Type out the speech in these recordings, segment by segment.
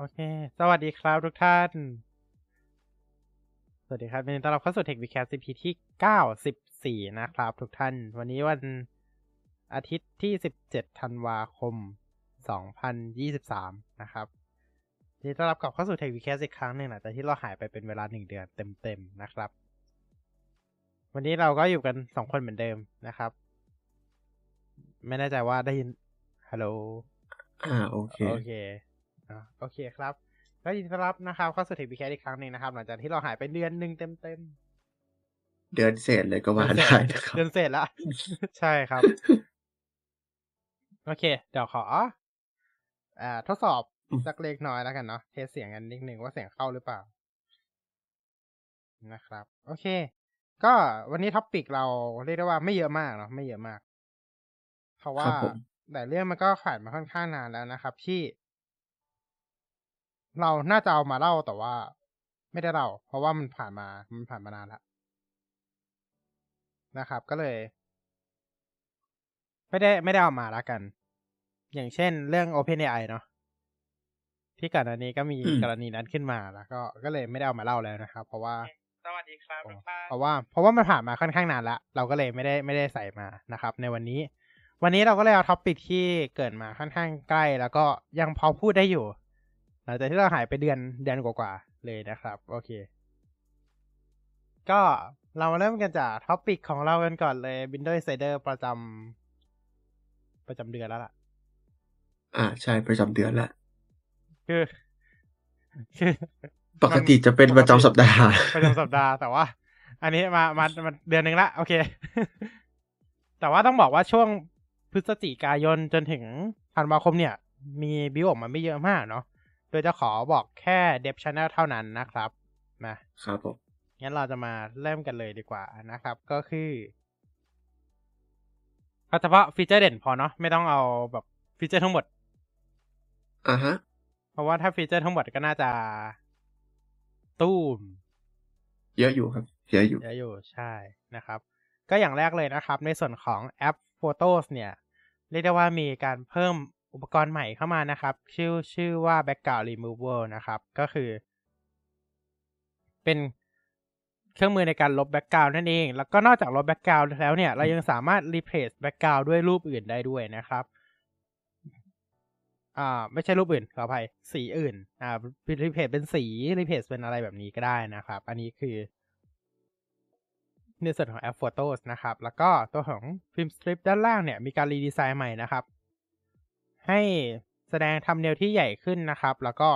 โอเค สวัสดีครับทุกท่าน สวัสดีครับยินดีต้อนรับเข้าสู่ Tech Week CP ที่ 94 นะครับทุกท่าน วันนี้วันอาทิตย์ที่ 17 ธันวาคม 2023 นะครับยินดีต้อนรับกลับเข้าสู่ Tech Week อีกครั้งหนึ่งหลังจากที่เราหายไปเป็นเวลา 1 เดือนเต็มๆ นะครับ วันนี้เราก็อยู่กัน 2 คนเหมือนเดิมนะครับ ไม่แน่ใจว่าได้ยิน ฮัลโหล อ่า โอเค โอเค อะโอเคครับก็ยินดีต้อนรับนะครับเข้าสู่เทควิแคอีกครั้งหนึ่งนะครับ หลังจากที่เราหายไปเดือนหนึ่งเต็มเต็มเดือนเศษเลยก็ๆว่าเดือนได้เสร็จนะครับ เดือนเสร็จละ ใช่ครับ โอเค เดี๋ยวขออ่าทดสอบสักเล็กน้อยแล้วกันเนาะเทสเสียงกันนิดนึงว่าเสียงเข้าหรือเปล่า นะครับ โอเค ก็วันนี้ topic เราเรียกได้ว่าไม่เยอะมากเนาะไม่เยอะมาก เพราะว่าครับผมแต่เรื่องมันก็ผ่านมาค่อนข้างนานแล้วนะครับ ที่ เราน่าจะเอามาเล่าแต่ว่า ไม่ได้เล่าเพราะว่ามันผ่านมา มันผ่านมานานแล้วนะครับ ก็เลย ไม่ได้ไม่ได้เอามาแล้วกัน อย่างเช่น เรื่อง OpenAI เนาะที่ก่อนอันนี้ก็มีอืมกรณีนั้นขึ้นมาแล้ว ก็ก็เลยไม่ได้เอามาเล่าแล้วนะครับ เพราะว่าสวัสดีครับทุกท่านเพราะว่า เพราะว่ามันผ่านมาค่อนข้างนานละเราก็เลยไม่ได้ไม่ได้ใส่มานะครับ ในวันนี้ วันนี้เราก็เลยเอา topic ที่เกิดมาค่อนข้างใกล้ แล้วก็ยังพอพูดได้อยู่ หลังจากที่เราหายไปเดือนเดือนกว่าๆเลยนะครับ โอเค ก็เรามาเริ่มกันจาก topic ของเรากันก่อนเลย Windows Insider ประจำประจำเดือนแล้วล่ะ อ่าใช่ประจำเดือนละคือคือปกติจะเป็นประจำสัปดาห์ ประจำสัปดาห์แต่ว่า อันนี้มามามาเดือนหนึ่งละโอเค แต่ว่าต้องบอกว่าช่วงพฤศจิกายนจนถึงธันวาคมเนี่ย มีบิวออกมาไม่เยอะมากเนาะ โดยจะขอบอกแค่เดฟช n น l เท่านั้นนะครับนะครับผมงั้นเราจะมาเริ่มกันเลยดีกว่านะครับ ก็คือเอาเฉพาะฟีเจอร์เด่นพอเนาะไม่ต้องเอาแบบฟีเจอร์ทั้งหมดอ่าฮะ เพราะว่าถ้าฟีเจอร์ทั้งหมดก็น่าจะตู้ม เยอะอยู่ครับเยอะอยู่เยอะอยู่ใช่นะครับ ก็อย่างแรกเลยนะครับ ในส่วนของแอป Photos เนี่ย เรียกได้ว่ามีการเพิ่ม อุปกรณ์ใหม่เข้ามานะครับ ชื่อชื่อว่า Background Removal นะครับ ก็คือ เป็นเครื่องมือในการลบ background นั่นเอง แล้วก็นอกจากลบ background แล้วเนี่ย เรายังสามารถ replace แบ็กกราวน์ด้วยรูปอื่นได้ด้วยนะครับ อ่า ไม่ใช่รูปอื่นขออภัยสีอื่น อ่า replace เป็นสี replace เป็นอะไรแบบนี้ก็ได้นะครับ อันนี้คือในส่วนของแอป Photos นะครับ แล้วก็ตัวของ filmstrip ด้านล่างเนี่ย มีการ redesign ใหม่นะครับ ให้แสดง thumbnail ที่ใหญ่ขึ้นนะครับ แล้วก็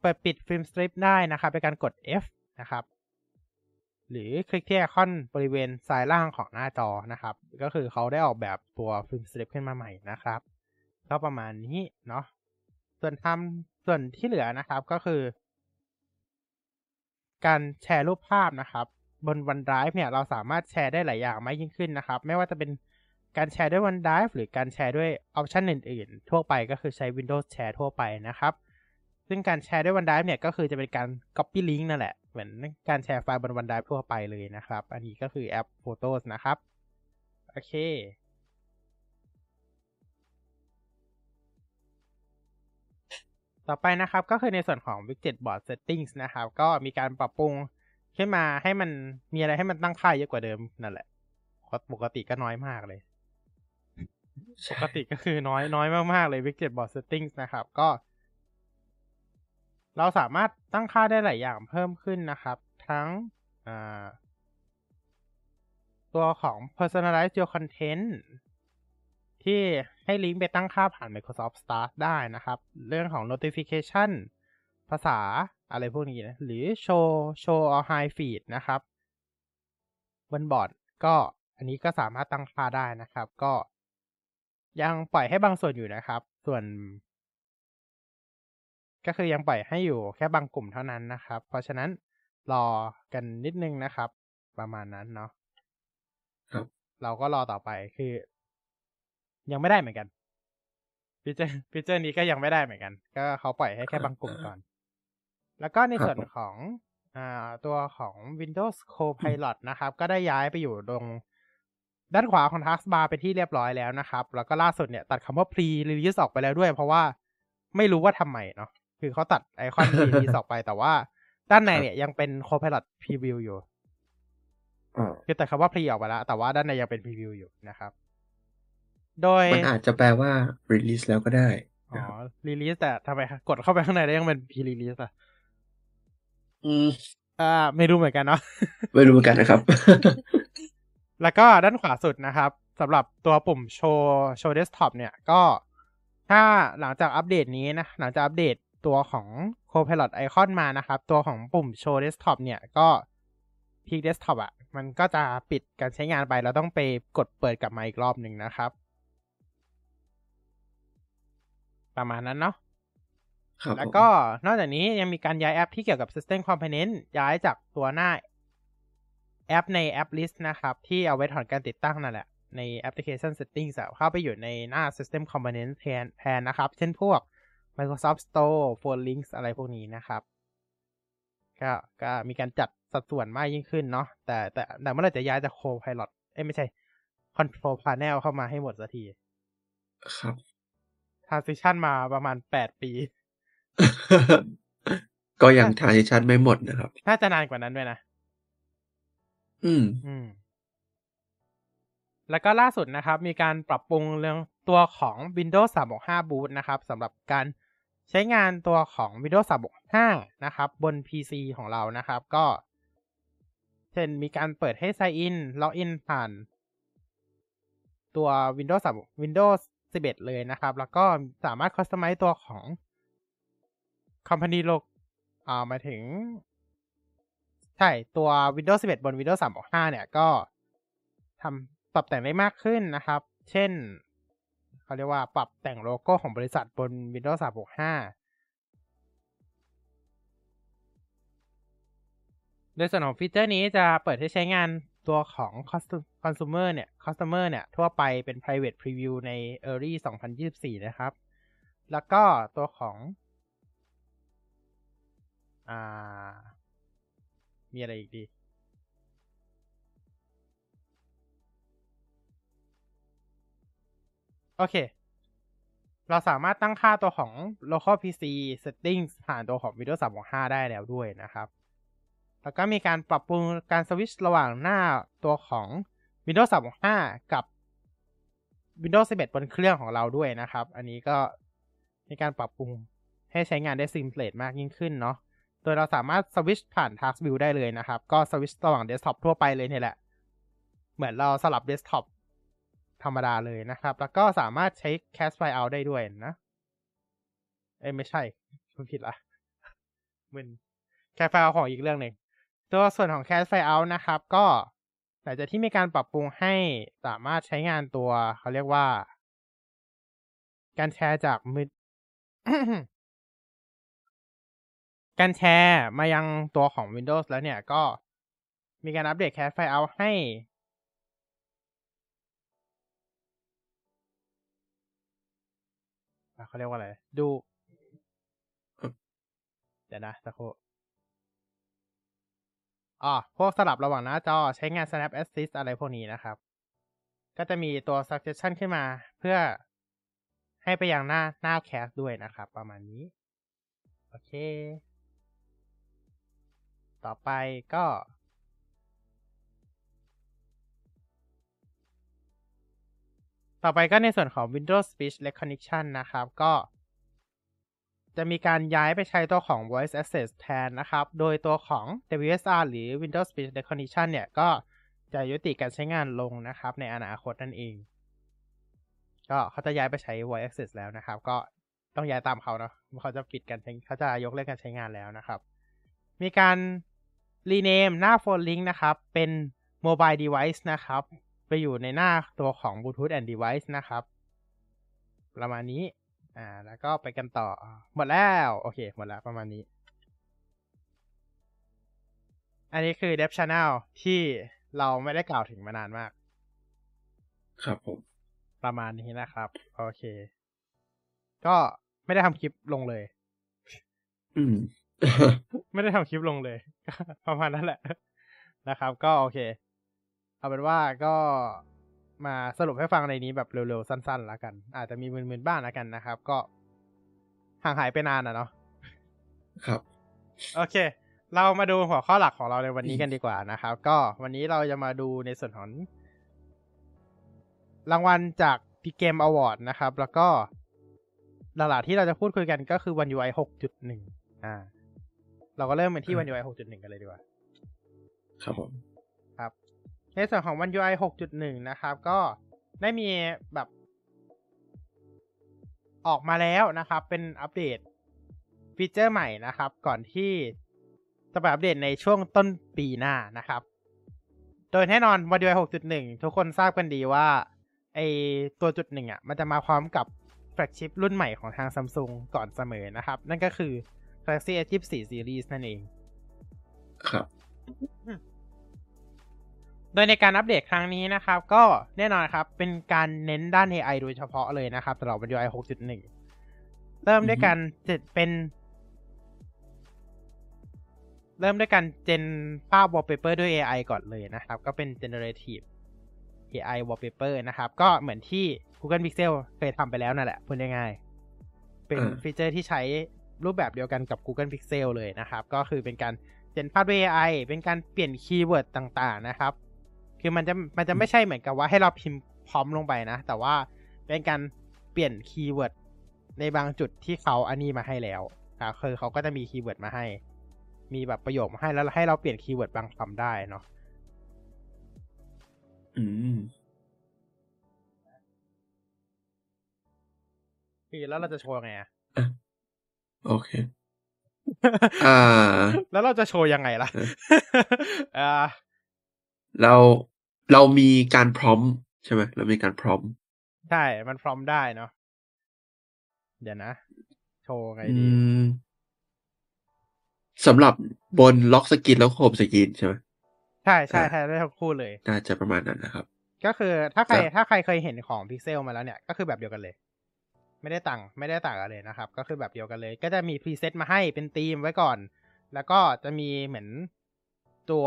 เปิดปิด filmstrip ได้นะครับในการกด F นะครับ หรือคลิกที่ไอคอนบริเวณซ้ายล่างของหน้าจอนะครับ ก็คือเขาได้ออกแบบตัวฟิล์มสตริปขึ้นมาใหม่นะครับก็ประมาณนี้เนาะส่วนทำส่วนที่เหลือนะครับก็คือ การแชร์รูปภาพนะครับ บน OneDrive เนี่ยเราสามารถแชร์ได้หลายอย่างมากยิ่งขึ้นนะครับ ไม่ว่าจะเป็น การแชร์ด้วย OneDrive หรือการแชร์ด้วยออปชันอื่นๆ ทั่วไปก็คือใช้ Windows Share ทั่วไปนะครับ ซึ่งการแชร์ด้วย OneDrive เนี่ยก็คือจะเป็นการ Copy Link นั่นแหละ เหมือนการแชร์ไฟล์บน OneDrive ทั่วไปเลยนะครับ อันนี้ก็คือแอป Photos นะครับ โอเคต่อไปนะครับก็คือในส่วนของ Widget Board Settings นะครับ ก็มีการปรับปรุงขึ้นมาให้มันมีอะไรให้มันตั้งค่าเยอะกว่าเดิมนั่นแหละปกติก็น้อยมากเลย ปกติก็คือน้อยน้อยมากๆเลย Widget Board Settings นะครับ ก็ เราสามารถตั้งค่าได้หลายอย่างเพิ่มขึ้นนะครับ ทั้งตัวของ Personalize Your Content ที่ให้ลิงก์ไปตั้งค่าผ่าน Microsoft Start ได้นะครับ เรื่องของ notification ภาษาอะไรพวกนี้นะ หรือ show show or hide feed นะครับบนบอร์ดก็อันนี้ก็สามารถตั้งค่าได้นะครับ ก็ ยังปล่อยให้บางส่วนอยู่นะครับ ส่วน ก็คือยังปล่อยให้อยู่แค่บางกลุ่มเท่านั้นนะครับ เพราะฉะนั้นรอกันนิดนึงนะครับ ประมาณนั้นเนาะครับเราก็รอต่อไปคือ ยังไม่ได้เหมือนกันฟีเจอร์ฟีเจอร์นี้ก็ยังไม่ได้เหมือนกัน ก็เขาปล่อยให้แค่บางกลุ่มก่อน แล้วก็ในส่วนของอ่าตัวของ Windows Copilot นะครับ ก็ได้ย้ายไปอยู่ตรง ด้านขวาของ Taskbar เป็นที่เรียบร้อยแล้วนะครับ แล้วก็ล่าสุดเนี่ยตัดคำว่า pre release ออกไปแล้วด้วย เพราะว่าไม่รู้ว่าทำไมเนาะ คือเขาตัดไอคอน release ออกไป แต่ว่าด้านในเนี่ยยังเป็น Copilot Preview อยู่อ๋อคือแต่คำว่า Pre ออกไปแล้ว แต่ว่าด้านในยังเป็น Preview อยู่นะครับ โดย มันอาจจะแปลว่า release แล้วก็ได้ อ๋นะอครับ release แต่ทำไมกดเข้าไปข้างในแล้วยังเป็น pre release อะอืมอ่า ไม่รู้เหมือนกันเนาะ ไม่รู้เหมือนกันนะครับ แล้วก็ด้านขวาสุดนะครับสำหรับตัวปุ่มโชว์ Show Desktop เนี่ยก็ถ้าหลังจากอัปเดตนี้นะ หลังจากอัปเดตตัวของ Copilot Icon มานะครับ ตัวของปุ่ม Show Desktop เนี่ยก็ Peek Desktop อะ มันก็จะปิดการใช้งานไปแล้วต้องไปกดเปิดกลับมาอีกรอบหนึ่งนะครับ ประมาณนั้นเนาะครับแล้วผมก็นอกจากนี้ยังมีการย้ายแอปที่เกี่ยวกับ System Component ย้ายจากตัวหน้า แอปในแอป List นะครับ ที่เอาไว้ถอนการติดตั้งนั่นแหละ ใน Application Settings อะเข้าไปอยู่ในหน้า System Component แทนแทนนะครับ เช่นพวก Microsoft Store Phone Links อะไรพวกนี้นะครับ ก็ก็มีการจัดสัดส่วนมากยิ่งขึ้นเนาะแต่แต่แต่เมื่อไหร่จะย้ายจาก Copilot เอ้ยไม่ใช่ Control Panel เข้ามาให้หมดสักที ครับ Transition มาประมาณ8ปี ก็ยัง transition ไม่หมดนะครับ น่าจะนานกว่านั้นด้วยนะ อืมอืม แล้วก็ล่าสุดนะครับ มีการปรับปรุงเรื่องตัวของ Windows 365 Boot นะครับสำหรับการใช้งานตัวของ Windows 365 นะครับ บน PC ของเรานะครับ ก็ เช่นมีการเปิดให้ sign in login ผ่าน ตัว Windows 3 Windows 11 เลยนะครับ แล้วก็สามารถ customize ตัวของ Company Log อ่ามาถึง ใช่ตัว Windows 11 บน Windows 365เนี่ยก็ทำปรับแต่งได้มากขึ้นนะครับ เช่น เขาเรียกว่าปรับแต่งโลโก้ของบริษัทบน Windows 365โดยส่วนของฟีเจอร์นี้จะเปิดให้ใช้งานตัวของ Custom- Consumer เนี่ย Customer เนี่ย ทั่วไปเป็น Private Preview ใน Early 2024 นะครับ แล้วก็ตัวของ อ่า มีอะไรอีกดี โอเค เราสามารถตั้งค่าตัวของ local PC settings ผ่านตัวของ Windows 365 ได้แล้วด้วยนะครับ แล้วก็มีการปรับปรุงการสวิตช์ระหว่างหน้าตัวของ Windows 365 กับ Windows 11 บนเครื่องของเราด้วยนะครับ อันนี้ก็มีการปรับปรุงให้ใช้งานได้ simple มากยิ่งขึ้นเนาะ โดยเราสามารถสวิชผ่าน Task View ได้เลยนะครับ ก็สวิชระหว่างเดสก์ท็อปทั่วไปเลยเนี่ยแหละ เหมือนเราสลับเดสก์ท็อปธรรมดาเลยนะครับ แล้วก็สามารถใช้ Cast File Out ได้ด้วยนะ เอ้ยไม่ใช่ผิดละมึน Cast File Out ของอีกเรื่องหนึ่งตัวส่วนของ Cast File Out นะครับ ก็หลังจากที่มีการปรับปรุงให้สามารถใช้งานตัวเขาเรียกว่า การแชร์จากมือ การแชร์มายังตัวของ Windows แล้วเนี่ยก็มีการอัปเดต Cast File Out ให้ เขาเรียกว่าอะไร ดู เดี๋ยวนะสักครู่อ๋อพวกสลับระหว่างหน้าจอใช้งาน Snap Assist อะไรพวกนี้นะครับ ก็จะมีตัว suggestion ขึ้นมาเพื่อให้ไปยังหน้าหน้าแคสด้วยนะครับ ประมาณนี้ โอเค ต่อไปก็ ต่อไปก็ในส่วนของ Windows Speech Recognition นะครับ ก็ จะมีการย้ายไปใช้ตัวของ Voice Access แทนนะครับ โดยตัวของ WSR หรือ Windows Speech Recognition เนี่ย ก็จะยุติการใช้งานลงนะครับ ในอนาคตนั่นเอง ก็เขาจะย้ายไปใช้ Voice Access แล้วนะครับ ก็ต้องย้ายตามเขาเนาะเขาจะปิดการใช้เขาจะยกเลิกการใช้งานแล้วนะครับ มีการ รีเนมหน้า Phone Link นะครับ เป็น Mobile Device นะครับ ไปอยู่ในหน้าตัวของ Bluetooth and Device นะครับ ประมาณนี้ อ่า แล้วก็ไปกันต่อ หมดแล้ว โอเค หมดแล้วประมาณนี้ อันนี้คือ Dev Channel ที่เราไม่ได้กล่าวถึงมานานมาก ครับผม ประมาณนี้นะครับ โอเค ก็ไม่ได้ทำคลิปลงเลย อืม ไม่ได้ทำคลิปลงเลย ประมาณนั้นแหละนะครับ ก็โอเค เอาเป็นว่าก็มาสรุปให้ฟังในนี้แบบเร็วๆ สั้นๆแล้วกัน อาจจะมีมึนๆบ้างแล้วกันนะครับ ก็ห่างหายไปนานอะเนาะครับ โอเค เรามาดูหัวข้อหลักของเราในวันนี้กันดีกว่านะครับ ก็วันนี้เราจะมาดูในส่วนของรางวัลจาก p Game Award นะครับ แล้วก็หลักๆที่เราจะพูดคุยกันก็คือวัน UI 6.1 อ่า เราก็เริ่มกันที่วัน UI 6.1 กันเลยดีกว่า ครับผม ครับ ในส่วนของวัน UI 6.1 นะครับ ก็ได้มีแบบ ออกมาแล้วนะครับ เป็นอัปเดตฟีเจอร์ใหม่นะครับ ก่อนที่จะไปอัปเดตในช่วงต้นปีหน้านะครับ โดยแน่นอนวัน UI 6.1 ทุกคนทราบกันดีว่าไอตัวจุดหนึ่งอะ มันจะมาพร้อมกับแฟลกชิพรุ่นใหม่ของทางซัมซุงก่อนเสมอนะครับ นั่นก็คือ Galaxy S24 Series นั่นเอง ครับ โดยในการอัปเดตครั้งนี้นะครับ ก็แน่นอนครับ เป็นการเน้นด้าน AI โดยเฉพาะเลยนะครับสำหรับ One UI 6.1 เริ่มด้วยการเจ็ดเป็น เริ่มด้วยการเจนภาพ wallpaper ด้วย AI ก่อนเลยนะครับ ก็เป็น generative AI wallpaper นะครับ ก็เหมือนที่ Google Pixel เคยทำไปแล้วนั่นแหละพูดง่ายๆเป็นอ่าฟีเจอร์ที่ใช้ รูปแบบเดียวกันกับ Google Pixel เลยนะครับ ก็คือเป็นการ gen ภาพด้วย AI เป็นการเปลี่ยน keyword ต่างๆนะครับ คือมันจะมันจะไม่ใช่เหมือนกับว่าให้เราพิมพ์ prompt ลงไปนะ แต่ว่าเป็นการเปลี่ยน keyword ในบางจุดที่เขาอันนี้มาให้แล้วอ่าคือเขาก็จะมี keyword มาให้ มีแบบประโยคมาให้แล้วให้เราเปลี่ยน keyword บางคำได้เนาะอืมคือแล้วเราจะโชว์ไงอะ โอเคอ่า แล้วเราจะโชว์ยังไงล่ะเอออ่าเราเรามีการพร้อม ใช่ไหมเรามีการพร้อมใช่มันพร้อมได้เนาะเดี๋ยวนะ โชว์ไงอืดีมสำหรับบน lock screen แล้ว home screen ใช่ไหมใช่ใช่ใช่ได้ทั้งคู่เลยน่าจะประมาณนั้นนะครับ ก็คือถ้าใครครับถ้าใครเคยเห็นของพิกเซลมาแล้วเนี่ย ก็คือแบบเดียวกันเลย ไม่ได้ต่างไม่ได้ต่างกันเลยนะครับ ก็คือแบบเดียวกันเลย ก็จะมี preset มาให้เป็นธีมไว้ก่อน แล้วก็จะมีเหมือนตัว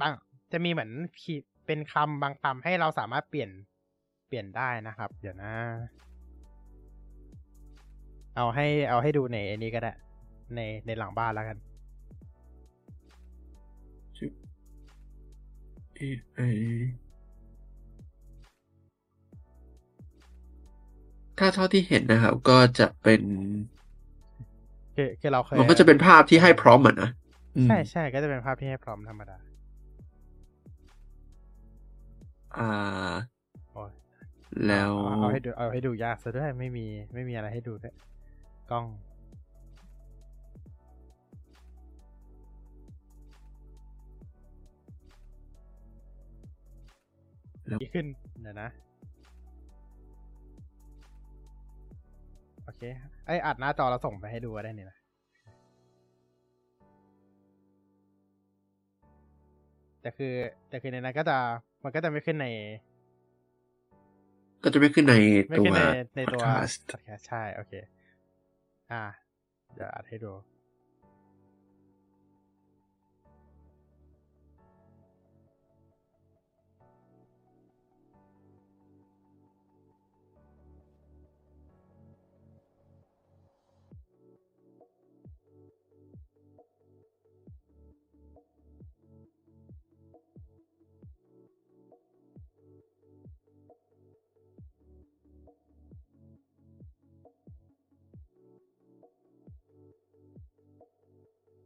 บางจะมีเหมือนขีดเป็นคำบางคำให้เราสามารถเปลี่ยนเปลี่ยนได้นะครับ เดี๋ยวนะ เอาให้เอาให้ดูในอันนี้ก็ได้ ในในหลังบ้านแล้วกันเอ๊ ถ้าเท่าที่เห็นนะครับ ก็จะเป็นคือคือเราเคยมันก็จะเป็นภาพที่ให้พร้อมอะนะอืมใช่ใช่ก็จะเป็นภาพที่ให้พร้อมธรรมดา อ่าโอ้ยแล้วเอาเอาให้ดูเอาให้ดูยากซะด้วยไม่มีไม่มีอะไรให้ดูด้วยกล้อง แล้วดีขึ้นเดี๋ยวนะ โอเค ไออัดหน้าจอเราส่งไปให้ดูก็ได้นี่นะแต่คือ แต่คือในนั้นก็จะมันก็จะไม่ขึ้นใน ก็จะไม่ขึ้นในไม่ตัวขึ้นในในตัว podcast podcast ใช่ โอเค อ่าเดี๋ยวอัดให้ดู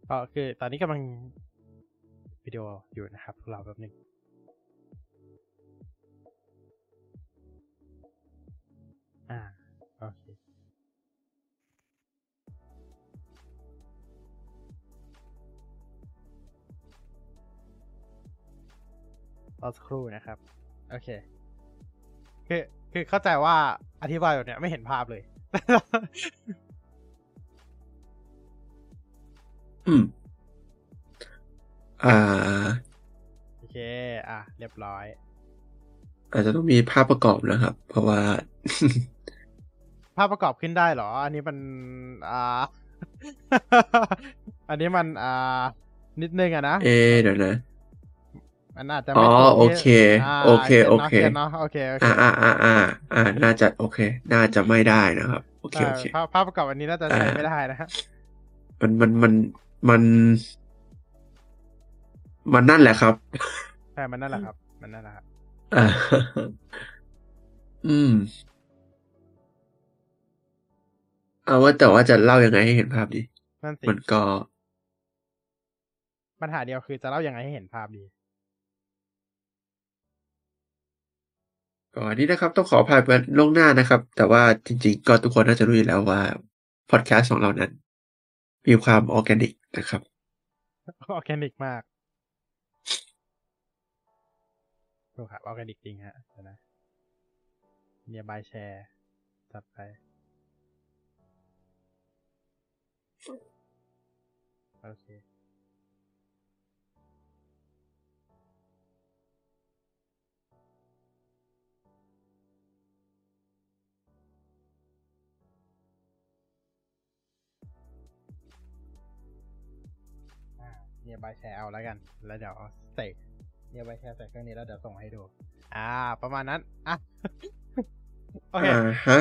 ก็คือตอนนี้กำลังวิดีโออยู่นะครับเรอแป๊บนึงอ่าโอเครอสักครู่นะครับ โอเค คือ คือเข้าใจว่าอธิบายแบบเนี้ยไม่เห็นภาพเลย อืม อ่า โอเค อะ เรียบร้อย อาจจะต้องมีภาพประกอบนะครับ เพราะว่า ภาพประกอบขึ้นได้เหรอ อันนี้มัน อ่า อันนี้มัน อ่า นิดนึงอะนะ เอะเดี๋ยวนะมันอาจจะอ๋ไม่อตรงโอที่เคาโอเคก็ตโอเคก็ตเนาะโอเคโอเคอ่าอ่าอ่าอ่าอ่าน่าจะโอเค น่าจะไม่ได้นะครับ โอเคแต่โอเคภาพภาพประกอบอันนี้น่าจะใช้ไม่ได้นะฮะมันมันมัน มัน มันนั่นแหละครับใช่มันนั่นแหละครับ มันนั่นแหละครับอ่าอืม เอาว่าแต่ว่าจะเล่ายังไงให้เห็นภาพดีนั่นสิมันก็ ปัญหาเดียวคือจะเล่ายังไงให้เห็นภาพดีก่อนนี้นะครับ ต้องขออภัยไปล่วงหน้านะครับ แต่ว่าจริง ๆ ก็ทุกคนน่าจะรู้อยู่แล้วว่า พอดแคสต์ของเรานั้น มีความออร์แกนิก นะครับออร์แกนิกมากถูกครับออร์แกนิกจริงฮะเดี๋ยวนะ Nearby Share จัดไป โอเค Nearby Share เอาแล้วกัน แล้วเดี๋ยวใส่ Nearby Share ใส่เครื่องนี้แล้วเดี๋ยวส่งให้ดู อ่า ประมาณนั้น อะ โอเคอ่าฮะ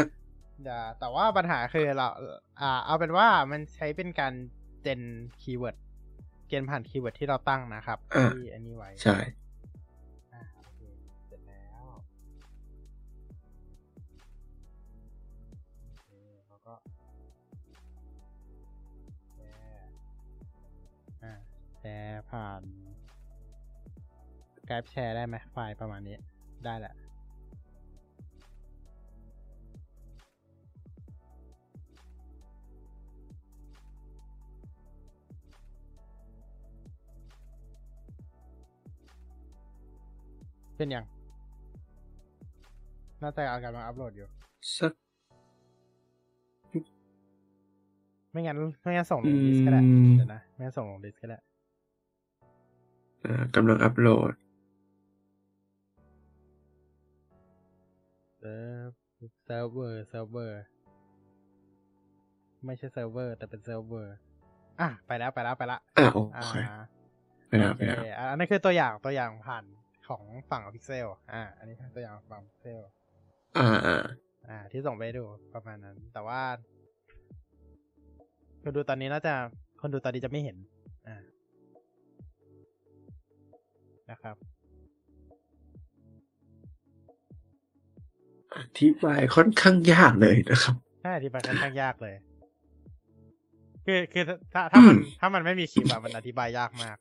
เดี๋ยวแต่ว่าปัญหาคือเรา อ่า เอาเป็นว่ามันใช้เป็นการ gen keyword gen ผ่าน keyword ที่เราตั้งนะครับอ่าที่อันนี้ไว้ ใช่ ชร์ผ่านก y แชร์ได้ไหมไฟล์ประมาณนี้ได้แหละ เป็นยัง น่าจะเอากำลังอัพโหลดอยู่ สัก ไม่งั้น ไม่งั้นส่งลงดิสก็ได้อืมเดี๋ยวนะ ไม่งั้นส่งลงดิสก็ได้อ่า กำลังอัปโหลดเซิร์ฟเซิร์ฟเวอร์เซิร์ฟเวอร์ ไม่ใช่เซิร์ฟเวอร์ แต่เป็นเซิร์ฟเวอร์อะไปแล้วไปแล้วไปละอ่าโออ่าเคไปแล้วโอไปเคแล้วอะอันนี้คือตัวอย่างตัวอย่างผ่านของฝั่งพิกเซลอ่า อันนี้คือตัวอย่างฝั่งพิกเซลอ่าอ่าอ่าที่ส่งไปให้ดูประมาณนั้น แต่ว่าคนดูตอนนี้น่าจะคนดูตอนนี้จะไม่เห็น อ่า นะครับ อธิบายค่อนข้างยากเลยนะครับใช่อธิบายค่อนข้างยากเลย คือคือถ้าถ้ามันอืมถ้ามันไม่มีคลิปอะมันอธิบายยากมาก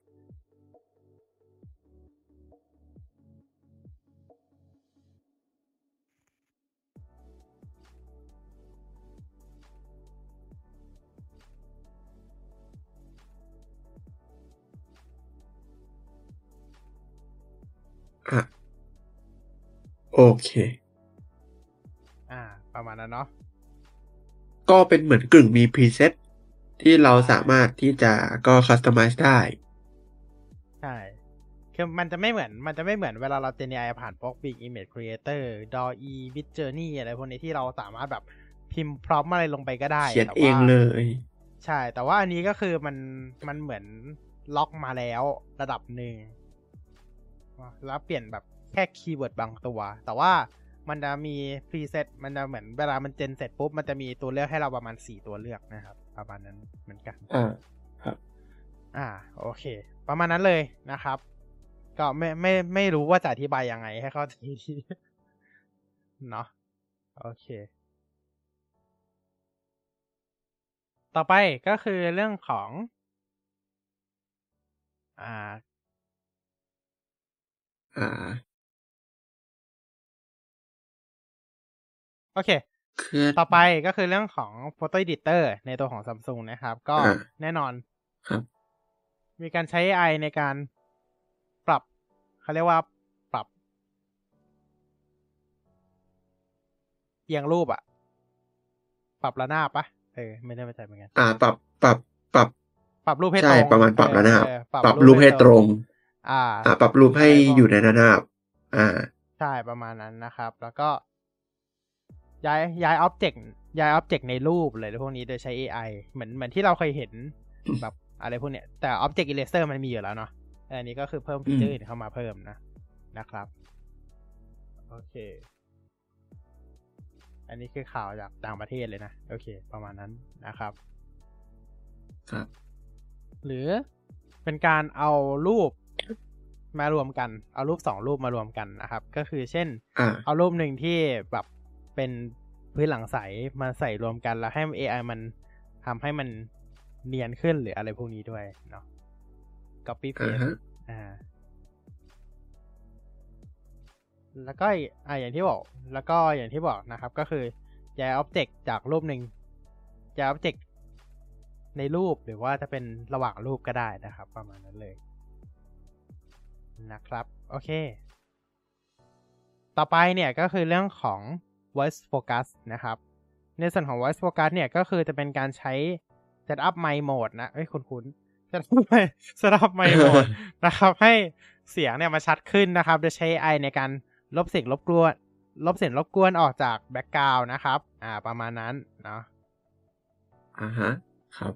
อะ โอเค อ่า ประมาณนั้นเนาะก็เป็นเหมือนกึ่งมีพรีเซตที่เราสามารถที่จะก็คัสตอมไมซ์ได้ ใช่คือมันจะไม่เหมือนมันจะไม่เหมือนเวลาเราเจน AI ผ่านพวก Big Image Creator DALL-E Mid Journey อะไรพวกนี้ที่เราสามารถแบบพิมพ์พร้อมอะไรลงไปก็ได้เขียนแต่เองว่าเลย ใช่ แต่ว่าอันนี้ก็คือมันมันเหมือนล็อกมาแล้วระดับหนึ่ง แล้วเปลี่ยนแบบแค่ keyword บางตัว แต่ว่ามันจะมี preset มันจะเหมือนเวลามัน gen เสร็จปุ๊บ มันจะมีตัวเลือกให้เราประมาณสี่ตัวเลือกนะครับ ประมาณนั้นเหมือนกันอ่าอ่า โอเค ประมาณนั้นเลยนะครับ ก็ไม่ไม่ไม่รู้ว่าจะอธิบายยังไงให้เข้าใจทีเนาะโอเค ต่อไปก็คือเรื่องของ อ่า อ่า โอเค คือต่อไปก็คือเรื่องของ Photo Editor ในตัวของ Samsung นะครับ ก็อ่าแน่นอนครับ มีการใช้ AI ในการปรับเขาเรียกว่าปรับเอียงรูปอะปรับระนาบปะเออไม่ได้ไม่ใจเหมือนกันอ่า ปรับปรับปรับ ปรับรูปให้ใช่ตรงประมาณปรับระนาบเออปรับรูปให้ตรง อ่าอ่า ปรับรูปให้ใช่อยู่ในระนาบอ่า ใช่ประมาณนั้นนะครับ แล้วก็ ย้ายย้ายอ็อบเจกต์ย้ายอ็อบเจกต์ในรูปเลยพวกนี้โดยใช้ AI เหมือนเหมือนที่เราเคยเห็นแบบอะไรพวกเนี้ย แต่ Object Eraser มันมีอยู่แล้วเนาะแต่อันนี้ก็คือเพิ่มฟีเจอร์อื่นเข้ามาเพิ่มนะนะครับ โอเค อันนี้คือข่าวจากต่างประเทศเลยนะ โอเค ประมาณนั้นนะครับ ครับ หรือเป็นการเอารูป มารวมกัน เอารูปสองรูปมารวมกันนะครับ ก็คือเช่นอ่าเอารูปหนึ่งที่แบบเป็นพื้นหลังใสมาใส่รวมกันแล้วให้ AI มันทำให้มันเนียนขึ้นหรืออะไรพวกนี้ด้วยเนาะ copy อ่า paste ฮะอ่า แล้วก็อีกอ่าอย่างที่บอก แล้วก็อย่างที่บอกนะครับ ก็คือย้าย object จากรูปหนึ่งย้าย object ในรูปหรือว่าจะเป็นระหว่างรูปก็ได้นะครับ ประมาณนั้นเลย นะครับ โอเค ต่อไปเนี่ยก็คือเรื่องของ voice focus นะครับ ในส่วนของ voice focus เนี่ยก็คือจะเป็นการใช้ setup mic mode นะเอ้ยคุณคุณ setup mic setup mic mode นะครับให้เสียงเนี่ยมาชัดขึ้นนะครับ โดยใช้ AI ในการลบเสียงรบกวนลบเสียงรบกวนออกจากแบ็กกราวน์นะครับ อ่า ประมาณนั้นเนาะอ่าฮะ ครับ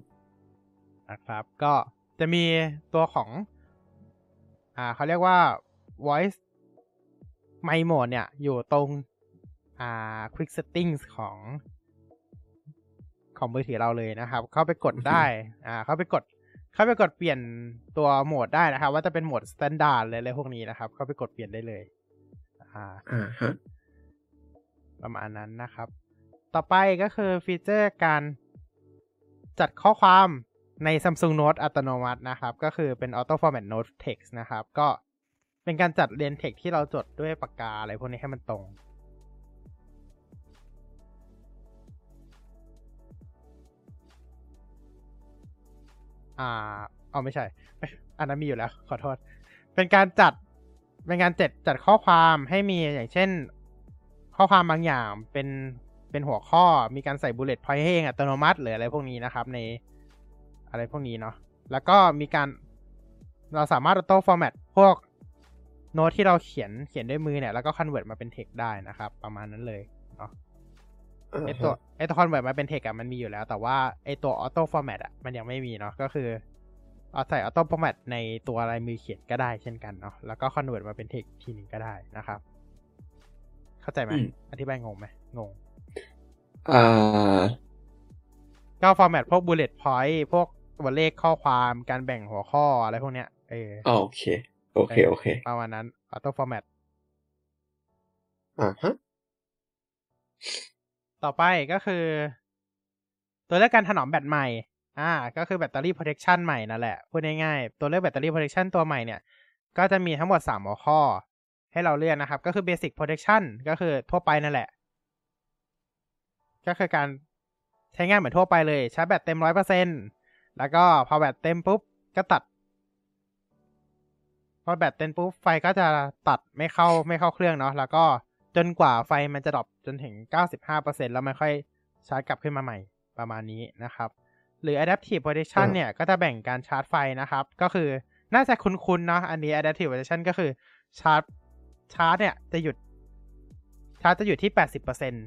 นะครับ ก็จะมีตัวของ อ่าเขาเรียกว่า voice mic mode เนี่ย อยู่ตรงอ่า quick settings ของของมือถือเราเลยนะครับ เข้าไปกดได้ อ่า เข้าไปกด เข้าไปกดเปลี่ยนตัวโหมดได้นะครับ ว่าจะเป็นโหมด standard เลยอะไรพวกนี้นะครับ เข้าไปกดเปลี่ยนได้เลย อ่าอ่าฮะประมาณนั้นนะครับ ต่อไปก็คือฟีเจอร์การจัดข้อความ ใน Samsung Note อัตโนมัตินะครับ ก็คือเป็น Auto Format Note Text นะครับ ก็เป็นการจัดเรียน text ที่เราจดด้วยปากกาอะไรพวกนี้ให้มันตรง อ่า เอาไม่ใช่ อันนั้นมีอยู่แล้ว ขอโทษ เป็นการจัด เป็นการจัดจัดข้อความให้มีอย่างเช่น ข้อความบางอย่างเป็น เป็นหัวข้อ มีการใส่ bullet point ให้เองอัตโนมัติหรืออะไรพวกนี้นะครับ ใน อะไรพวกนี้เนาะแล้วก็มีการเราสามารถ auto format พวกโน้ตที่เราเขียนเขียนด้วยมือเนี่ย แล้วก็ convert มาเป็น text ได้นะครับ ประมาณนั้นเลยเนาะอ่าไอตัวฮะไอตัว convert มาเป็น text อะมันมีอยู่แล้ว แต่ว่าไอตัว auto format อะมันยังไม่มีเนาะก็คือเอาใส่ auto format ในตัวลายมือเขียนก็ได้เช่นกันเนาะแล้วก็ convert มาเป็น text ทีหนึงก็ได้นะครับ เข้าใจไหมอืมอธิบายงงไหมงงอ่าก็ format พวก bullet point พวก ตัวเลขข้อความการแบ่งหัวข้ออะไรพวกเนี้ย เออโอเค โอเค โอเคประมาณนั้น auto format อ่าฮะต่อไปก็คือ ตัวเลือกการถนอมแบตใหม่ อ่า ก็คือแบตเตอรี่ protection ใหม่นั่นแหละ พูดง่ายๆ ตัวเลือกแบตเตอรี่ protection ตัวใหม่เนี่ย ก็จะมีทั้งหมดสามหัวข้อ ให้เราเลือกนะครับ ก็คือ basic protection ก็คือทั่วไปนั่นแหละ ก็คือการใช้งานเหมือนทั่วไปเลย ชาร์จแบตเต็มร้อยเปอร์เซ็นต์ แล้วก็พอแบตเต็มปุ๊บก็ตัด พอแบตเต็มปุ๊บไฟก็จะตัดไม่เข้าไม่เข้าเครื่องเนาะแล้วก็จนกว่าไฟมันจะ drop จนถึง 95%แล้วมันค่อยชาร์จกลับขึ้นมาใหม่ประมาณนี้นะครับ หรือ adaptive protection อ่าเนี่ย ก็จะแบ่งการชาร์จไฟนะครับ ก็คือน่าจะคุ้นๆเนาะอันนี้ adaptive protection ก็คือชาร์จชาร์จเนี่ยจะหยุดชาร์จจะอยู่ที่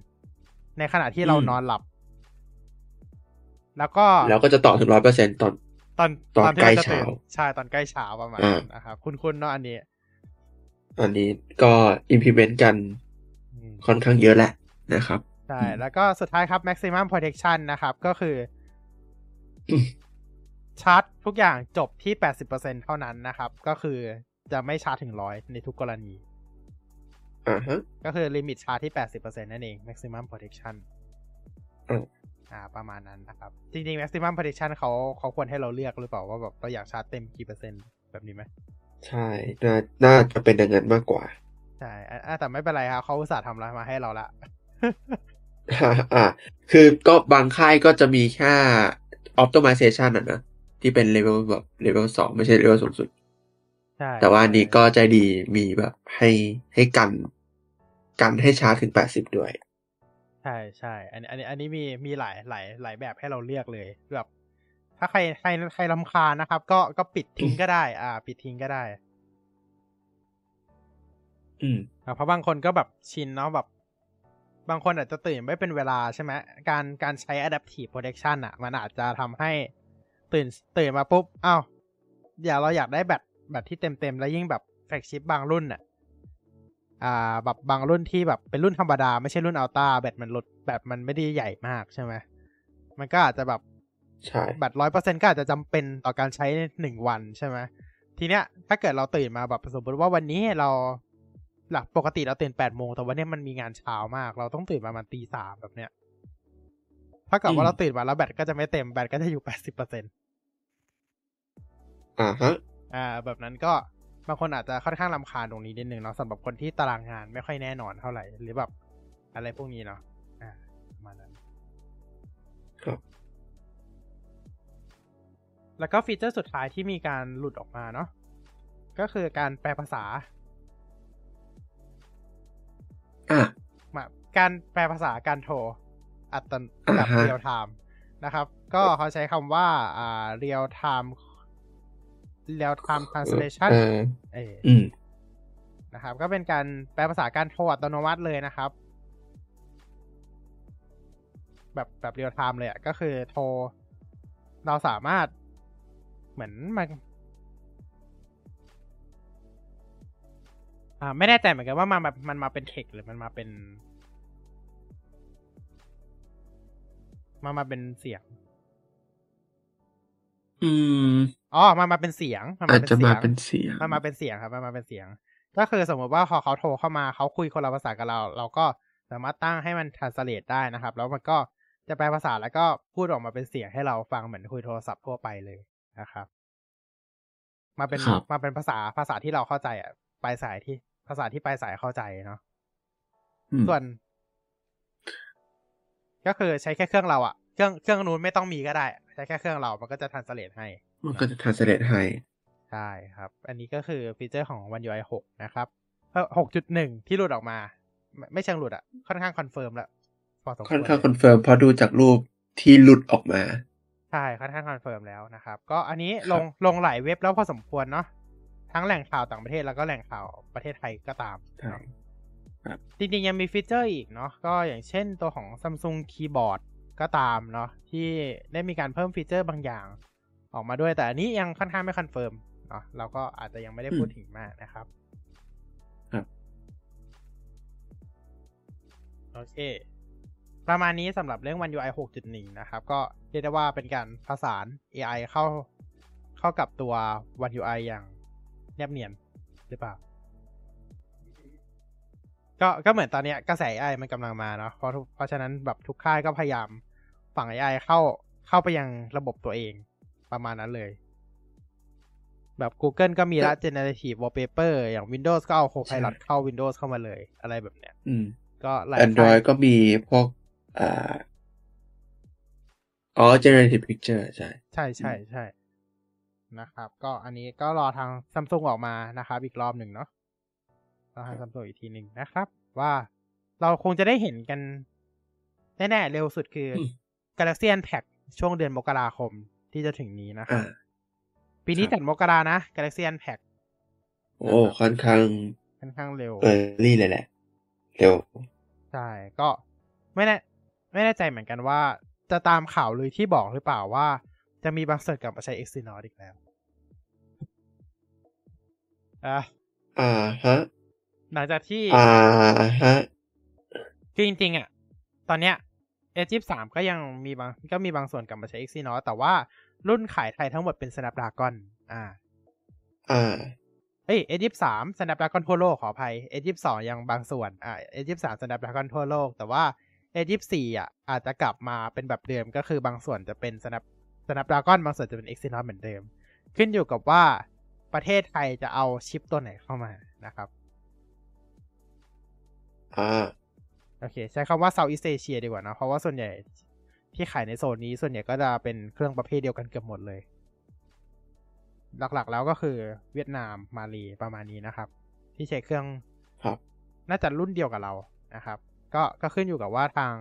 80%ในขณะที่เรานอนหลับ แล้วก็แล้วก็จะต่อถึงร้อยเปอร์เซ็นตอน ตอนตอนที่ใกล้รจะตื่นเช้าใช่ตอนใกล้เช้าประมาณอ่านั้นนะครับคุ้นๆเนาะอันนี้ อันนี้ก็ implement กันอืมค่อนข้างเยอะแหละนะครับใช่แล้วก็สุดท้ายครับ maximum protection นะครับ ก็คืออมชาร์จทุกอย่างจบที่80%เท่านั้นนะครับ ก็คือจะไม่ชาร์จถึงร้อยในทุกกรณีอ่าฮะก็คือลิมิตชาร์จที่80%นั่นเอง maximum protection อืมอ่าประมาณนั้นนะครับ จริงๆ maximum protection เขาเขาควรให้เราเลือกหรือเปล่าว่าแบบเราอยากชาร์จเต็มกี่เปอร์เซ็นต์แบบนี้ไหมใช่น่าน่าจะเป็นอย่างนั้นมากกว่า ใช่อะอะแต่ไม่เป็นไรครับเขาอุตส่าห์ทำอะไรมาให้เราละอ่าอ่าคือก็บางค่ายก็จะมีแค่ optimization อะนะ ที่เป็น level แบบ level สองไม่ใช่ level สูงสุดใช่แต่ว่าอันนี้ก็ใจดีมีแบบให้ให้กัน กันให้ชาร์จถึงแปดสิบด้วยใช่ใช่อันนี้อันนี้อันนี้มีมีหลายหลายหลายแบบให้เราเลือกเลยแบบถ้าใครใครใครลำคาญนะครับ ก็ก็ปิดทิ้งก็ได้ อ่า ปิดทิ้งก็ได้ อืมอ่าเพราะบางคนก็แบบชินเนาะแบบ บางคนอาจจะตื่นไม่เป็นเวลาใช่ไหมการการใช้ adaptive protection อะ มันอาจจะทำให้ตื่นตื่นมาปุ๊บอ้าวอย่าเราอยากได้แบตแบตที่เต็มเต็มๆแล้วยิ่งแบบแฟลกชิปบางรุ่นอะ อ่าแบบบางรุ่นที่แบบเป็นรุ่นธรรมดา ไม่ใช่รุ่นอัลต้าแบตมันลดแบบมันไม่ได้ใหญ่มากใช่ไหมมันก็อาจจะแบบใช่แบตร้อยเปอร์เซ็นก็อาจจะจำเป็นต่อการใช้หนึ่งวันใช่ไหมทีเนี้ย ถ้าเกิดเราตื่นมาแบบสมมติว่าวันนี้เราหลักปกติเราตื่นแปดโมงแต่วันนี้มันมีงานเช้ามาก เราต้องตื่นประมาณตีสามแบบเนี้ยถ้าเกิดว่าเราตื่นมาแล้วแบตก็จะไม่เต็มแบตก็จะอยู่แปดสิบเปอร์เซ็นอ่าฮะอ่า แบบนั้นก็ บางคนอาจจะค่อนข้างลำคาญตรงนี้นิดนึงเนาะสำหรับคนที่ตารางงานไม่ค่อยแน่นอนเท่าไหร่ หรือแบบอะไรพวกนี้เนาะอ่าประมาณนั้น ครับ แล้วก็ฟีเจอร์สุดท้ายที่มีการหลุดออกมาเนาะก็คือการแปลภาษาอะมาการแปลภาษาการโทร อัตโนแบบอ่าฮะ real-time นะครับ ก็เขาใช้คำว่าอ่าเรียลไทม์ เรียลไทม์ translation เออเอออืมนะครับ ก็เป็นการแปลภาษาการโทรอัตโนมัติเลยนะครับ แบบแบบเรียลไทม์เลยอะก็คือโทร เราสามารถเหมือนมันอ่าไม่แน่ใจเหมือนกันว่ามันมามันมาเป็นเทคหรือมันมาเป็นมามาเป็นเสียง อืม อ๋อมามาเป็นเสียงนอาจจะมาสียงเป็นเสียงมันมาเป็นเสียงครับมันมาเป็นเสียง ก็คือสมมติว่าพอเขาโทรเข้ามาเขาคุยคนละภาษากับเรา เราก็สามารถตั้งให้มัน translate ได้นะครับ แล้วมันก็จะแปลภาษาแล้วก็พูดออกมาเป็นเสียงให้เราฟังเหมือนคุยโทรศัพท์ทั่วไปเลยนะครับ มาเป็นครับมาเป็นภาษาภาษาที่เราเข้าใจอะปลายสายที่ภาษาที่ปลายสายเข้าใจเนาะอืมส่วน ก็คือใช้แค่เครื่องเราอะ เครื่องเครื่องนู้นไม่ต้องมีก็ได้ใช้แค่เครื่องเรา มันก็จะ translate ให้ มันก็จะ translate ให้ ใช่ครับ อันนี้ก็คือฟีเจอร์ของ One UI 6 นะครับหกจุดหนึ่งที่หลุดออกมา ไม่ไม่เชิงหลุดอะค่อนข้าง confirm แล้วพอสมควรค่อนข้างเลย confirm เพราะดูจากรูปที่หลุดออกมา ใช่ค่อนข้าง confirm แล้วนะครับ ก็อันนี้ครับลงลงหลายเว็บแล้วพอสมควรเนาะทั้งแหล่งข่าวต่างประเทศแล้วก็แหล่งข่าวประเทศไทยก็ตามใช่จริงๆยังมีฟีเจอร์อีกเนาะก็อย่างเช่นตัวของ Samsung Keyboard ก็ตามเนาะที่ได้มีการเพิ่มฟีเจอร์บางอย่าง ออกมาด้วย แต่อันนี้ยังค่อนข้างไม่ confirmเนาะเราก็อาจจะยังไม่ได้พูดอืมถึงมากนะครับครับโอเค ประมาณนี้สำหรับเรื่อง One UI 6.1 นะครับ ก็เรียกได้ว่าเป็นการผสาน AI เข้าเข้ากับตัว One UI อย่างแนบเนียนหรือเปล่า ก็ก็เหมือนตอนเนี้ยกระแส AI มันกำลังมาเนาะเพราะทุกเพราะฉะนั้นแบบทุกค่ายก็พยายาม ฝัง AI เข้าเข้าไปยังระบบตัวเองประมาณนั้นเลย แบบ Google ก็มีละ generative wallpaper อย่าง Windows ก็เอา Copilot เข้า Windows เข้ามาเลย อะไรแบบเนี้ยอืมก็หลาย Android ค่ายก็มีพวกอ่าอ๋อ generative picture ใช่ ใช่ใช่ใช่นะครับ ก็อันนี้ก็รอทางซัมซุงออกมานะครับ อีกรอบหนึ่งเนาะรอทางซัมซุงอีกทีหนึ่งนะครับ ว่าเราคงจะได้เห็นกัน แน่ๆ เร็วสุดคืออม Galaxy Unpacked ช่วงเดือนมกราคมที่จะถึงนี้นะครับอ่าปีนี้ครับจัดมกรานะ Galaxy Unpacked โอ้ค่อนข้าง ค่อนข้างเร็วเออรี่เลยแหละ เร็ว ใช่ ก็ไม่แน่ไม่แน่ใจเหมือนกันว่า จะตามข่าวลือที่บอกหรือเปล่าว่า จะมีบางส่วนกลับมาใช้ Exynos อีกแล้วอะอ่าฮะหลังจากที่ อ่าฮะคือจริงๆอะ ตอนเนี้ย S 2 3ก็ยังมีบางก็มีบางส่วนกลับมาใช้ Exynos แต่ว่ารุ่นขายไทยทั้งหมดเป็น Snapdragon อ่า อ่า เอ้ย S 2 3 Snapdragon ทั่วโลกขออภัย S 2 2ยังบางส่วน อ่า S 2 3 Snapdragon ทั่วโลก แต่ว่า S 2 4อะ อาจจะกลับมาเป็นแบบเดิมก็คือบางส่วนจะเป็น Snap Snapdragon บางส่วนจะเป็น Exynos เหมือนเดิม ขึ้นอยู่กับว่าประเทศไทยจะเอาชิปตัวไหนเข้ามานะครับ อ่า โอเค ใช้คำว่า Southeast Asia ดีกว่านะ เพราะว่าส่วนใหญ่ที่ขายในโซนนี้ส่วนใหญ่ก็จะเป็นเครื่องประเภทเดียวกันเกือบหมดเลย หลักๆแล้วก็คือเวียดนามมาลีประมาณนี้นะครับ ที่ใช้เครื่องครับน่าจะรุ่นเดียวกับเรานะครับ ก็ก็ขึ้นอยู่กับว่าทาง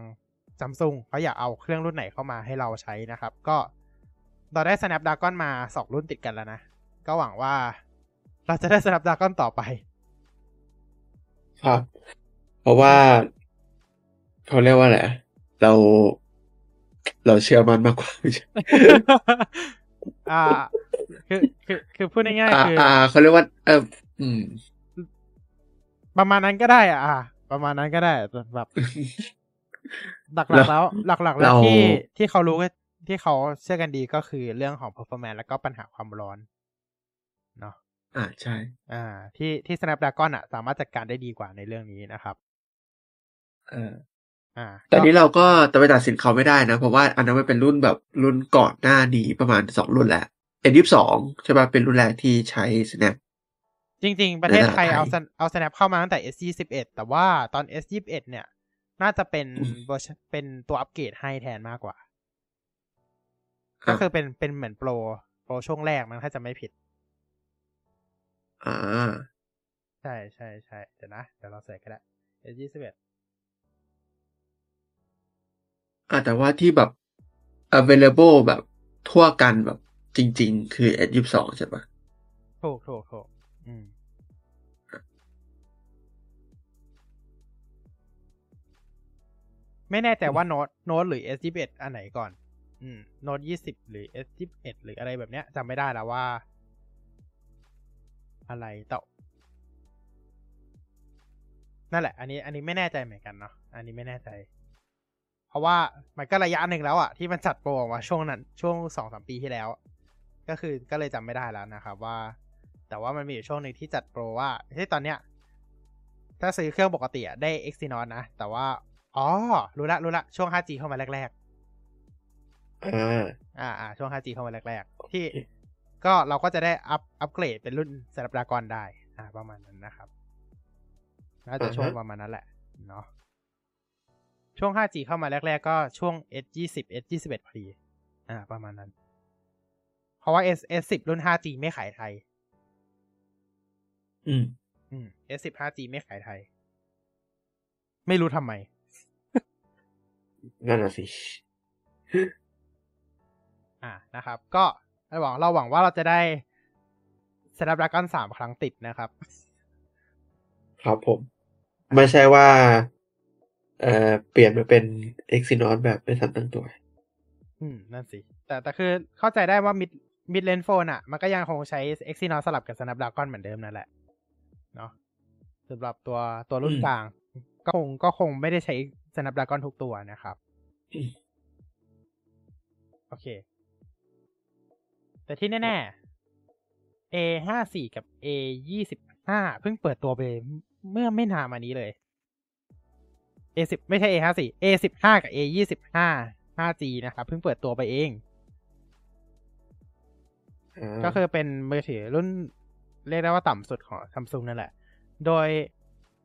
ซัมซุงเขาอยากเอาเครื่องรุ่นไหนเข้ามาให้เราใช้นะครับ ก็เราได้ Snapdragon มาสองรุ่นติดกันแล้วนะ ก็หวังว่าเราจะได้ Snapdragon ต่อไป ครับ เพราะว่า เขาเรียกว่าอะไรอะเราเราเชื่อมันมากกว่าไม่ใช่อ่า คือคือคือพูดง่ายอ่าๆคืออ่าเขาเรียกว่า เอออืม ประมาณนั้นก็ได้ อะอ่าประมาณนั้นก็ได้แต่แบบหลักๆแล้ว หลักๆแล้วเราที่ที่เขารู้กันที่เขาเชื่อกันดีก็คือเรื่องของ performance แล้วก็ปัญหาความร้อนเนาะอ่าใช่ อ่า ที่ที่ Snapdragon อะ สามารถจัดการได้ดีกว่าในเรื่องนี้นะครับ เอออ่า แต่ก็นี้เราก็จะไปตัดสินเขาไม่ได้นะ เพราะว่าอันนั้นมันเป็นรุ่นแบบรุ่นก่อนหน้านี้ประมาณสองรุ่นแหละ N22 ใช่ป่ะเป็นรุ่นแรกที่ใช้ Snap จริง ๆ ประเทศไทยในตลาดไทยเอา Sn- เอา Snap เข้ามาตั้งแต่ S21 แต่ว่าตอน S21 เนี่ย น่าจะเป็นอืมเวอร์ชันเป็นตัวอัปเกรดให้แทนมากกว่า ก็คือเป็นเป็นเหมือนโปรโปรช่วงแรกมั้งถ้าจะไม่ผิด อ่า ใช่ใช่ใช่เดี๋ยวนะ เดี๋ยวเราใส่ก็ได้ S21 อ่าแต่ว่าที่แบบ available แบบทั่วกันแบบจริง ๆ คือ S22 ใช่ป่ะถูกถูกถูกอืมไม่แน่ใจว่าโน้ตโน้ตหรือ S21 อันไหนก่อน อืมโน้ต20หรือ S21 หรืออะไรแบบเนี้ยจำไม่ได้แล้วว่า อะไรแต่นั่นแหละ อันนี้ อันนี้ไม่แน่ใจเหมือนกันเนาะอันนี้ไม่แน่ใจเพ ราะว่ามันก็ระยะหนึ่งแล้วอะที่มันจัดโปรออกมาช่วงนั้นช่วงสองสามปีที่แล้ว ก็คือก็เลยจำไม่ได้แล้วนะครับว่า แต่ว่ามันมีอยู่ช่วงหนึ่งที่จัดโปรว่าที่ตอนเนี้ยถ้าซื้อเครื่องปกติอะได้ Exynos นะ แต่ว่า อ๋อ รู้ละรู้ละช่วง 5G เข้ามาแรกอ่าๆอ่าอ่าช่วง 5G เข้ามาแรกโอๆเคที่ก็เราก็จะได้อัพอัปเกรดเป็นรุ่น Snapdragon ได้ อ่า ประมาณนั้นนะครับน่าจะช่วงประมาณนั้นแหละเนาะ ช่วง 5G เข้ามาแรก ๆ ก็ช่วง S20 S21 พอดี อ่า ประมาณนั้น เพราะว่า S S10 รุ่น 5G ไม่ขายไทย อืม อืม S10 5G ไม่ขายไทย ไม่รู้ทำไม นั่นน่ะสิ อ่า นะครับ ก็เราหวังเราหวังว่าเราจะได้ Snapdragon สามครั้งติดนะครับ ครับผม ไม่ใช่ว่า เอ่อเปลี่ยนมาเป็น Exynos แบบไม่ทันตั้งตัว อืม นั่นสิ แต่แต่คือเข้าใจได้ว่า mid mid range phone อะ มันก็ยังคงใช้ Exynos สลับกับ Snapdragon เหมือนเดิมนั่นแหละ เนาะสำหรับตัวตัวรุ่นกลาง ก็คงก็คงไม่ได้ใช้ Snapdragon ทุกตัวนะครับ โอเค แต่ที่แน่ ๆ A ห้าสี่กับ A ยี่สิบห้าเพิ่งเปิดตัวไปเมื่อไม่นานมานี้เลย A สิบไม่ใช่ A ห้าสี่ A สิบห้ากับ A ยี่สิบห้า 5G นะครับ เพิ่งเปิดตัวไปเองอ่าก็คือเป็นมือถือรุ่นเรียกได้ว่าต่ำสุดของ Samsung นั่นแหละ โดย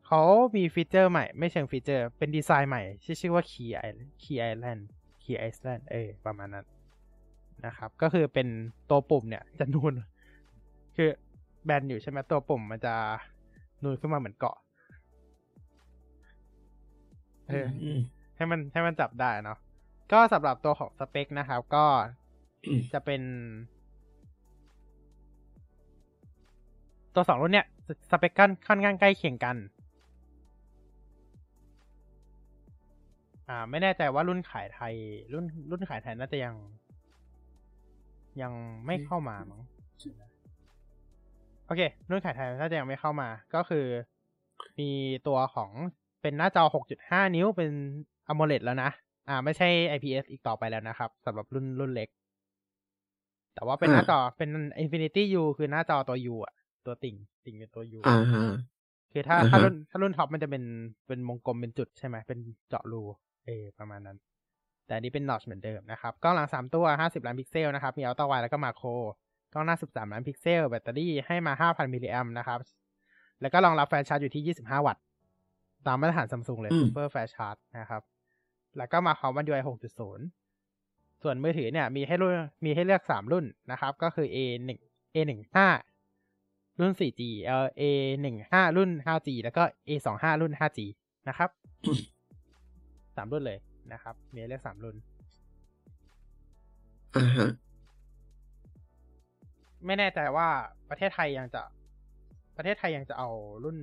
เขามีฟีเจอร์ใหม่ ไม่เชิงฟีเจอร์ เป็นดีไซน์ใหม่ที่ชื่อว่า Key Island Key Island Key Island เออประมาณนั้นนะครับ ก็คือเป็นตัวปุ่มเนี่ยจะนูน คือแบนอยู่ใช่ไหมตัวปุ่มมันจะนูนขึ้นมาเหมือนเกาะ เอออืมให้มันให้มันจับได้เนาะก็สำหรับตัวของสเปคนะครับ ก็อืมจะเป็นตัวสองรุ่นเนี่ยสสเปคกันค่อนข้างใกล้เคียงกัน อ่า ไม่แน่ใจว่ารุ่นขายไทย รุ่นรุ่นขายไทยน่าจะยัง ยังไม่เข้ามามั้งโอเค รุ่นขายไทยน่าจะยังไม่เข้ามา ก็คือ มีตัวของ เป็นหน้าจอ 6.5 นิ้วเป็น AMOLED แล้วนะ อ่า ไม่ใช่ IPS อีกต่อไปแล้วนะครับสำหรับรุ่นรุ่นเล็ก แต่ว่าเป็นหน้าจอเป็น Infinity U คือหน้าจอตัว U อะ ตัวติ่งติ่งเป็นตัว U อ่าฮะคือถ้าอ่าฮะถ้ารุ่นถ้ารุ่นท็อปมันจะเป็นเป็นวงกลมเป็นจุดใช่ไหมเป็นเจาะรูเออประมาณนั้น แต่อันนี้เป็น notch เหมือนเดิมนะครับกล้องหลังสามตัวห้าสิบล้านพิกเซลนะครับ มี ultrawide แล้วก็ macro กล้องหน้าสิบสามล้านพิกเซล แบตเตอรี่ให้มาห้าพันมิลลิแอมนะครับ แล้วก็รองรับ fast charge อยู่ที่ยี่สิบห้าวัตต์ ตามมาตรฐานซัมซุงเลยอืม super fast charge นะครับ แล้วก็มาพร้อม One UI หกจุดศูนย์ส่วนมือถือเนี่ย มีให้รุ่นมีให้เลือกสามรุ่นนะครับ ก็คือ A หนึ่ง A หนึ่งห้ารุ่น 4G เอ่อ A หนึ่งห้ารุ่น 5G แล้วก็ A สองห้ารุ่น 5G นะครับสามรุ่นเลยนะครับ มีให้เลือกสามรุ่นอ่าฮะไม่แน่ใจว่าประเทศไทยยังจะประเทศไทยยังจะเอารุ่น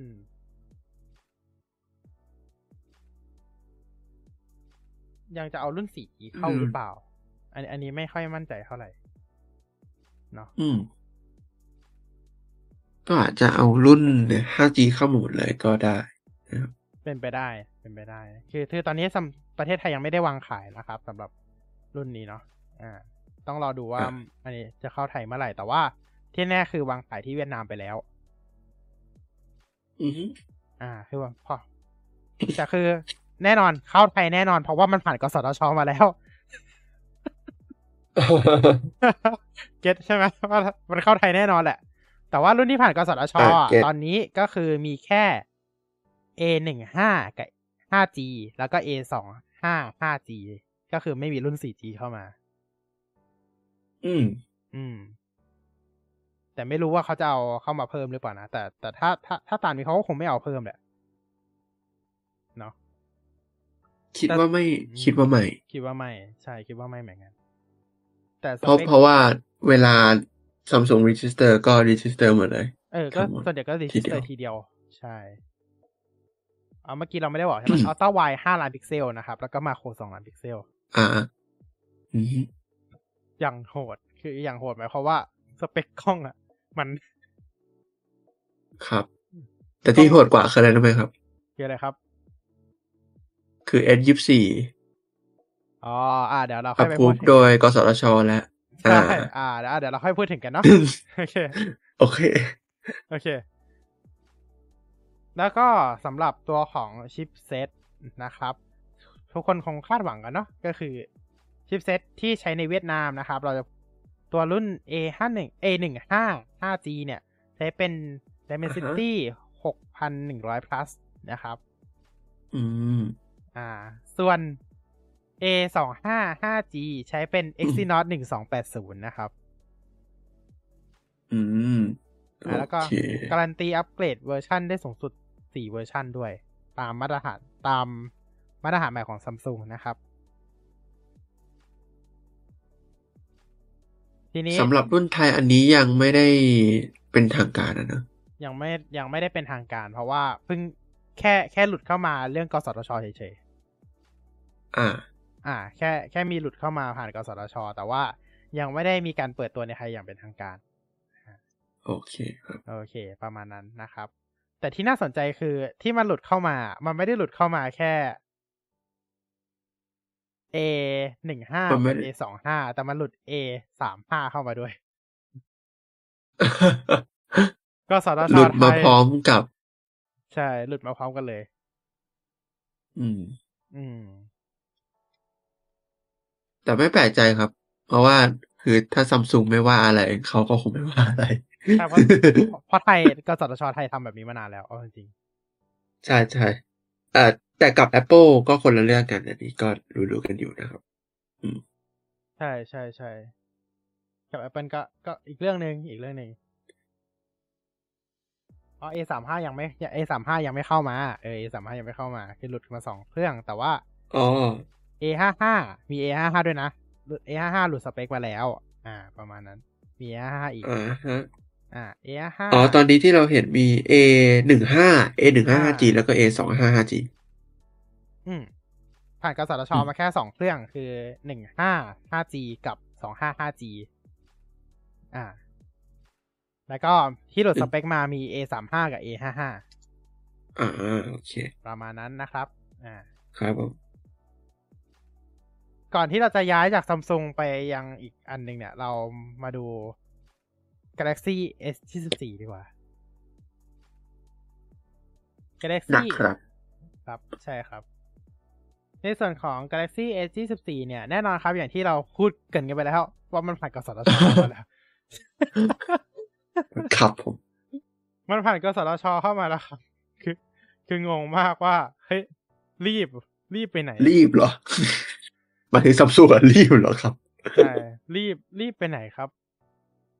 ยังจะเอารุ่น 4G เข้าอืมหรือเปล่า อันอันนี้ไม่ค่อยมั่นใจเท่าไหร่เนาะอืม ก็อาจจะเอารุ่นเนี่ย 5G เข้ามาหมดเลยก็ได้นะครับเป็นไปได้ เป็นไปได้ คือคือตอนนี้สำประเทศไทยยังไม่ได้วางขายนะครับสำหรับรุ่นนี้เนาะอ่า ต้องรอดูว่าอะอันนี้จะเข้าไทยเมื่อไหร่ แต่ว่าที่แน่คือวางขายที่เวียดนามไปแล้ว อือฮึอ่า คือว่าพอแต่คือ แน่นอนเข้าไทยแน่นอน เพราะว่ามันผ่านกสทชมาแล้วเก็ตใช่ไหมว่ามันเข้าไทยแน่นอนแหละ แต่ว่ารุ่นที่ผ่านกสทชอะอะเก็ตตอนนี้ก็คือมีแค่ A หนึ่งห้ากับ 5G แล้วก็ A สองห้า 5G ก็คือไม่มีรุ่น 4G เข้ามา อืม อืม แต่ไม่รู้ว่าเขาจะเอาเข้ามาเพิ่มหรือเปล่านะ แต่แต่ถ้าถ้าถ้าตามนี้เขาก็คงไม่เอาเพิ่มแหละ คิดว่าไม่ คิดว่าไม่ คิดว่าไม่ ใช่ คิดว่าไม่เหมือนกันแต่สเพราะปคเพราะว่าเวลา Samsung Register ก็ Register หมดเลย เออ ก็ทั้งหมดส่วนใหญ่ก็รีทีจิสเดีเตยอวร์ทีเดียว ใช่เอาเมื่อกี้เราไม่ได้บอกใช่ไหมอัลต้าไวห้าล้านพิกเซลนะครับ แล้วก็มาโครสองล้านพิกเซล อ่าอือฮึอย่างโหด คืออย่างโหดหมายความว่า สเปคกล้องอะ มัน ครับ แต่ที่โหดกว่าคืออะไรรู้ไหมครับคืออะไรครับ คือ S ยี่สี่อ๋ออ่าเดี๋ยวเราค่อัอยพไปพูพูดดถึงโดยกสทชและใช่อ่าอ่าเดี๋ยวเดี๋ยวเราค่อยพูดถึงกันเนาะโอเค โอเค โอเค แล้วก็สำหรับตัวของชิปเซตนะครับ ทุกคนคงคาดหวังกันเนาะก็คือชิปเซตที่ใช้ในเวียดนามนะครับ เราจะตัวรุ่น A ห้าหนึ่ง A หนึ่งห้า 5G เนี่ยใช้เป็น Dimensity หกพันหนึ่งร้อย plus นะครับ อืม อ่า ส่วน A สองห้า 5G ใช้เป็น Exynos หนึ่งสองแปดศูนย์นะครับ อืมอ่าแล้วก็โอเคการันตีอัปเกรดเวอร์ชันได้สูงสุด4เวอร์ชันด้วย ตามมาตรฐานตามมาตรฐานใหม่ของซัมซุงนะครับ ทีนี้สำหรับรุ่นไทยอันนี้ยังไม่ได้เป็นทางการนะเนอะยังไม่ยังไม่ได้เป็นทางการ เพราะว่าเพิ่ง แค่แค่หลุดเข้ามาเรื่องกสทชเฉยอ่าๆอ่า แค่แค่มีหลุดเข้ามาผ่านกสทช แต่ว่ายังไม่ได้มีการเปิดตัวในไทยอย่างเป็นทางการโอเคครับโอเค ประมาณนั้นนะครับ แต่ที่น่าสนใจคือที่มันหลุดเข้ามา มันไม่ได้หลุดเข้ามาแค่ A หนึ่งห้ามันไม่กับได้ A สองห้าแต่มันหลุด A สามห้าเข้ามาด้วย ก็สทชหลุดมาไทยพร้อมกับ ใช่หลุดมาพร้อมกันเลย อืม อืม แต่ไม่แปลกใจครับ เพราะว่าคือถ้าซัมซุงไม่ว่าอะไรเขาก็คงไม่ว่าอะไรใช่เพราะเพราะไทยก็สทชไทยทำแบบนี้มานานแล้วเอาจริงใช่ใช่เอ่อแต่กับ Apple ก็คนละเรื่องกันอันนี้ก็รู้ๆกันอยู่นะครับๆใช่ใช่ใช่กับ Apple ก็ก็อีกเรื่องหนึ่งอีกเรื่องหนึ่ง อ๋อ A สามห้ายังไม่ A สามห้ายังไม่เข้ามา เออ A สามห้ายังไม่เข้ามา คือหลุดมาสองเครื่อง แต่ว่าอ๋อ A ห้าห้ามี A ห้าห้าด้วยนะหลุด A ห้าห้าหลุดสเปคมาแล้ว อ่า ประมาณนั้น มี A ห้าห้าอีก อ่าฮะ อ่า A ห้าอ๋อ ตอนนี้ที่เราเห็นมี A หนึ่งห้า A หนึ่งห้า G แล้วก็ A สองห้าห้า G อืม ผ่านกสทชอืมมาแค่สองเครื่อง คือหนึ่งห้าห้า G กับสองห้าห้า G อ่า แล้วก็ที่หลุดสเปคมามี A สามห้ากับ A ห้าห้าอ่าโอเค ประมาณนั้นนะครับ อ่า ครับผม ก่อนที่เราจะย้ายจากซัมซุงไปยังอีกอันหนึ่งเนี่ย เรามาดู Galaxy S ที่สิบสี่ดีกว่า Galaxy หนักครับ ครับ ใช่ครับในส่วนของ Galaxy S ที่สิบสี่เนี่ย แน่นอนครับ อย่างที่เราพูดเกรินกันไปแล้ว ว่ามันผ่านกสทชมาแล้ว ครับผม มันผ่านกสทชเข้ามาแล้วครับ คือ คืองงมากว่า เฮ้ย รีบ รีบไปไหน รีบเหรอมาถึงซัมซุงอะรีบเหรอครับใช่รีบ รีบไปไหนครับ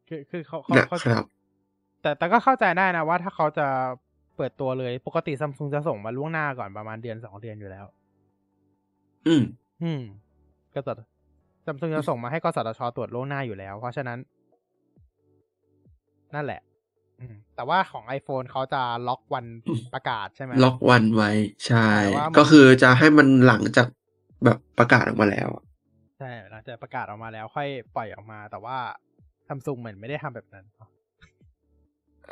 คือคือเขาเขาหนักเขาครับแต่แต่ก็เข้าใจได้นะว่า ถ้าเขาจะเปิดตัวเลย ปกติซัมซุงจะส่งมาล่วงหน้าก่อนประมาณเดือนสองเดือนอยู่แล้ว อืม อืม ก็จะซัมซุงจะส่งมาให้กสทชตรวจล่วงหน้าอยู่แล้ว เพราะฉะนั้น นั่นแหละอืมแต่ว่าของ iPhone เขาจะล็อกวันประกาศใช่ไหมล็อกวันไว้ใช่แต่ว่ามันก็คือจะให้มันหลังจากแบบประกาศออกมาแล้วอะใช่หลังจากประกาศออกมาแล้ว ค่อยปล่อยออกมา แต่ว่าซัมซุงเหมือนไม่ได้ทำแบบนั้น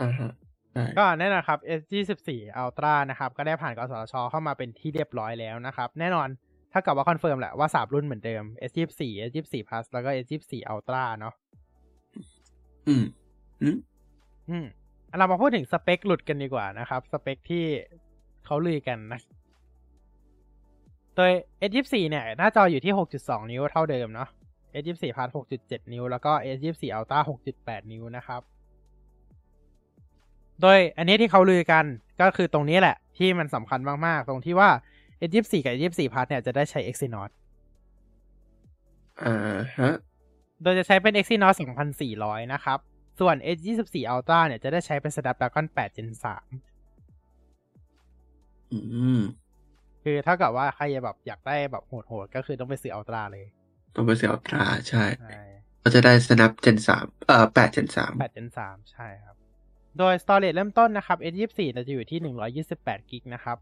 อ่าฮะใช่ก็แน่นอนครับ S24 Ultra นะครับ ก็ได้ผ่านกสทชเข้ามาเป็นที่เรียบร้อยแล้วนะครับ แน่นอนเท่ากับว่าคอนเฟิร์มแหละว่าสามรุ่นเหมือนเดิม S24 S24 Plus แล้วก็ S24 Ultra เนาะอืม อืมอืมเรามาพูดถึงสเปคหลุดกันดีกว่านะครับ สเปคที่เขาลือกันนะโดย S24 เนี่ย หน้าจออยู่ที่ 6.2 นิ้วเท่าเดิมเนาะ S24 Plus 6.7 นิ้ว แล้วก็ S24 Ultra 6.8 นิ้วนะครับ โดยอันนี้ที่เขาลือกันก็คือตรงนี้แหละ ที่มันสำคัญมากๆ ตรงที่ว่า S24 กับ S24 Plus เนี่ยจะได้ใช้ Exynos อ่าฮะ โดยจะใช้เป็น Exynos 2400 นะครับ ส่วน S24 Ultra เนี่ยจะได้ใช้เป็น Snapdragon 8 Gen 3อืมคือถ้ากับว่าใครแบบอยากได้แบบโหดๆ ก็คือต้องไปซื้อ Ultra เลย ต้องไปเสียอัลตราใช่ใช่ ก็จะได้ snap gen สามเอ่อแปด gen สาม8 Gen 3 ใช่ครับ โดย storage เริ่มต้นนะครับ S24 จะอยู่ที่ 128 กิกนะครับ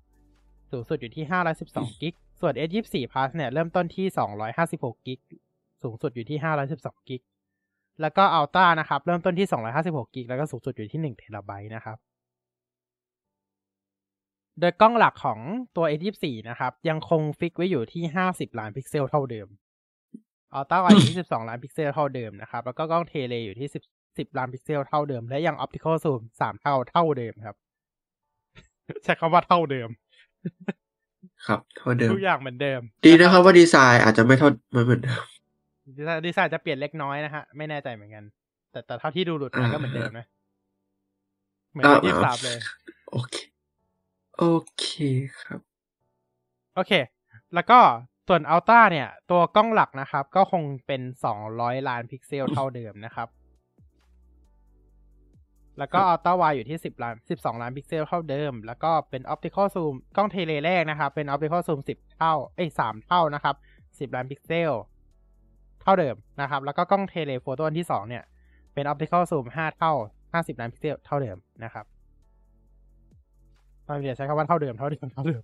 สูงสุดอยู่ที่ 512 กิก ส่วน S24 Plus เนี่ยเริ่มต้นที่ 256 กิก สูงสุดอยู่ที่ 512 กิก แล้วก็ Ultra นะครับ เริ่มต้นที่ 256กิกแล้วก็สูงสุดอยู่ที่ 1 เทราไบต์นะครับ โดยกล้องหลักของตัว S24 นะครับ ยังคง fix ไว้อยู่ที่ 50 ล้านพิกเซลเท่าเดิม ultrawide อยู่ที่ 12 ล้านพิกเซลเท่าเดิมนะครับ แล้วก็กล้อง tele อยู่ที่ 10 10 ล้านพิกเซลเท่าเดิม และยัง optical zoom 3เท่าเท่าเดิมครับ ใช้คำว่าเท่าเดิม ครับ เท่าเดิม ทุกอย่างเหมือนเดิม ดีนะครับว่าดีไซน์อาจจะไม่เท่าไม่เหมือนเดิม ดีไซน์ดีไซน์จะเปลี่ยนเล็กน้อยนะฮะ ไม่แน่ใจเหมือนกัน แต่แต่เท่าที่ดูหลุดมาก็เหมือนเดิมนะ เหมือนอ่ายี่สามเลย โอเค โอเคครับ โอเค แล้วก็ส่วน Ultra เนี่ย ตัวกล้องหลักนะครับ ก็คงเป็น200ล้านพิกเซลเท่าเดิมนะครับ แล้วก็ ultrawide อยู่ที่10ล้าน12ล้านพิกเซลเท่าเดิม แล้วก็เป็น optical zoom กล้อง tele แรกนะครับ เป็น optical zoom 10เท่า เอ้ย3เท่านะครับ10ล้านพิกเซล เท่าเดิมนะครับ แล้วก็กล้อง telephoto อันที่ 2 เนี่ย เป็น optical zoom 5 เท่า 50 ล้านพิกเซลเท่าเดิมนะครับตอนเรียนใช้คำว่าเท่าเดิมเท่าเดิมเท่าเดิม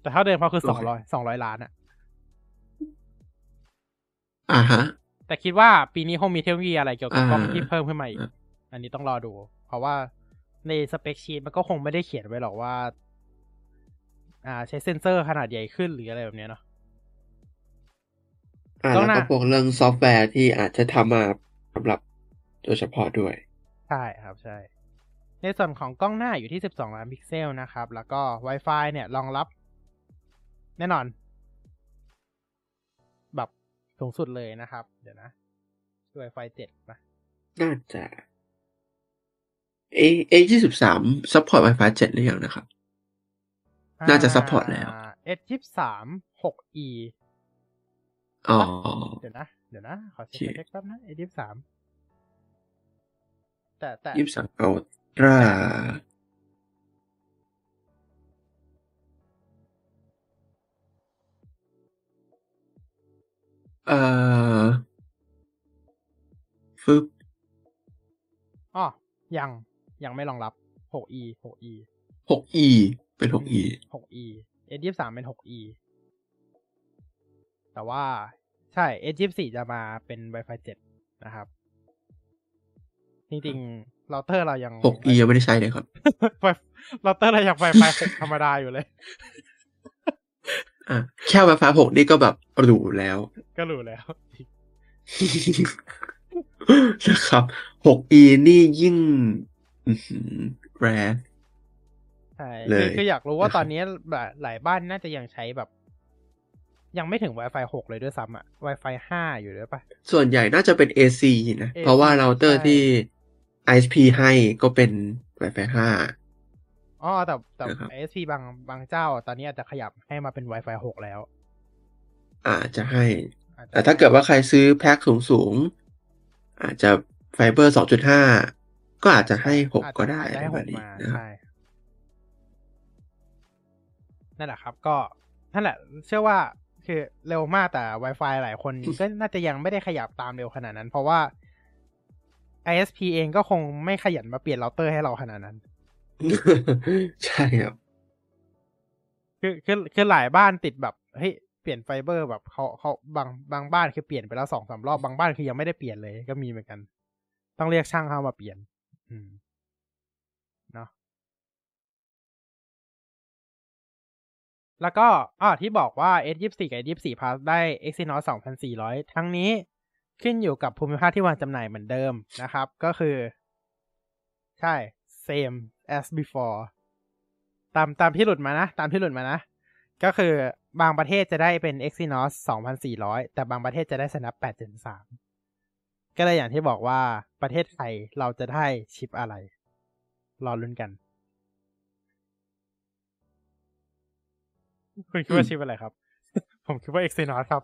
แต่เท่าเดิมเขาคือโอสองเคร้อยสองร้อยล้านอะอ่าฮะ แต่คิดว่าปีนี้คงมีเทคโนโลยีอะไรเกี่ยวกับกล้องอ่าที่เพิ่มขึ้นมาอีกอ่าอันนี้ต้องรอดู เพราะว่าใน spec sheet มันก็คงไม่ได้เขียนไว้หรอกว่า อ่า ใช้เซนเซอร์ขนาดใหญ่ขึ้นหรืออะไรแบบเนี้ยเนาะอ่าต้อง แล้วน่ะก็พวกเรื่องซอฟต์แวร์ที่อาจจะทำมาสำหรับโดยเฉพาะด้วย ใช่ครับใช่ ในส่วนของกล้องหน้าอยู่ที่ 12 ล้านพิกเซลนะครับ แล้วก็ Wi-Fi เนี่ยรองรับ แน่นอน แบบสูงสุดเลยนะครับ เดี๋ยวนะ Wi-Fi 7ปะน่าจะ S S ยี่สิบสาม support Wi-Fi เจ็ดหรือยังนะครับ น่าจะ support แล้ว S ยี่สามหก e อ๋อ เดี๋ยวนะ เดี๋ยวนะ ขอเช็คโอเคเช็คแป๊บนะ S ยี่สามแต่แต่ยี่สิบสาม Ultraเอ่อฟึบอ๋อยัง ยังไม่รองรับหก e หก e หก E เป็นหก E หก e เอยี่สามเป็นหก e แต่ว่าใช่เอยี่สี่จะมาเป็น Wi-Fi เจ็ดนะครับ จริงๆเราเตอร์เรายังหก E ยังไม่ได้ใช้เลยครับเราเตอร์เรายัง Wi-Fi หกธรรมดาอยู่เลยอะแค่ Wi-Fi หกนี่ก็แบบหรูแล้ว ก็รู้แล้ว นะครับหก E นี่ยิ่งอื้อหือแรใช่เลคือยคืออยากรู้ว่านะครับตอนนี้แบบหลายบ้านน่าจะยังใช้แบบ ยังไม่ถึง Wi-Fi 6 เลยด้วยซ้ำอะ Wi-Fi 5 อยู่ด้วยปะส่วนใหญ่น่าจะเป็น AC นะ AC เพราะว่าเราเตอร์ใช่ที่ ISP ให้ก็เป็น Wi-Fi 5อ๋อแต่แต่นะครับ ISP บางบางเจ้า ตอนนี้อาจจะขยับให้มาเป็น Wi-Fi 6 แล้ว อาจจะให้อาจจะแต่ถ้าเกิดว่าใครซื้อแพ็คสูงสูงๆอาจจะไฟเบอร์ 2.5 ก็อาจจะให้6อาจจะก็ได้อาจจะให้ประมาณนี้หกมานะครับใช่นั่นแหละครับ ก็นั่นแหละ เชื่อว่า คือเร็วมากแต่ Wi-Fi หลายคนก็น่าจะยังไม่ได้ขยับตามเร็วขนาดนั้น เพราะว่า ISP เองก็คงไม่ขยันมาเปลี่ยนเราเตอร์ให้เราขนาดนั้น ใช่ครับ คือคือคือหลายบ้านติดแบบเฮ้ยเปลี่ยนไฟเบอร์แบบเขาเขาบางบางบ้านคือเปลี่ยนไปแล้วสองสามรอบบางบ้านคือยังไม่ได้เปลี่ยนเลย ก็มีเหมือนกัน ต้องเรียกช่างเข้ามาเปลี่ยน อืม แล้วก็อ่าที่บอกว่า S24 กับ S24 Plus ได้ Exynos 2400 ทั้งนี้ขึ้นอยู่กับภูมิภาคที่วางจำหน่ายเหมือนเดิมนะครับ ก็คือ ใช่ same as before ตามตามที่หลุดมานะ ตามที่หลุดมานะ ก็คือบางประเทศจะได้เป็น Exynos 2400 แต่บางประเทศจะได้ Snap 8 Gen 3 ก็เลยอย่างที่บอกว่าประเทศไทยเราจะได้ชิปอะไร รอลุ้นกัน คุณคิดว่าชิปอะไรครับ ผมคิดว่า Exynos ครับ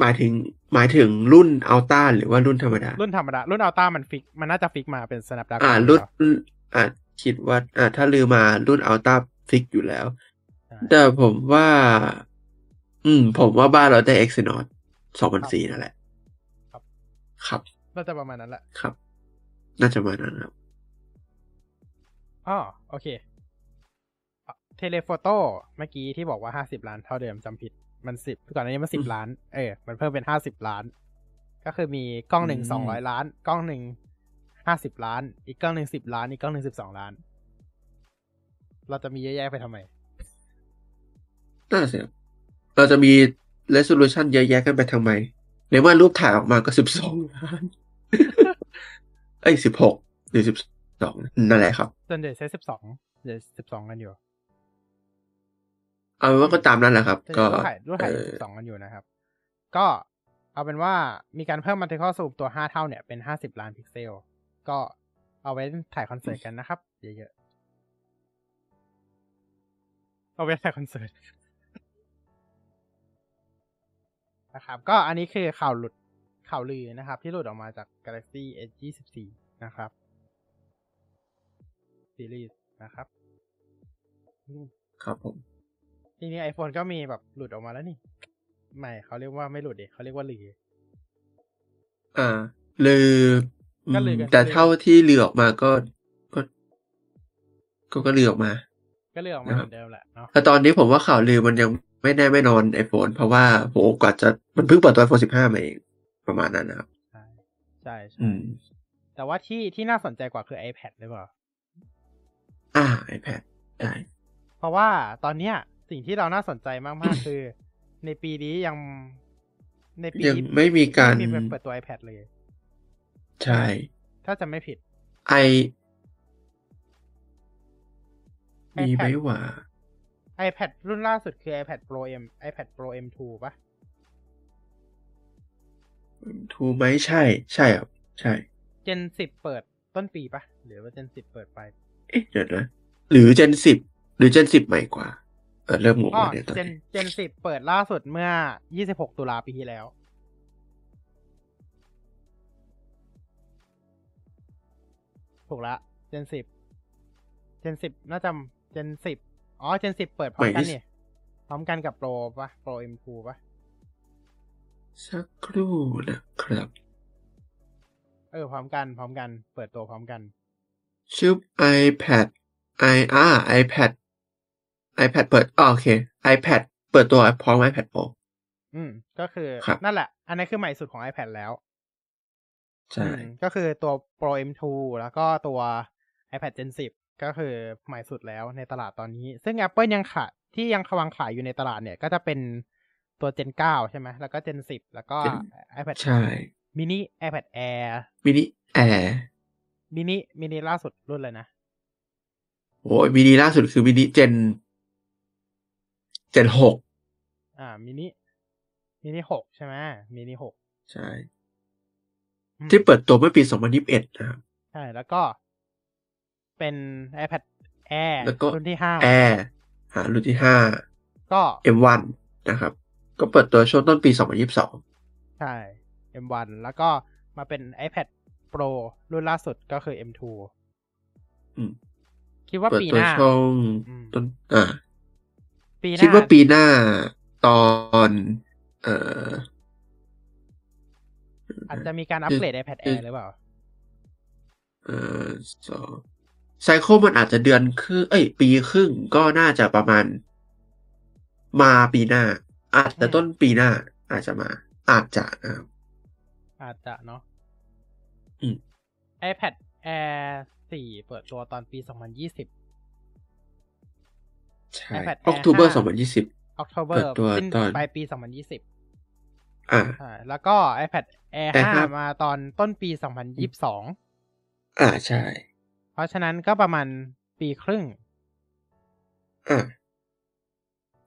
หมายถึงหมายถึงรุ่น Ultra หรือว่ารุ่นธรรมดา รุ่นธรรมดา รุ่น Ultra มัน fix มันน่าจะ fix มาเป็น Snapdragon อ่ารุ่นอ่าคิดว่า อ่าถ้าลืมมารุ่น Ultra fix อยู่แล้วใช่แต่ผมว่า อืม ผมว่าบ้านเราได้ Exynos 2004นั่นแหละ ครับ ครับน่าจะประมาณนั้นแหละครับ น่าจะมานั้นครับอ๋อโอเค เทเลโฟโต้เมื่อกี้ที่บอกว่าห้าสิบล้านเท่าเดิมจำผิดมันสิบก่อนหน้านี้มันสิบล้าน เออ มันเพิ่มเป็นห้าสิบล้าน ก็คือมีกล้องหนึ่งอืมสองร้อยล้าน กล้องหนึ่งห้าสิบล้าน อีกกล้องหนึ่งสิบล้าน อีกกล้องหนึ่งสิบสองล้าน เราจะมีเยอะแยะไปทำไมน่าสิครับเราจะมี resolution เยอะแยะกันไปทำไม ในเมื่อรูปถ่ายออกมาก็12ล้าน เอ้ย16หรือ12นั่นแหละครับจนเดี๋ยวใช้สิบสองเดี๋ยวสิบสองกันอยู่ เอาเป็นว่าก็ตามนั้นแหละครับจะก็รูปถ่ายรูปถ่ายเออสิบสองกันอยู่นะครับ ก็เอาเป็นว่ามีการเพิ่มมัลติคอสูบตัวห้าเท่าเนี่ยเป็นห้าสิบล้านพิกเซล ก็เอาไว้ถ่ายคอนเสิร์ตกันนะครับ เยอะๆ เอาไว้ถ่ายคอนเสิร์ตนะครับ ก็อันนี้คือข่าวหลุดข่าวลือนะครับ ที่หลุดออกมาจาก Galaxy S 24 นะครับซีรีส์นะครับอืมครับผม ทีนี้ iPhone ก็มีแบบหลุดออกมาแล้วนี่ ไม่เขาเรียกว่าไม่หลุดดิเขาเรียกว่าลืออ่าลืออืมก็ลือกันแต่เท่าที่ลือออกมาก็ ก็ ก็ก็ลือออกมา ก็ลือออกมานะเหครับมือนเดิมแหละเนาะแต่ตอนนี้ผมว่าข่าวลือมันยังไม่แน่ไม่นอน iPhone เพราะว่าโหกว่าจะมันเพิ่งเปิดตัว iPhone 15มาเองประมาณนั้นนะครับ ใช่ใช่ใช่อืมแต่ว่าที่ที่น่าสนใจกว่าคือ iPad หรือเปล่า อ่า iPad ได้ เพราะว่าตอนเนี้ย สิ่งที่เราน่าสนใจมากๆ คือ ในปีนี้ยัง ในปียังนี้ไม่มีการไม่มีเปิดตัว iPad เลย ใช่ ถ้าจะไม่ผิด ไอมีไหม iPad ว่า iPad รุ่นล่าสุดคือ iPad Pro M iPad Pro M2 ปะทูไหมใช่ ใช่ครับ ใช่ Gen 10เปิดต้นปีปะหรือว่า Gen 10เปิดไป เอ๊ะเดี๋ยวนะ หรือ Gen 10หรือ Gen 10ใหม่กว่า เออเริ่มงงอ๋อแล้วเนี่ยตอน Gen นี้ Gen 10เปิดล่าสุดเมื่อ 26 ตุลาปีที่แล้ว ถูกละ Gen 10 Gen 10น่าจะ Gen 10อ๋อ Gen 10เปิดพร้อมกันนี่พร้อมกันกับ Pro ปะ Pro M2 ปะสักครู่นะครับ เออ พร้อมกันพร้อมกัน เปิดตัวพร้อมกันชื่อ iPad i อ่า iPad iPad เปิดอ๋อโอเค iPad เปิดตัวพร้อม iPad Pro อืม ก็คือครับนั่นแหละ อันนี้คือใหม่สุดของ iPad แล้ว ใช่อืมก็คือตัว Pro M2 แล้วก็ตัว iPad Gen 10 ก็คือใหม่สุดแล้วในตลาดตอนนี้ ซึ่ง Apple ยังขายที่ยังวางขายอยู่ในตลาดเนี่ย ก็จะเป็นตัว Gen 9 ใช่ไหม แล้วก็ Gen 10 แล้วก็ iPad ใช่ mini iPad Air มินิแอร์ mini mini ล่าสุดรุ่นเลยนะโอ้ยมินิล่าสุดคือมินิเจน เจนหกอ่า mini mini 6ใช่ไหม mini 6ใช่อืมที่เปิดตัวเมื่อปี2021นะครับใช่ แล้วก็เป็น iPad Air แล้วก็รุ่นที่แอร์หารุ่นที่5ก็5 M1 นะครับ ก็เปิดตัวช่วงต้นปี 2022 ใช่ M1 แล้วก็มาเป็น iPad Pro รุ่นล่าสุดก็คือ M2 อืมคิดว่าเปิดปีตัวหน้าช่วงอืมต้นอ่า ปีหน้า คิดว่าปีหน้าตอน เอ่ออาจจะมีการอัปเกรด iPad Air หรือเปล่า เอ่อสองไซเคิลมันอาจจะเดือนครึ่งเอ้ย ปีครึ่งก็น่าจะประมาณ มาปีหน้า อาจจะอืมต้นปีหน้า อาจจะมา อาจจะนะครับอาจจะเนาะอืม iPad Air 4 เปิดตัวตอนปี 2020 ใช่ iPad อ Air อกตูเบอร์5สองพันยี่สิบ October เปิดตัวสิ้นตอนปลายปี 2020 อ่าอ่าแล้วก็ iPad Air Air 5 5มาตอนต้นปี 2022 อ่าใช่ เพราะฉะนั้นก็ประมาณปีครึ่ง อ่า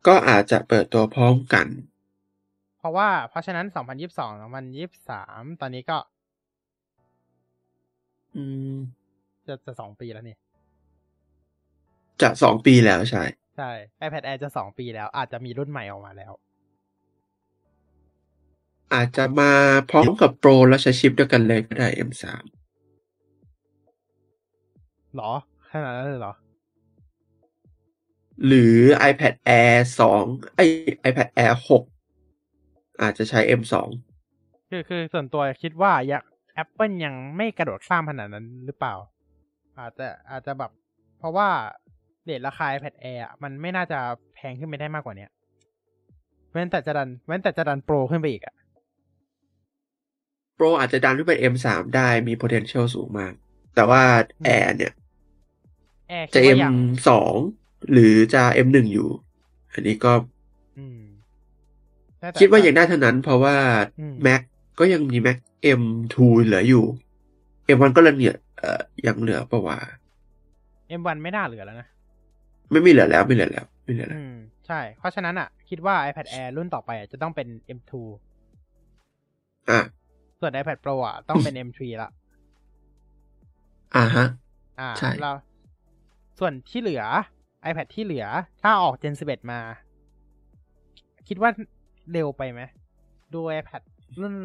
ก็อาจจะเปิดตัวพร้อมกัน เพราะว่าเพราะฉะนั้น 2022 2023 ตอนนี้ก็ อืม จะจะสองปีแล้วนี่จะสองปีแล้วใช่ ใช่ iPad Air จะสองปีแล้ว อาจจะมีรุ่นใหม่ออกมาแล้ว อาจจะมาพร้อมกับโปรแล้วใช้ชิปเดียวกันเลยก็ได้ M3 หรอขนาดนั้นเลยเหรอ หรือ iPad Air 2ไอ iPad Air 6อาจจะใช้ M2 คือคือส่วนตัวคิดว่าอยาก Apple ยังไม่กระโดดข้ามขนาดนั้นหรือเปล่า อาจจะอาจจะแบบ เพราะว่า เรทราคา iPad Air อะมันไม่น่าจะแพงขึ้นไปได้มากกว่าเนี้ยเว้นแต่จะดันเว้นแต่จะดันโปรขึ้นไปอีกอะโปรอาจจะดันขึ้นไป M3 ได้มี potential สูงมาก แต่ว่า Air เนี่ย Air จะคิดว่ายัง M2 หรือจะ M1 อยู่ อันนี้ก็อืมแต่แต่คิดว่ายังได้เท่านั้น เพราะว่าอืม Mac ก็ยังมี Mac M2 เหลืออยู่ M1 ก็เลยเหลือเอ่อยังเหลือปะวะ M1 ไม่น่าเหลือแล้วนะ ไม่มีเหลือแล้วไม่เหลือแล้วไม่เหลือแล้วอืมใช่ เพราะฉะนั้นอะ คิดว่า iPad Air รุ่นต่อไปอะจะต้องเป็น M2 อะส่วน iPad Pro อะต้องเป็น M3 ละอ่าฮะ อ่าใช่เราส่วนที่เหลือ iPad ที่เหลือ ถ้าออก Gen 11 มา คิดว่าเร็วไปไหมดู iPad รุ่น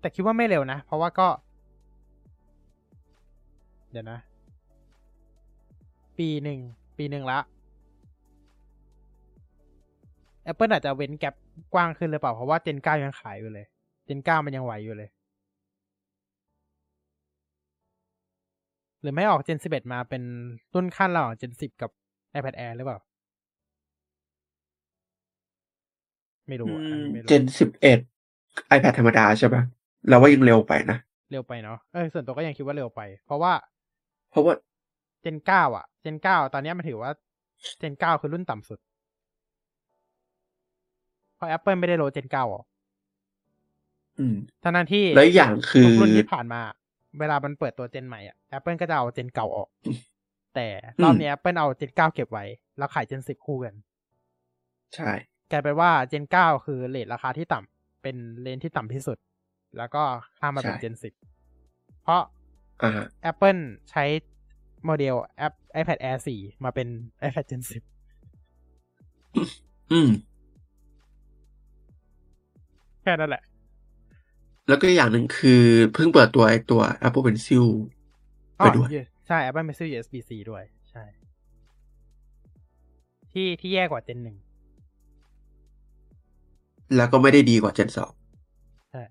แต่คิดว่าไม่เร็วนะ เพราะว่าก็ เดี๋ยวนะ ปีหนึ่ง ปีหนึ่งละ Apple อาจจะเว้นแกลบกว้างขึ้นหรือเปล่า เพราะว่า Gen 9ยังขายอยู่เลย Gen 9มันยังไหวอยู่เลย หรือไม่ออก Gen 11มาเป็นรุ่นขั้นระหว่าง Gen 10กับ iPad Air หรือเปล่าไม่รู้อะอันนี้ไม่รู้เจนสิบเอ็ด iPad ธรรมดาใช่ปะเราว่ายังเร็วไปนะ เร็วไปเนาะเออส่วนตัวก็ยังคิดว่าเร็วไป เพราะว่า เพราะว่า Gen 9อะ Gen 9ตอนเนี้ยมันถือว่า Gen 9คือรุ่นต่ำสุด เพราะ Apple ไม่ได้โหลด Gen 9ออกอืมทั้งนั้นที่แล้วอีกอย่างคือทุกรุ่นที่ผ่านมา เวลามันเปิดตัว Gen ใหม่อะ Apple ก็จะเอา Gen เก่าออก แต่รอบนี้ Apple เอา Gen 9เก็บไว้ แล้วขาย Gen 10คู่กัน ใช่กลายเป็นว่า Gen 9คือเลทราคาที่ต่ำเป็นเลนที่ต่ำที่สุด แล้วก็ข้ามมาเป็น Gen 10เพราะอ่าฮะ Apple ใช้ โมเดลแอป iPad Air 4 มาเป็น iPad Gen อืม10แค่นั้นแหละ แล้วก็อย่างหนึ่งคือเพิ่งเปิดตัวไอตัว Apple Pencil อ๋ไปอด้วย ใช่ Apple Pencil USB-C ด้วย ใช่ ที่ที่แย่กว่า Gen 1 แล้วก็ไม่ได้ดีกว่า Gen สองใช่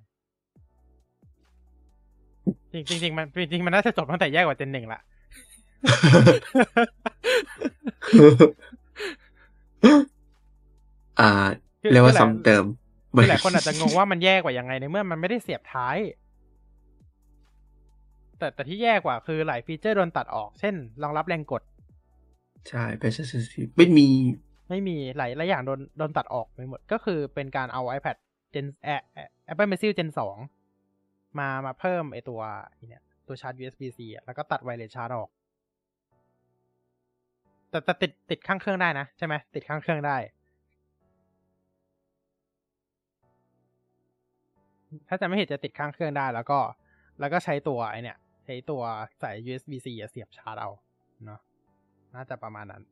จริงจริงๆมันจริงๆมันน่าจะจบตั้งแต่แย่กว่า Gen 1ละ อ่าคือเรียกว่าคือหลายซ้ำเติมคือหลายคนอาจจะงงว่ามันแย่กว่ายังไงในเมื่อมันไม่ได้เสียบท้าย แต่แต่ที่แย่กว่าคือหลายฟีเจอร์โดนตัดออก เช่น รองรับแรงกด ใช่ pressure sensitive ไม่มี ไม่มีหลายหลายอย่างโดนโดนตัดออกไปหมด ก็คือเป็นการเอา iPad Gen แอ Apple Pencil Gen 2มามาเพิ่มไอตัวไอ้เนี่ยตัวชาร์จ USB-C อะแล้วก็ตัดไวเลสชาร์จออก แต่แต่ติดติดข้างเครื่องได้นะใช่ไหมติดข้างเครื่องได้ ถ้าจะไม่เห็นจะติดข้างเครื่องได้ แล้วก็ แล้วก็ใช้ตัวไอเนี่ย ใช้ตัวสาย USB-C เสียบชาร์จเอาเนาะน่าจะประมาณนั้น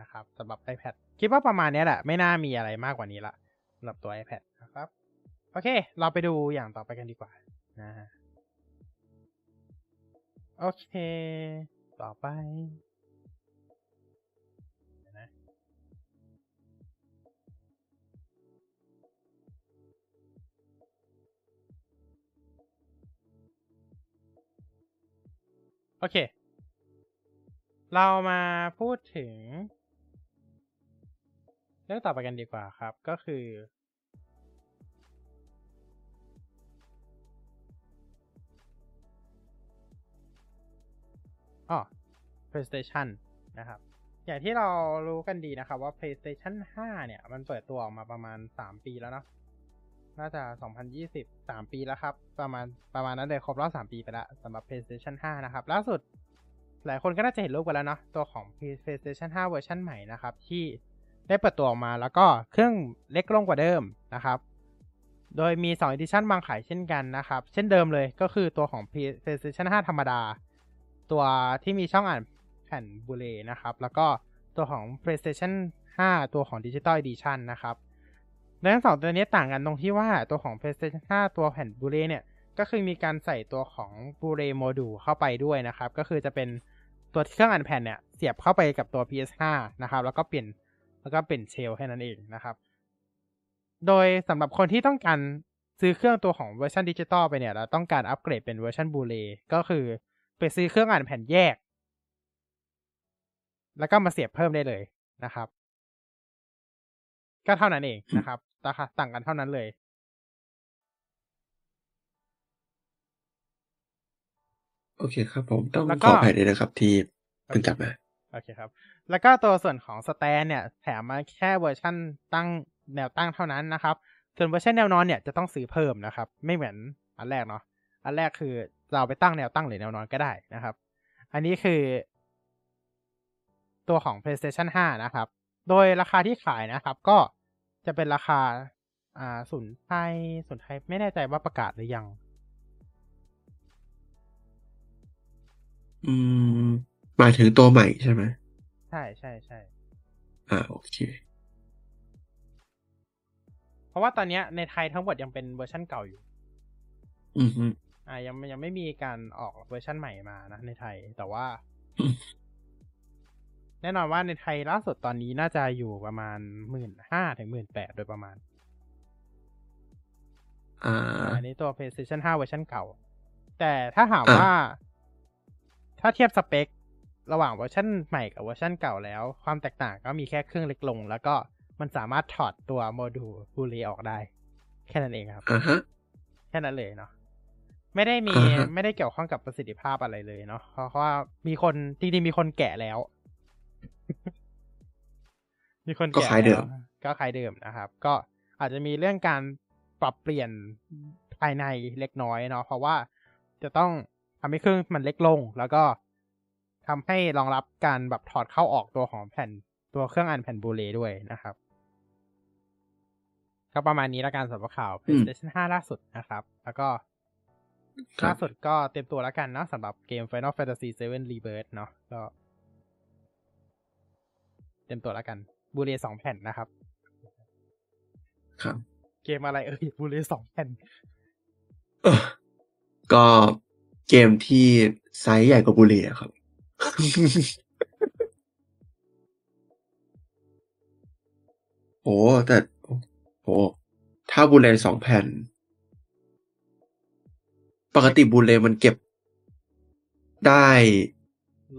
นะครับสำหรับ iPad คิดว่าประมาณนี้แหละ ไม่น่ามีอะไรมากกว่านี้ละสำหรับตัว iPad นะครับ โอเค เราไปดูอย่างต่อไปกันดีกว่านะโอเค ต่อไป อเค เรามาพูดถึง เรื่องต่อไปกันดีกว่าครับ ก็คือ อ๋อ PlayStation นะครับ อย่างที่เรารู้กันดีนะครับว่า PlayStation 5 เนี่ย มันเปิดตัวออกมาประมาณ 3 ปีแล้วเนาะ น่าจะ 2020 3 ปีแล้วครับ ประมาณประมาณนั้นเลยครบรอบ3ปีไปแล้วสำหรับ PlayStation 5 นะครับ ล่าสุดหลายคนก็น่าจะเห็นรูปกันแล้วเนาะตัวของ PlayStation 5 เวอร์ชันใหม่นะครับ ที่ได้เปิดตัวออกมาแล้วก็เครื่องเล็กลงกว่าเดิมนะครับ โดยมี 2 Edition วางขายเช่นกันนะครับ เช่นเดิมเลยก็คือตัวของ PlayStation 5 ธรรมดา ตัวที่มีช่องอ่านแผ่น Blu-ray นะครับ แล้วก็ตัวของ PlayStation 5 ตัวของ Digital Edition นะครับ และทั้งสองตัวนี้ต่างกันตรงที่ว่าตัวของ PlayStation 5 ตัวแผ่น Blu-ray เนี่ย ก็คือมีการใส่ตัวของ Blu-ray module เข้าไปด้วยนะครับ ก็คือจะเป็นตัวเครื่องอ่านแผ่นเนี่ย เสียบเข้าไปกับตัว PS5 นะครับ แล้วก็เปลี่ยนแล้วก็เปลี่ยน shell แค่นั้นเองนะครับ โดยสำหรับคนที่ต้องการซื้อเครื่องตัวของเวอร์ชันดิจิตอลไปเนี่ยแล้วต้องการอัปเกรดเป็นเวอร์ชัน Blu-ray ก็คือไปซื้อเครื่องอ่านแผ่นแยก แล้วก็มาเสียบเพิ่มได้เลยนะครับ ก็เท่านั้นเองนะครับ ราคาต่างกันเท่านั้นเลย โอเคครับผมต้องแล้วขก็ออภัยด้วยนะครับที่เพิ่งกลับมาโอเคครับ แล้วก็ตัวส่วนของ stand เนี่ยแถมมาแค่เวอร์ชั่นตั้งแนวตั้งเท่านั้นนะครับ ส่วนเวอร์ชันแนวนอนเนี่ยจะต้องซื้อเพิ่มนะครับ ไม่เหมือนอันแรกเนาะ อันแรกคือเราไปตั้งแนวตั้งหรือแนวนอนก็ได้นะครับ อันนี้คือ ตัวของ PlayStation 5 นะครับ โดยราคาที่ขายนะครับ ก็ จะเป็นราคา อ่าศูนย์ไทยศูนย์ไทยไม่แน่ใจว่าประกาศหรือยัง อืม หมายถึงตัวใหม่ใช่ไหม ใช่ใช่ใช่อ่าโอเค เพราะว่าตอนเนี้ยในไทยทั้งหมดยังเป็นเวอร์ชันเก่าอยู่ อืมฮึอ่ายังยังไม่มีการออกเวอร์ชันใหม่มานะในไทย แต่ว่าอืม แน่นอนว่าในไทยล่าสุดตอนนี้น่าจะอยู่ประมาณหมื่นห้าถึงหมื่นแปดโดยประมาณ อ่า อันนี้ตัว PlayStation 5เวอร์ชันเก่า แต่ถ้าถามอะว่า ถ้าเทียบสเปค ระหว่างเวอร์ชันใหม่กับเวอร์ชันเก่าแล้ว ความแตกต่างก็มีแค่เครื่องเล็กลง แล้วก็มันสามารถถอดตัวโมดูลบูเลออกได้ แค่นั้นเองครับอ่าฮะแค่นั้นเลยเนาะไม่ได้มีอ่าฮะไม่ได้เกี่ยวข้องกับประสิทธิภาพอะไรเลยเนาะเพราะว่ามีคนจริงๆมีคนแกะแล้ว มีคนก็แกะขายเดิมแล้วก็ขายเดิมนะครับ ก็อาจจะมีเรื่องการปรับเปลี่ยนภายในเล็กน้อยเนาะเพราะว่าจะต้องทำให้เครื่องมันเล็กลง แล้วก็ทำให้รองรับการแบบถอดเข้าออกตัวของแผ่นตัวเครื่องอ่านแผ่นบูเลด้วยนะครับ ก็ประมาณนี้ละกันสำหรับข่าวอืม PlayStation 5 ล่าสุดนะครับ แล้วก็ครับล่าสุดก็เตรียมตัวแล้วกันเนาะสำหรับเกม Final Fantasy 7 Rebirth เนาะก็ เตรียมตัวแล้วกันบูเลสองแผ่นนะครับ ครับ เกมอะไรเอ่ยบูเลสองแผ่นเออก็เกมที่ไซส์ใหญ่กว่าบุรีอะครับ โอ้แต่โอ้ถ้า Blu-ray สองแผ่น ปกติ Blu-ray มันเก็บได้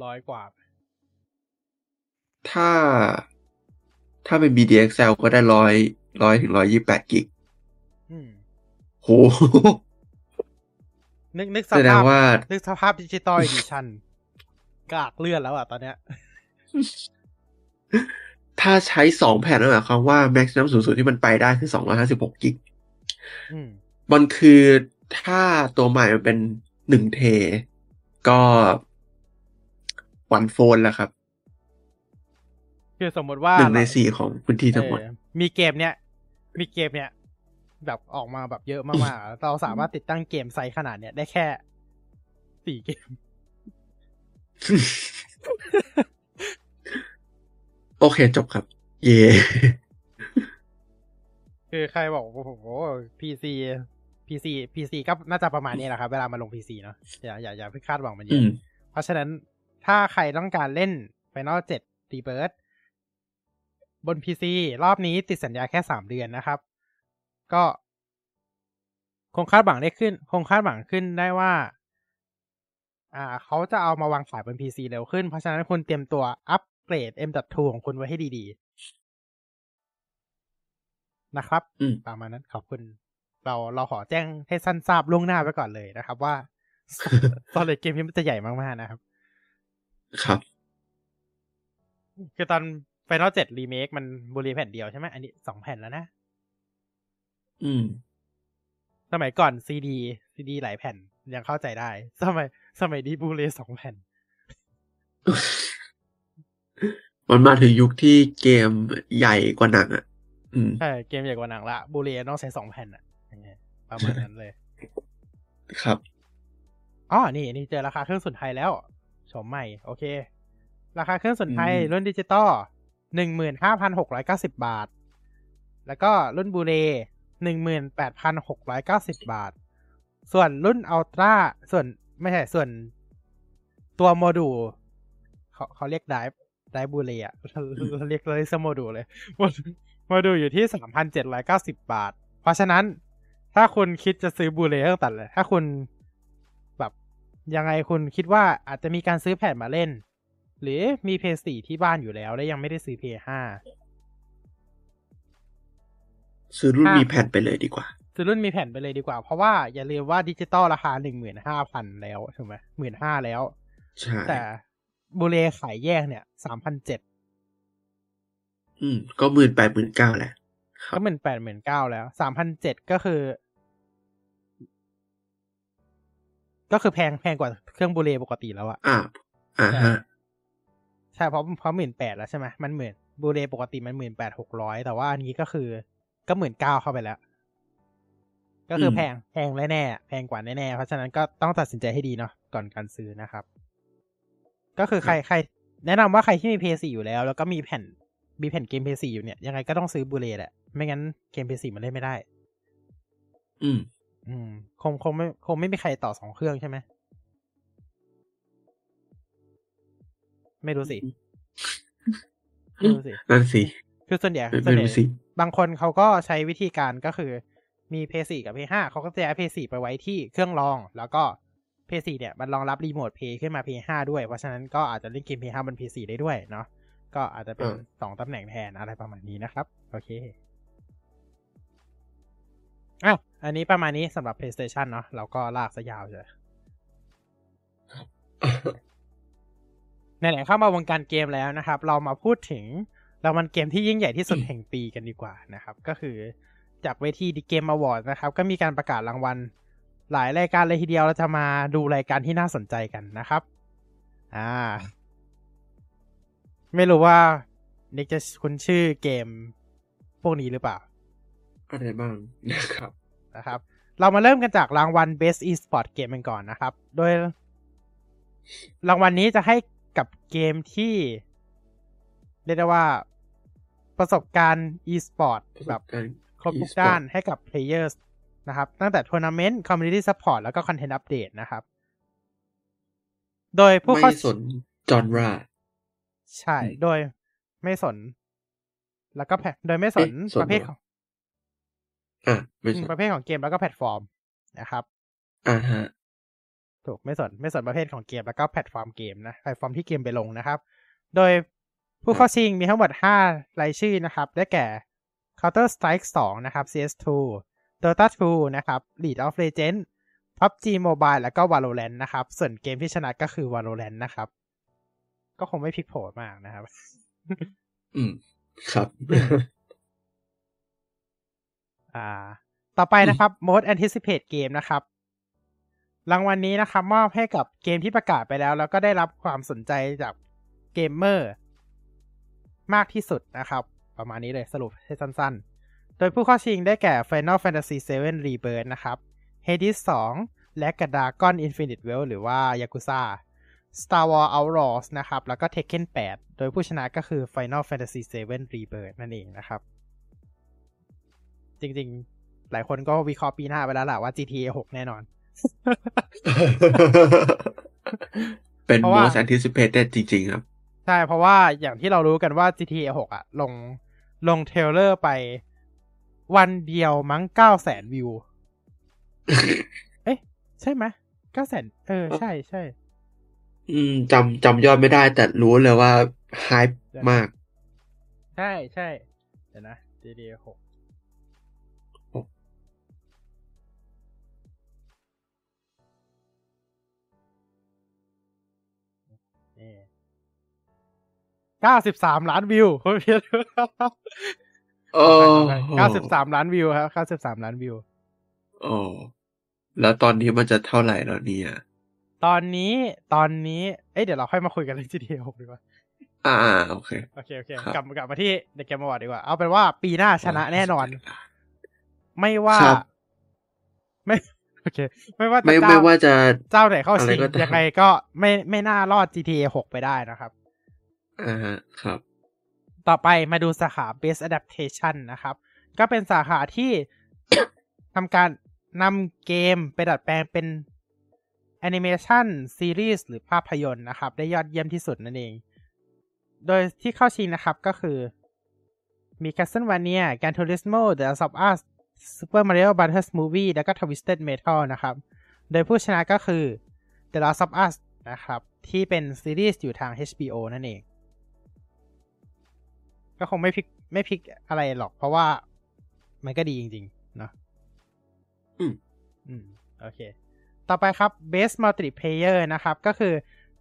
ร้อยกว่า ถ้าถ้าเป็น BDXL ก็ได้ร้อยร้อยถึงร้อยยี่แปด gig อืมโห นึกนึกสแสดงภาพว่า นึกสภาพ Digital Edition กากเลื่อนแล้วอะตอนเนี้ย ถ้าใช้สองแผ่นนั่นหมายความว่า maximum สูงสุดที่มันไปได้คือสองร้อยห้าสิบหก gig อืมมันคือถ้าตัวใหม่มันเป็นหนึ่งเท ก็ one fourth แล้วครับ คือสมมติว่าหนึ่งในเราสี่ของพื้นที่ทั้งหมดเออมีเกมเนี้ย มีเกมเนี้ย แบบออกมาแบบเยอะมากๆ เราสามารถติดตั้งเกมไซส์ขนาดเนี้ยได้แค่สี่เกม โอเคจบครับ เย่คือใครบอกโอ้โห PC PC PC ก็น่าจะประมาณนี้แหละครับ เวลามาลง PC เนาะอย่าอย่าอย่าเพิ่งคาดหวังมันเยอะ อืมเพราะฉะนั้นถ้าใครต้องการเล่น Final 7 Rebirth บ น PC รอบนี้ติดสัญญาแค่สามเดือนนะครับ ก็ คงคาดหวังได้ขึ้น คงคาดหวังขึ้นได้ว่า อ่า เขาจะเอามาวางขายบน PC เร็วขึ้น เพราะฉะนั้นคุณเตรียมตัวอัปเกรด M.2 ของคุณไว้ให้ดีๆ นะครับอืมตามมานั้นขอบคุณ เราเราขอแจ้งให้สั้นทราบล่วงหน้าไว้ก่อนเลยนะครับ ว่าตอนเลยเกมนี้มันจะใหญ่มากๆนะครับ ครับ คือตอน Final 7 Remake มันบูรีแผ่นเดียวใช่ไหมอันนี้สองแผ่นแล้วนะ อืม สมัยก่อนซีดีซีดีหลายแผ่นยังเข้าใจได้ สมัย สมัยนี้ Blu-ray สองแผ่น มันมาถึงยุคที่เกมใหญ่กว่าหนังอะอืมใช่เกมใหญ่กว่าหนังละ Blu-ray ต้องใช้สองแผ่นอะอย่างเงี้ยประมาณนั้นเลย ครับอ๋อนี่นี่เจอราคาเครื่องศูนย์ไทยแล้ว ชมใหม่ โอเค ราคาเครื่องศูนย์ไทยอืมรุ่นดิจิตอล หนึ่งหมื่นห้าพันหกร้อยเก้าสิบบาท แล้วก็รุ่นบูเรหนึ่งหมื่นแปดพันหกร้อยเก้าสิบบาท ส่วนรุ่นอัลตร้าส่วนไม่ใช่ส่วนตัวโมดูลเขาเขาเรียกไดฟ์ไดฟ์บูเรอะเรียกเลยสโมดูลเลยโมดูลอยู่ที่สามพันเจ็ดร้อยเก้าสิบบาท เพราะฉะนั้นถ้าคุณคิดจะซื้อบูเรตั้งแต่เลยถ้าคุณแบบยังไงคุณคิดว่าอาจจะมีการซื้อแผ่นมาเล่น หรือมีเพย์สี่ที่บ้านอยู่แล้ว และยังไม่ได้ซื้อเพย์ห้าซื้อรุ่นอะมีแผ่นไปเลยดีกว่า ซื้อรุ่นมีแผ่นไปเลยดีกว่า เพราะว่าอย่าลืมว่าดิจิตอลราคาหนึ่งหมื่นห้าพันแล้วถูกไหมหมื่นห้าแล้ว ใช่ แต่บูเรขายแยกเนี่ยสามพันเจ็ดอืม ก็หมื่นแปดหมื่นเก้าแหละครัก็บหมื่นแปดหมื่นเก้าแล้วสามพันเจ็ดก็คือ ก็คือแพงแพงกว่าเครื่องบูเรปกติแล้วอะอ่าอ่าฮะ ใช่เพราะเพราะหมื่นแปดแล้วใช่ไหมมันหมื่นบูเรปกติมันหมื่นแปดหกร้อยแต่ว่าอันนี้ก็คือก็หมื่นเก้าเข้าไปแล้ว ก็คืออมแพงแพงแน่ๆแพงกว่าแน่ๆเพราะฉะนั้นก็ต้องตัดสินใจให้ดีเนาะก่อนการซื้อนะครับ ก็คือใครใคร แนะนำว่าใครที่มีเพย์สี่อยู่แล้ว แล้วก็มีแผ่นมีแผ่นเกมเพย์สี่อยู่เนี่ยยังไงก็ต้องซื้อบูเรแหละไม่งั้นเกมเพย์สี่มันเล่นไม่ได้ อืม อืม คงคงไม่คงไม่มีใครต่อสองเครื่องใช่ไหม ไม่รู้สิไม่รู้สินั่นสิคือส่วนใหญ่ไม่ส่วนใหญ่รู้สิบางคนเขาก็ใช้วิธีการก็คือ มี p 4กับ p 5เขาก็จะย้าย p 4ไปไว้ที่เครื่องรอง แล้วก็ p 4เนี่ยมันรองรับรีโมท Play ขึ้นมา p 5ด้วย เพราะฉะนั้นก็อาจจะเล่นเกม p 5บน p 4ได้ด้วยเนาะก็อาจจะเป็นสองตำแหน่งแทนอะไรประมาณนี้นะครับ โอเคอะอันนี้ประมาณนี้สำหรับ PlayStation เนาะเราก็ลากซะยาวเลย ไหนๆเข้ามาวงการเกมแล้วนะครับ เรามาพูดถึงรางวัลเกมที่ยิ่งใหญ่ที่สุดแห่งปีกันดีกว่านะครับ ก็คือจากเวทีดีเกมอวอร์ดนะครับ ก็มีการประกาศรางวัลหลายรายการเลยทีเดียวเราจะมาดูรายการที่น่าสนใจกันนะครับ อ่า ไม่รู้ว่านิกจะคุ้นชื่อเกมพวกนี้หรือเปล่า อะไรบ้างนะครับนะครับ เรามาเริ่มกันจากรางวัล Best Esport Game กันก่อนนะครับ โดย รางวัลนี้จะให้ กับเกมที่ เรียกได้ว่าประสบการณ์ e-sport แบบการครบทุก e-sport ด้านให้กับ players นะครับ ตั้งแต่ทัวร์นาเมนต์ community support แล้วก็ content update นะครับ โดยผู้เข้าไม่สน genre ใช่อืมโดยไม่สน แล้วก็แพโดยไม่สนเอ๊ะสนประเภทเหรอของอะไม่สอืมประเภทของเกมแล้วก็แพลตฟอร์มนะครับ อ่าฮะ ถูกไม่สนไม่สนประเภทของเกมแล้วก็แพลตฟอร์มเกมนะแพลตฟอร์มที่เกมไปลงนะครับ โดยผู้เข้าชิงมีทั้งหมด 5 รายชื่อนะครับ ได้แก่ Counter Strike 2 นะครับ CS2 Dota 2 นะครับ League of Legends PUBG Mobile แล้วก็ Valorant นะครับ ส่วนเกมที่ชนะก็คือ Valorant นะครับ ก็คงไม่พลิกโผมากนะครับ อืม ครับ อ่า ต่อไปนะครับ Most Anticipate Game นะครับ รางวัลนี้นะครับมอบให้กับเกมที่ประกาศไปแล้ว แล้วก็ได้รับความสนใจจากเกมเมอร์มากที่สุดนะครับ ประมาณนี้เลยสรุปให้สั้นๆ โดยผู้เข้าชิงได้แก่ Final Fantasy VII Rebirth นะครับ Hades 2 และ Dragon Infinite Wealth หรือว่า Yakuza Star Wars Outlaws นะครับ แล้วก็ Tekken 8 โดยผู้ชนะก็คือ Final Fantasy VII Rebirth นั่นเองนะครับ จริงๆ หลายคนก็วิเคราะห์ปีหน้าไปแล้วแหละว่า GTA 6 แน่นอน เป็นเพราะว่า most anticipated จริง ๆ ครับ ใช่ เพราะว่าอย่างที่เรารู้กันว่า GTA 6 อะ ลงลงเทรลเลอร์ไป วันเดียวมั้งเก้าแสนวิว เอ๊ะ ใช่ไหมเก้าแสนเออ ใช่ใช่อืมจำจำยอดไม่ได้ แต่รู้เลยว่า hype มาก ใช่ใช่เดี๋ยวนะ GTA 6 นี่93ล้านวิวคุณพีทโอ้93ล้านวิวครับ93ล้านวิวโอ้แล้วตอนนี้มันจะเท่าไหร่แล้วเนี่ย ตอนนี้ตอนนี้ เอ้ยเดี๋ยวเราค่อยมาคุยกันเรื่อง GTA 6ดีกว่า อ่าโอเคโอเคโอเคครับกลับกลับมาที่ The Game Award ดีกว่า เอาเป็นว่าปีหน้าชนะแน่นอน ไม่ว่าครับไม่โอเค ไม่ว่าจะไม่เจ้ไม่ว่าจะเจ้าไหนเข้าอะไรชิงก็ตามยังไงก็ไม่ไม่น่ารอด GTA 6 ไปได้นะครับ อ่าฮะครับ ต่อไปมาดูสาขา Best Adaptation นะครับ ก็เป็นสาขาที่ทำการนำเกมไปดัดแปลงเป็นแอนิเมชันซีรีส์หรือภาพยนตร์นะครับ ได้ยอดเยี่ยมที่สุดนั่นเอง โดยที่เข้าชิงนะครับก็คือ มี Castlevania Gran Turismo The Last of Us Super Mario Bros. Movie แล้วก็ Twisted Metal นะครับ โดยผู้ชนะก็คือ The Last of Us นะครับ ที่เป็นซีรีส์อยู่ทาง HBO นั่นเอง ก็คงไม่พลิกไม่พลิกอะไรหรอก เพราะว่ามันก็ดีจริงๆ เนาะอืมอืม โอเค ต่อไปครับ Best Multiplayer นะครับ ก็คือ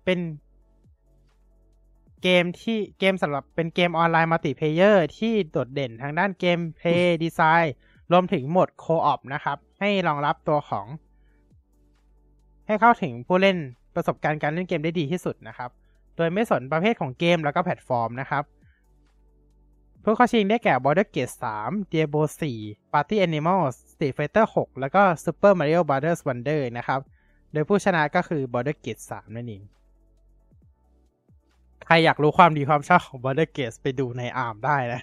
เป็นเกมที่เกมสำหรับเป็นเกมออนไลน์ multiplayer ที่โดดเด่นทางด้าน gameplay designรวมถึงโหมดโคออปนะครับ ให้รองรับตัวของ ให้เข้าถึงผู้เล่นประสบการณ์การเล่นเกมได้ดีที่สุดนะครับ โดยไม่สนประเภทของเกมแล้วก็แพลตฟอร์มนะครับ ผู้เข้าชิงได้แก่ Border Gate 3 Diablo 4 Party Animals Street Fighter 6 แล้วก็ Super Mario Bros. Wonder นะครับ โดยผู้ชนะก็คือ Border Gate 3 นั่นเอง ใครอยากรู้ความดีความชอบของ Border Gate ไปดูในอาร์มได้นะ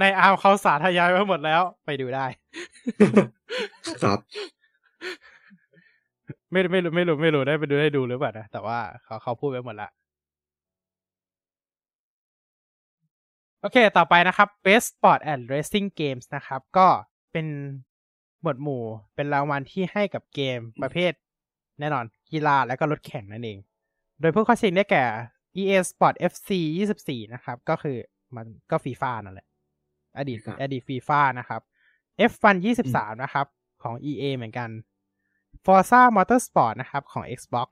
ในอาร์มเขาสาธยายไว้หมดแล้วไปดูได้ ครับไม่ไม่รู้ไม่รู้ไม่รู้ได้ไปดูได้ดูหรือเปล่านะแต่ว่าเขาเขาพูดไว้หมดละ อเค ต่อไปนะครับ Best Sport and Racing Games นะครับ ก็เป็นหมวดหมู่เป็นรางวัลที่ให้กับเกมประเภท แน่นอนกีฬาและก็รถแข่งนั่นเอง โดยผู้เข้าชิงได้แก่ EA Sport FC 24 นะครับ ก็คือมันก็ฟีฟ่านั่นแหละ อดีตครับอดีตฟีฟ่านะครับ F1 23 นะครับ ของ EA เหมือนกัน Forza Motorsport นะครับ ของ Xbox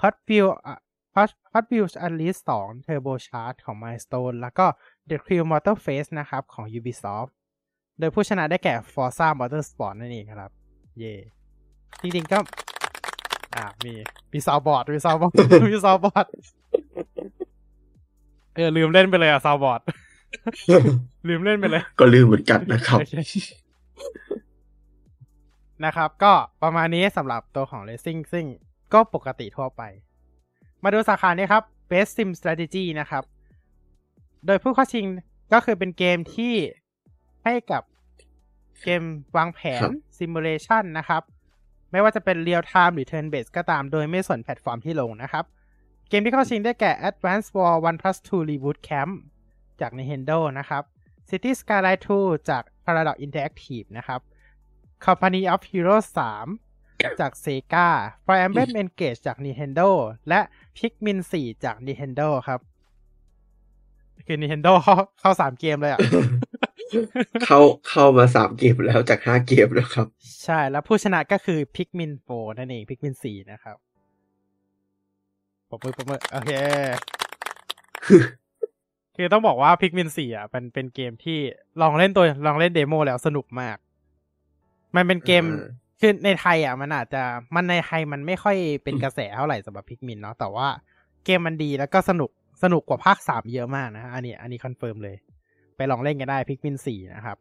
Hot Wheels อะ Hot Hot Wheels Unleashed 2 Turbocharged ของ Milestone แล้วก็ The Crew Motorfest นะครับ ของ Ubisoft โดยผู้ชนะได้แก่ Forza Motorsport นั่นเองครับ เย่จริงๆก็ อ่ามีมี soundboard มี soundboard มี soundboard เออ ลืมเล่นไปเลยอะ soundboard ลืมเล่นไปเลย ก็ลืมเหมือนกันนะครับโอเคนะครับ ก็ประมาณนี้สำหรับตัวของ Racing ซึ่งก็ปกติทั่วไป มาดูสาขานี้ครับ Best Sim Strategy นะครับ โดยผู้เข้าชิงก็คือเป็นเกมที่ให้กับเกมวางแผครันบ Simulation นะครับ ไม่ว่าจะเป็น Real Time หรือ Turn Based ก็ตามโดยไม่สนแพลตฟอร์มที่ลงนะครับ เกมที่เข้าชิงได้แก่ Advance War 1 plus 2 Reboot Camp จาก Nintendo นะครับ City Skyline 2 จาก Paradox Interactive นะครับ Company of Heroes 3 จาก Sega Fire Emblem Engage จาก Nintendo และ Pikmin 4 จาก Nintendo ครับ คือ Nintendo เข้าเข้าสามเกมเลยอะ เข้าเข้ามาสามเกมแล้วจากห้าเกมแล้วครับ ใช่แล้วผู้ชนะก็คือ Pikmin 4นั่นเอง Pikmin 4นะครับปรบมือปรบมือโอเค คือต้องบอกว่า Pikmin 4อะเป็นเป็นเกมที่ลองเล่นตัวลองเล่น demo แล้วสนุกมาก มันเป็นเกมอ่าคือในไทยอะมันอาจจะมันในไทยมันไม่ค่อยเป็นกระแสเท่าไหร่สำหรับ Pikmin เนาะแต่ว่าเกมมันดีแล้วก็สนุก สนุกกว่าภาคสามเยอะมากนะ อันนี้ อันนี้ confirm เลย ไปลองเล่นกันได้ Pikmin สี่นะครับ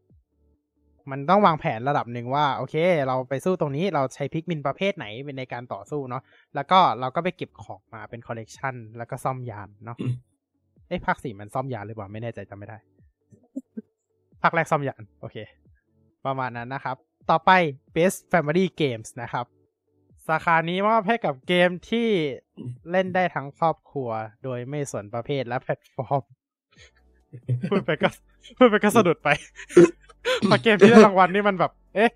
มันต้องวางแผนระดับหนึ่งว่า โอเค เราไปสู้ตรงนี้เราใช้ Pikmin ประเภทไหนเป็นในการต่อสู้เนาะแล้วก็เราก็ไปเก็บของมาเป็นคอลเลกชันแล้วก็ซ่อมยานเนาะอืมเอ้ยภาคสี่มันซ่อมยานหรือเปล่าไม่แน่ใจจำไม่ได้ภาคแรกซ่อมยาน โอเค ประมาณนั้นนะครับ ต่อไป Best Family Games นะครับ สาขานี้มอบให้กับเกมที่เล่นได้ทั้งครอบครัว โดยไม่สนประเภทและแพลตฟอร์มพูดไปก็พูดไปก็สะดุดไปพอเกมที่ได้รางวัลนี่มันแบบ เอ๊ะ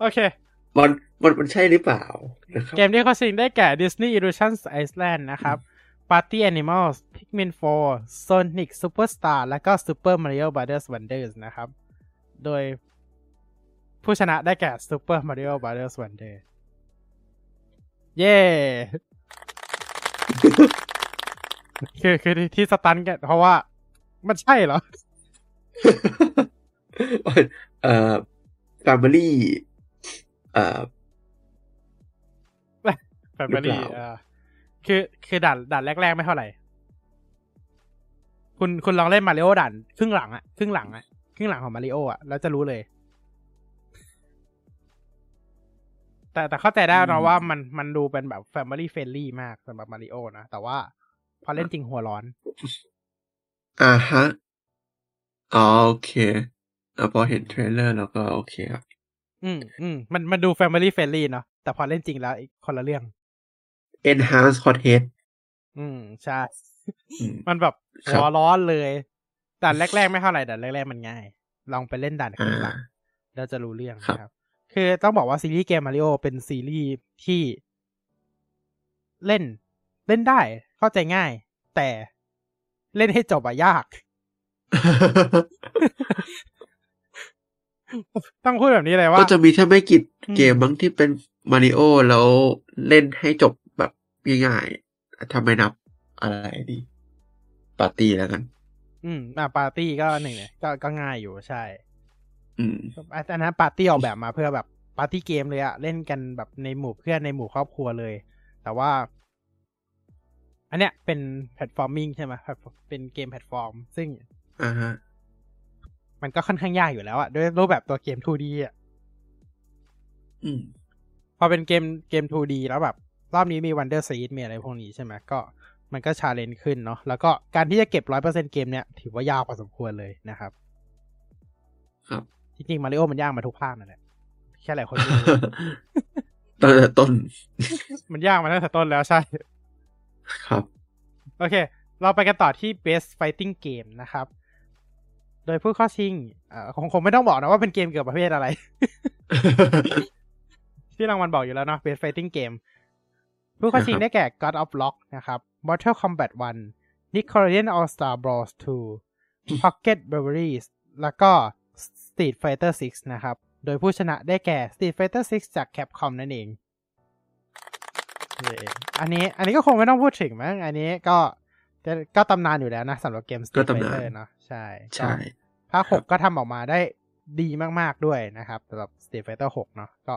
โอเค มันมันมันใช่หรือเปล่านะครับเกมที่เขาชิงได้แก่ Disney Illusions Iceland นะครับ Party Animals Pikmin 4 Sonic Superstar และก็ Super Mario Bros. Wonders นะครับ โดย ผู้ชนะได้แก่ Super Mario Bros. Wonder เย่คือคือที่ที่สตันกันเพราะว่า มันใช่เหรอ เอ่อ family เอ่อแฟมิลี่หรือเปล่าเออคือคือด่านด่านแรก ๆ ไม่เท่าไหร่ คุณคุณลองเล่นมาริโอด่านครึ่งหลังอะครึ่งหลังอะครึ่งหลังของมาริโออะแล้วจะรู้เลย แต่แต่เข้าใจได้นะว่ามันมันดูเป็นแบบ Family Friendly มากสำหรับมาริโอนะ แต่ว่าพอเล่นจริงหัวร้อน อ่าฮะอ๋อโอเคแล้วพอเห็นเทรลเลอร์แล้วก็โอเคครับ อืมอืมมันมันดู Family Friendly เนาะแต่พอเล่นจริงแล้วอีกคนละเรื่อง enhance content อืม ใช่อืมมันแบบครับหัวร้อนเลยด่านแรก ๆ ไม่เท่าไหร่ด่านแรก ๆ มันง่าย ลองไปเล่นด่านข้างหลังอ่าเราจะรู้เรื่องครับนะ ครับคือต้องบอกว่าซีรีส์เกมมาริโอเป็นซีรีส์ที่เล่นเล่นได้เข้าใจง่าย แต่เล่นให้จบอะยาก ต้องพูดแบบนี้เลยว่า ก็จะมีแค่ไม่กี่อืมเกมมั้งที่เป็นมาริโอแล้วเล่นให้จบแบบง่ายๆทำไมนับอะไรดี ปาร์ตี้แล้วกัน อืม อะ ปาร์ตี้ก็หนึ่งเนี่ยก็ก็ง่ายอยู่ใช่ อืมอันนั้นปาร์ตี้ออกแบบมาเพื่อแบบ party game เลยอะเล่นกันแบบในหมู่เพื่อนในหมู่ครอบครัวเลย แต่ว่า อันเนี้ยเป็น platforming ใช่ไหมแพลตฟอร์มเป็นเกมแพลตฟอร์ม ซึ่งอ่าฮะมันก็ค่อนข้างยากอยู่แล้วอะด้วยรูปแบบตัวเกม 2D อะอืมพอเป็นเกมเกม 2D แล้วแบบ รอบนี้มี Wonder Seed มีอะไรพวกนี้ใช่ไหมก็มันก็ชาเลนจ์ขึ้นเนาะแล้วก็การที่จะเก็บร้อยเปอร์เซ็นเกมเนี้ยถือว่ายากพอสมควรเลยนะครับ ครับ จริงๆมาริโอมันยากมาทุกภาคนั่นแหละแค่หลายคนไม่รู้ตั้งแต่ต้น มันยากมาตั้งแต่ต้นแล้วใช่ ครับ โอเค เราไปกันต่อที่ Best Fighting Game นะครับ โดยผู้เข้าชิงเอ่อคงคงไม่ต้องบอกนะว่าเป็นเกมเกี่ยวกับประเภทอะไร ที่รางวัลบอกอยู่แล้วเนาะ Best Fighting Game ผู้เข้าชิงนะครับได้แก่ God of Rock นะครับ Mortal Kombat 1 Nickelodeon All Star Bros 2 Pocket Braveries แล้วก็ Street Fighter 6 นะครับ โดยผู้ชนะได้แก่ Street Fighter 6 จาก Capcom นั่นเองนี่เองอันนี้อันนี้ก็คงไม่ต้องพูดถึงมั้ง อันนี้ก็ก็ก็ตำนานอยู่แล้วนะสำหรับเกมก็ Street ตำนาน Fighter เนาะ ใช่ ใช่ภาคคหรักบก็ทำออกมาได้ดีมากๆด้วยนะครับสำหรับ Street Fighter 6 เนาะ ก็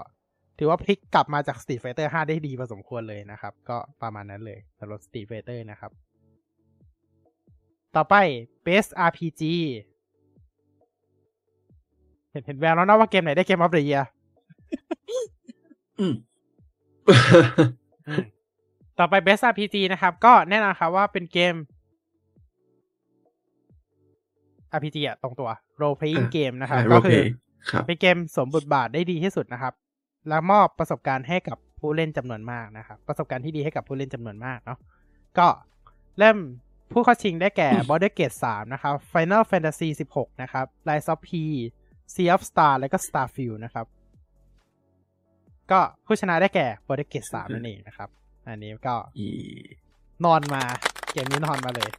ถือว่าพลิกกลับมาจาก Street Fighter 5 ได้ดีพอสมควรเลยนะครับ ก็ประมาณนั้นเลยสำหรับ Street Fighter นะครับ ต่อไป Best RPG เห็นเห็นแววแล้วนะว่าเกมไหนได้เกมออฟเดอะเยียอืมต่อไป Best RPG นะครับ ก็แน่นอนครับว่าเป็นเกม RPG อะตรงตัว role playing อะ game นะครับใช่ก็ role คือ play ครับเป็นเกมสวมบทบาทได้ดีที่สุดนะครับ และมอบประสบการณ์ให้กับผู้เล่นจำนวนมากนะครับ ประสบการณ์ที่ดีให้กับผู้เล่นจำนวนมากเนาะก็เริ่มผู้เข้าชิงได้แก่ Border Gate 3 นะครับ Final Fantasy 16 นะครับ Rise of P Sea of Star แล้วก็ Starfield นะครับ ก็ผู้ชนะได้แก่ Border Gate 3นั่นเองนะครับ อันนี้ก็อีนอนมา เกมนี้นอนมาเลย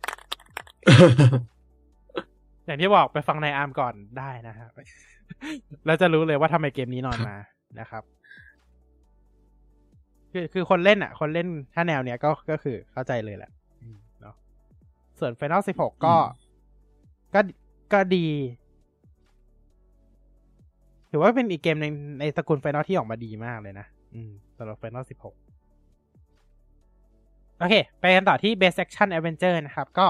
อย่างที่บอกไปฟังในอาร์มก่อนได้นะครับแล้วจะรู้เลยว่าทำไมเกมนี้นอนมานะครับ คือคือคนเล่นอะ คนเล่นถ้าแนวเนี้ยก็ก็คือเข้าใจเลยแหละอืมเนาะส่วน Final 16 ก็ ก็ก็ดี ถือว่าเป็นอีกเกมในในตระกูล Final ที่ออกมาดีมากเลยนะ อืมสำหรับ Final 16โอเค ไปกันต่อที่ Best Action Adventure นะครับ ก็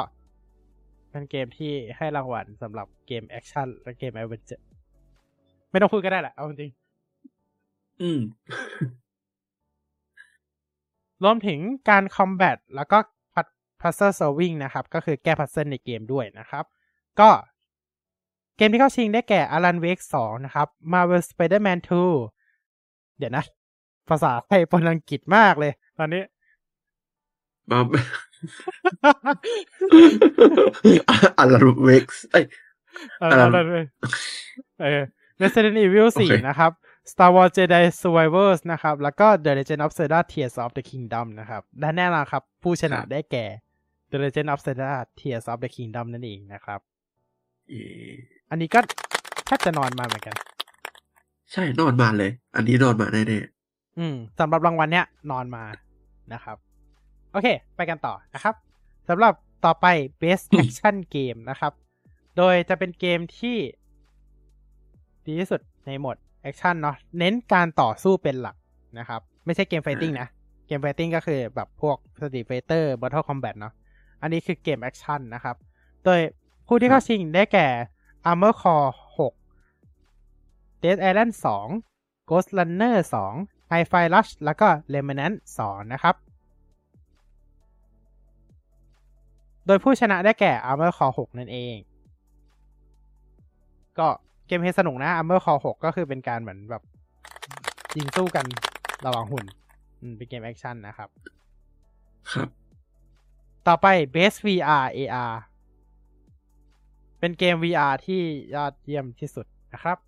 เป็นเกมที่ให้รางวัลสำหรับเกม Action และเกม Adventure ไม่ต้องพูดก็ได้แหละ เอาจริง อืม รวมถึงการ combat แล้วก็ puzzle solving นะครับ ก็คือแก้ puzzle ในเกมด้วยนะครับ ก็ เกมที่เข้าชิงได้แก่ Alan Wake 2 นะครับ Marvel Spider-Man 2 เดี๋ยวนะ ภาษาไทยปนอังกฤษมากเลย ตอนนี้มาอัลลเว็กซ์เอ้ยเอออะไรเอาเลยเออ Resident Evil โอเค4นะครับ Star Wars Jedi Survivors นะครับ แล้วก็ The Legend of Zelda Tears of the Kingdom นะครับและแน่นอนครับ ผู้ชนะครับได้แก่ The Legend of Zelda Tears of the Kingdom นั่นเองนะครับเอ่ออันนี้ก็แทบจะนอนมาเหมือนกัน ใช่นอนมาเลย อันนี้นอนมาแน่อืมสำหรับรางวัลเนี้ยนอนมานะครับ โอเค ไปกันต่อนะครับสำหรับต่อไป Best Action Game นะครับ โดยจะเป็นเกมที่ดีที่สุดในโหมด action เนาะเน้นการต่อสู้เป็นหลักนะครับ ไม่ใช่เกม fighting นะเกม fighting ก็คือแบบพวก Street Fighter Mortal Kombat เนาะอันนี้คือเกม action นะครับ โดยผู้ที่เข้าชิงได้แก่ Armored Core 6 Dead Island 2 Ghostrunner 2 Hi-Fi Rush แล้วก็ Remnant 2 นะครับ โดยผู้ชนะได้แก่ Armored Core 6 นั่นเอง ก็ gameplay สนุกนะ Armor Core 6 ก็คือเป็นการเหมือนแบบยิงสู้กันระหว่างหุ่นอืมเป็นเกมแอคชั่นนะครับ ครับ ต่อไป Best VR AR เป็นเกม VR ที่ยอดเยี่ยมที่สุดนะครับ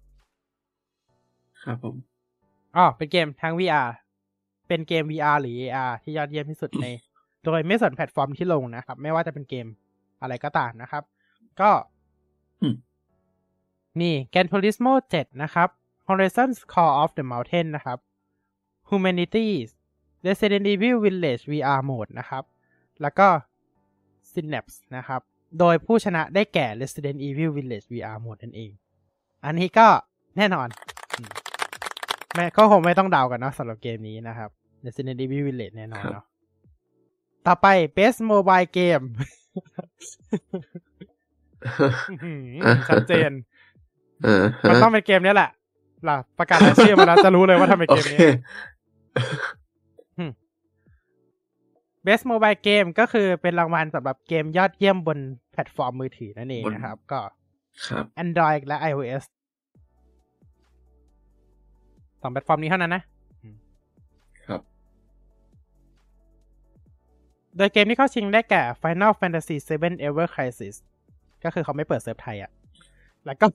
ครับผมอ๋อเป็นเกมทั้ง VR เป็นเกม VR หรือ AR ที่ยอดเยี่ยมที่สุดใน โดยไม่สนแพลตฟอร์มที่ลงนะครับ ไม่ว่าจะเป็นเกมอะไรก็ตามนะครับ ก็อืมนี่ Gran Turismo 7 นะครับ Horizon's Call of the Mountain นะครับ Humanities Resident Evil Village VR Mode นะครับ แล้วก็ Synapse นะครับ โดยผู้ชนะได้แก่ Resident Evil Village VR Mode นั่นเอง อันนี้ก็แน่นอนอืมไม่ก็คงไม่ต้องเดากันเนาะสำหรับเกมนี้นะครับ Resident Evil Village แน่นอนเนาะต่อไป Best Mobile Game อื้อหือชัดเจนเออฮะมันต้องเป็นเกมนี้แหละล่ะ ประกาศรายชื่อมาแล้วจะรู้เลยว่าทำเป็นโอเกมเคนี้ Best Mobile Game ก็คือเป็นรางวัลสำหรับเกมยอดเยี่ยมบนแพลตฟอร์มมือถือนั่นเองบนนะครับ ก็ครับ Android และ iOS สองแพลตฟอร์มนี้เท่านั้นนะ ครับ โดยเกมที่เข้าชิงได้แก่ Final Fantasy VII Ever Crisis ก็คือเขาไม่เปิดเซิร์ฟไทยอะแล้วก็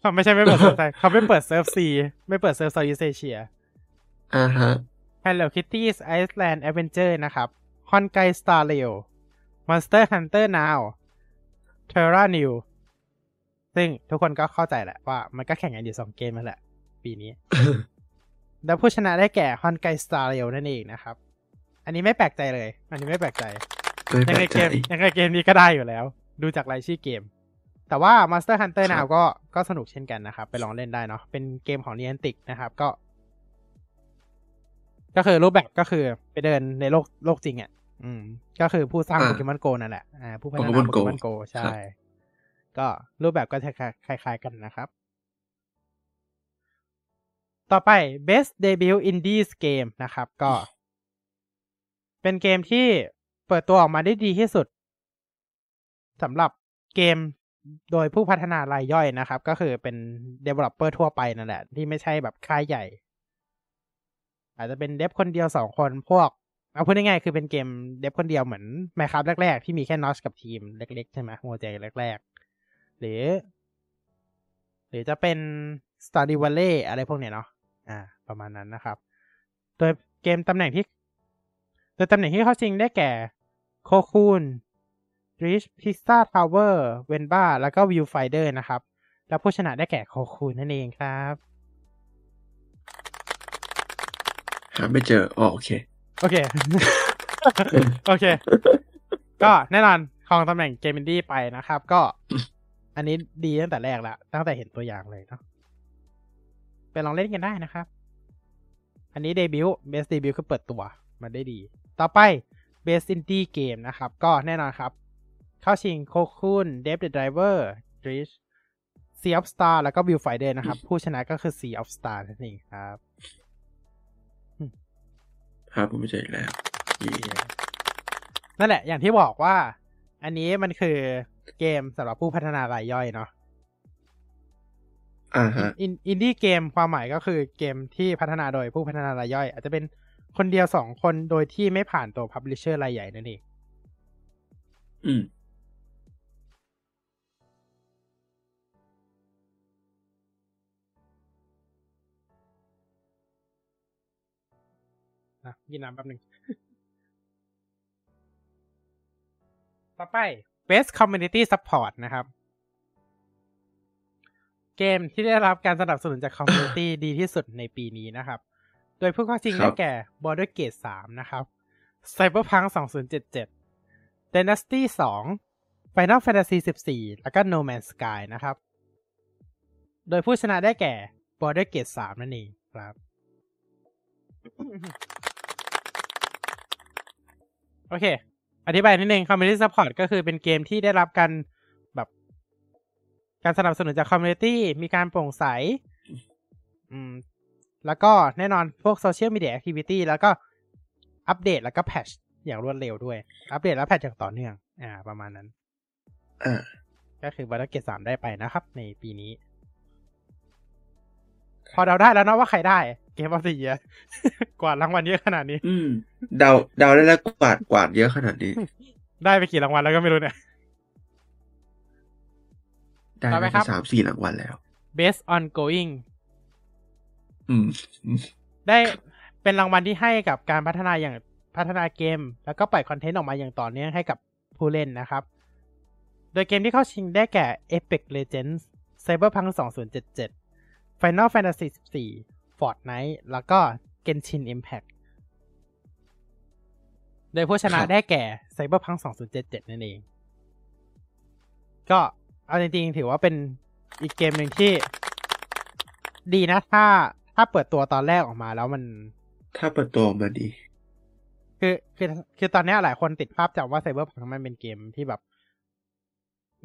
เขาไม่ใช่ไม่เปิดเซิร์ฟไทย เขาไม่เปิดเซิร์ฟ SEA ไม่เปิดเซิร์ฟ Southeast Asia อ่าฮะ Hello Kitty Island Adventure นะครับ Honkai Star Rail Monster Hunter Now Terra New ซึ่งทุกคนก็เข้าใจแหละว่ามันก็แข่งกันอยู่สองเกมนั่นแหละ ปีนี้ แล้วผู้ชนะได้แก่ Honkai Star Rail นั่นเองนะครับ อันนี้ไม่แปลกใจเลย อันนี้ไม่แปลกใจไม่ยังแปลไงกเกใจมยังไงเกมนี้ก็ได้อยู่แล้ว ดูจากรายชื่อเกม แต่ว่า Monster Hunter ครั Now บก็ก็สนุกเช่นกันนะครับ ไปลองเล่นได้เนาะเป็นเกมของ Niantic นะครับ ก็ ก็คือรูปแบบก็คือไปเดินในโลกโลกจริงอะ่ะอืม ก็คือผู้สร้างอ่าโปเกมอนโกนั่นแหละอ่าผู้พัฒนา Pokemon โปเก Go มอนโกใช่ครับก็รูปแบบก็จะคล้ายๆกันนะครับ ต่อไป Best Debut Indies Game นะครับ ก็ เป็นเกมที่เปิดตัวออกมาได้ดีที่สุดสำหรับเกมโดยผู้พัฒนารายย่อยนะครับ ก็คือเป็น developer ทั่วไปนั่นแหละ ที่ไม่ใช่แบบค่ายใหญ่ อาจจะเป็นเดฟคนเดียวสองคนพวกเอาพูดง่ายๆคือเป็นเกมเดฟคนเดียวเหมือน Minecraft แรก ๆ ที่มีแค่นอชกับทีมเล็ก ๆ ใช่ไหมโมเจแรก ๆ หรือ หรือจะเป็น Stardew Valley อะไรพวกเนี้ยเนาะอ่า ประมาณนั้นนะครับ โดยเกมตำแหน่งที่ โดยตำแหน่งที่เข้าชิงได้แก่โคคูน Reach Pizza Tower เวนบ้าแล้วก็ Viewfinder นะครับ แล้วผู้ชนะได้แก่โคคูนนั่นเองครับ หาไม่เจออ๋อโอเค โอเค โอเค ก็แน่นอนคองตำแหน่งเกมินดี้ไปนะครับ ก็ อันนี้ดีตั้งแต่แรกแล้วตั้งแต่เห็นตัวอย่างเลยเนาะไปลองเล่นกันได้นะครับ อันนี้เดบิวต์เบสเดบิวต์คือเปิดตัวมาได้ดี ต่อไป Best Indie Game นะครับ ก็แน่นอนครับ เข้าชิงโคคุน Dev the Driver Drish Sea of Star แล้วก็ Viewfinder นะครับ ผู้ชนะก็คือ Sea of Star นั่นเองครับ หาผมไม่เจออีกแล้วเย้นั่นแหละ อย่างที่บอกว่า อันนี้มันคือเกมสำหรับผู้พัฒนารายย่อยเนาะอ่าฮะอิน indie game ความหมายก็คือเกมที่พัฒนาโดยผู้พัฒนารายย่อย อาจจะเป็นคนเดียวสองคนโดยที่ไม่ผ่านตัวพับลิเชอร์รายใหญ่นั่นเองอืม กินน้ำแป๊บหนึ่งต่อไป Best Community Support นะครับ เกมที่ได้รับการสนับสนุนจาก Community ดีที่สุดในปีนี้นะครับ โดยผู้เข้าชิงครัได้บแก่ Border Gate 3 นะครับ Cyberpunk 2077 Dynasty 2 Final Fantasy 14 แล้วก็ No Man's Sky นะครับ โดยผู้ชนะได้แก่ Border Gate 3 นั่นเองครับ โอเค อธิบายนิดนึง Community Support ก็คือเป็นเกมที่ได้รับการแบบการสนับสนุนจาก Community มีการโปร่งใส อืม แล้วก็แน่นอนพวก social media activity แล้วก็อัปเดตแล้วก็ patch อย่างรวดเร็วด้วย อัปเดตและ patch อย่างต่อเนื่อง อ่า ประมาณนั้นอ่าก็คือ Baldur's Gate สามได้ไปนะครับ ในปีนี้ พอเดาได้แล้วเนาะว่าใครได้ เกมออฟ e ี e ยกวาดรางวัลเยอะขนาดนี้ อืมเดาเดาได้แล้วกวาดกวาดเยอะขนาดนี้ ได้ไปกี่รางวัลแล้วก็ไม่รู้เนี่ย ได้ต่อไปมาครับสามสี่รางวัลแล้ว best ongoing อืมอืม ได้เป็นรางวัลที่ให้กับการพัฒนาอย่างพัฒนาเกม แล้วก็ปล่อยคอนเทนต์ออกมาอย่างต่อเนื่องให้กับผู้เล่นนะครับ โดยเกมที่เข้าชิงได้แก่ Apex Legends Cyberpunk 2077 Final Fantasy 14 Fortnite แล้วก็ Genshin Impact โดยผู้ชนะครับ ได้แก่ Cyberpunk 2077 นั่นเอง ก็เอาจริงๆ ถือว่าเป็นอีกเกมหนึ่งที่ดีนะ ถ้าถ้าเปิดตัวตอนแรกออกมาแล้วมัน ถ้าเปิดตัวมาดี คือคือคือตอนเนี้ยหลายคนติดภาพจำว่าไซเบอร์พังมันเป็นเกมที่แบบ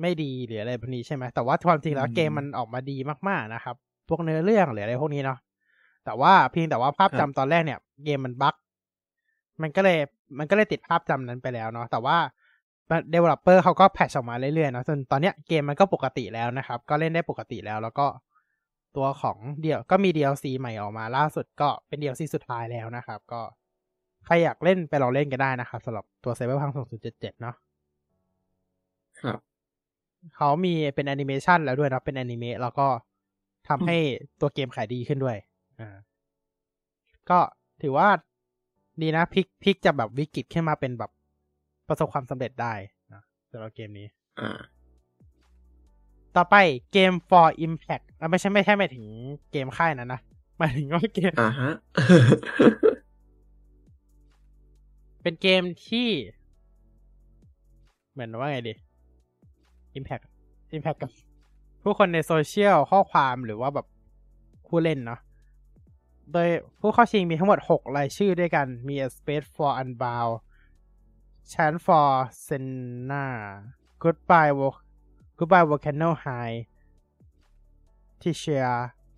ไม่ดีหรืออะไรพวกนี้ใช่ไหมแต่ว่าความจริงแล้วอืม เกมมันออกมาดีมากๆนะครับ พวกเนื้อเรื่องหรืออะไรพวกนี้เนาะ แต่ว่าเพียงแต่ว่าภาพครัจำบตอนแรกเนี่ยเกมมันบั๊กมันก็เลยมันก็เลยติดภาพจำนั้นไปแล้วเนาะแต่ว่า developer เขาก็ patch ออกมาเรื่อยๆเนาะจนตอนเนี้ยเกมมันก็ปกติแล้วนะครับ ก็เล่นได้ปกติแล้วแล้วก็ตัวของเดี่ยวก็มี DLC ใหม่ออกมาล่าสุดก็เป็น DLC สุดท้ายแล้วนะครับ ก็ใครอยากเล่นไปลองเล่นกันได้นะครับสำหรับตัว Cyberpunk 2077 เนาะครับเขามีเป็นแอนิเมชันแล้วด้วยเนาะเป็นแอนิเมะแล้วก็ทำให้ตัวเกมขายดีขึ้นด้วย อ่าก็ถือว่าดีนะพลิกพลิกจะแบบวิกฤตขึ้นมาเป็นแบบประสบความสำเร็จได้นะสำหรับเกมนี้ อ่า ต่อไปเกม for impact อะไม่ใช่ไม่ใช่หมายถึงเกมค่ายนั้นนะหมายถึงว่าเกม อ่าฮะ เป็นเกมที่ เหมือนว่าไงดี Impact Impact กับผู้คนในโซเชียลข้อความหรือว่าแบบผู้เล่นเนาะ โดยผู้เข้าชิงมีทั้งหมด 6 รายชื่อด้วยกัน มี A Space for Unbound Chance for Senna Goodbye Vol- Goodbye Volcano High t i s h i a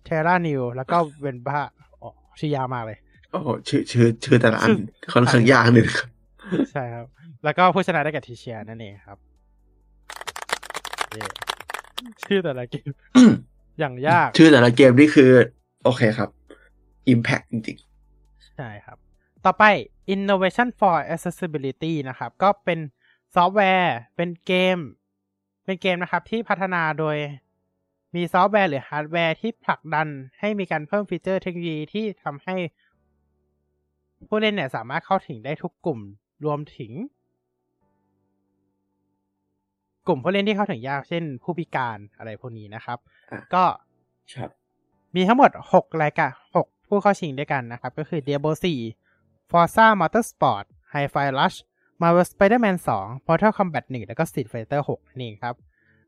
Terra New แล้วก็เวนบ้าอ๋อชื่อยาวมากเลย โอ้โหชื่อชื่อชื่อแต่ละอันชื่อค่อนข้างยากเลยนะครับ ใช่ครับ แล้วก็ผู้ชนะได้แก่ Tchia นั่นเองครับเย้ชื่อแต่ละเกม อย่างยาก ชื่อแต่ละเกมนี่คือ โอเคครับ Impact จริงใช่ครับ ต่อไป innovation for accessibility นะครับ ก็เป็นซอฟต์แวร์ เป็นเกม เป็นเกมนะครับที่พัฒนาโดยมีซอฟต์แวร์หรือฮาร์ดแวร์ที่ผลักดันให้มีการเพิ่มฟีเจอร์เทคโนโลยีที่ทำให้ผู้เล่นเนี่ยสามารถเข้าถึงได้ทุกกลุ่มรวมถึง กลุ่มผู้เล่นที่เข้าถึงยากเช่น ผู้พิการอะไรพวกนี้นะครับอะก็ๆครับมีทั้งหมด6รายการ6 ผู้เข้าชิงด้วยกันนะครับ ก็คือ Diablo 4 Forza Motorsport Hi-Fi Rush Marvel Spider-Man 2 Mortal Kombat 1 แล้วก็ Street Fighter 6นั่นเองครับ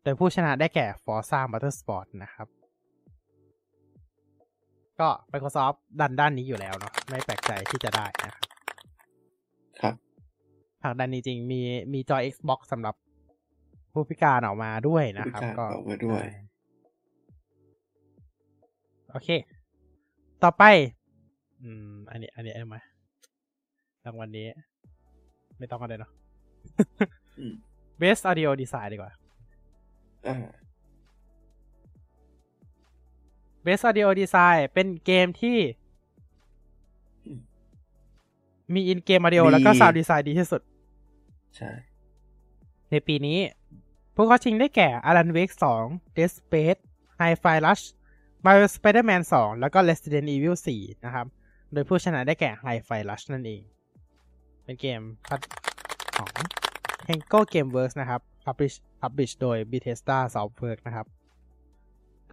โดยผู้ชนะได้แก่ Forza Motorsport นะครับ ก็ Microsoft ดันด้านนี้อยู่แล้วเนาะไม่แปลกใจที่จะได้นะครับครับผลักดันจริงๆมีมีจอ Xbox สำหรับผู้พิการออกมาด้วยนะครับผู้พิการก็ออกมาด้วย โอเค ต่อไป อืม อันนี้ อันนี้เอามารางวัลนี้ ไม่ต้องกันเลยเนาะอืม Best Audio Design ดีกว่าอ่า Best Audio Design เป็นเกมที่อืมมีอินเกม audio มีแล้วก็ Sound Design ดีที่สุด ใช่ ในปีนี้ผู้เข้าชิงได้แก่ Alan Wake 2 Dead Space Hi-Fi Rush Mario Spider-Man 2 แล้วก็ Resident Evil 4 นะครับ โดยผู้ชนะได้แก่ Hi-Fi Rush นั่นเอง เป็นเกมพัฒของ Hengo Gameworks นะครับ Publish Publish โดย Bethesda Softworks นะครับ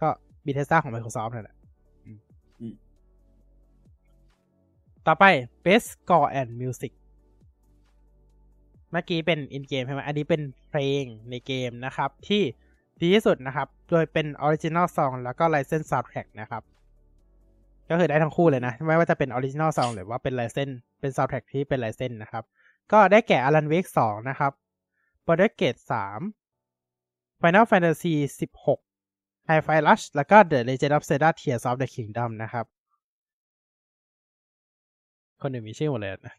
ก็ Bethesda ของ Microsoft นั่นแหละอืมอืมต่อไป best score and music เมื่อกี้เป็น in game ใช่ไหมอันนี้เป็นเพลงในเกมนะครับที่ ดีที่สุดนะครับ โดยเป็น original song แล้วก็ license soundtrack นะครับ ก็คือได้ทั้งคู่เลยนะ ไม่ว่าจะเป็น original song หรือว่าเป็น license เป็น soundtrack ที่เป็น license นะครับ ก็ได้แก่ Alan Wake 2นะครับ Baldur's Gate 3 Final Fantasy 16 Hi-Fi Rush แล้วก็ The Legend of Zelda Tears of the Kingdom นะครับ คนอื่นมีชื่อหมดเลยนะ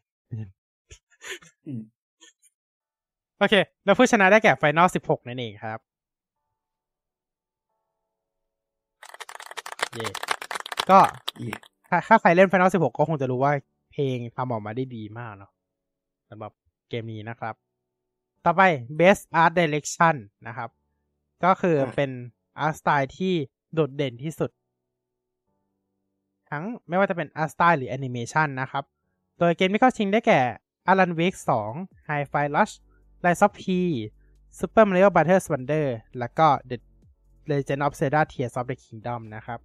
อืมโอเค แล้วผู้ชนะได้แก่ Final 16 นั่นเองครับ เย่ก็เย่ถ้าถ้าใครเล่น Final 16 ก็คงจะรู้ว่าเพลงทำออกมาได้ดีมากเนาะสำหรับเกมนี้นะครับ ต่อไป Best Art Direction นะครับ ก็คือเป็น Art Style ที่โดดเด่นที่สุด ทั้งไม่ว่าจะเป็น Art Style หรือ Animation นะครับ โดยเกมที่เข้าชิงได้แก่ Alan Wake 2 Hi-Fi Rush Rise of P Super Mario Bros. Wonder แล้วก็ The Legend of Zelda Tears of the Kingdom นะครับ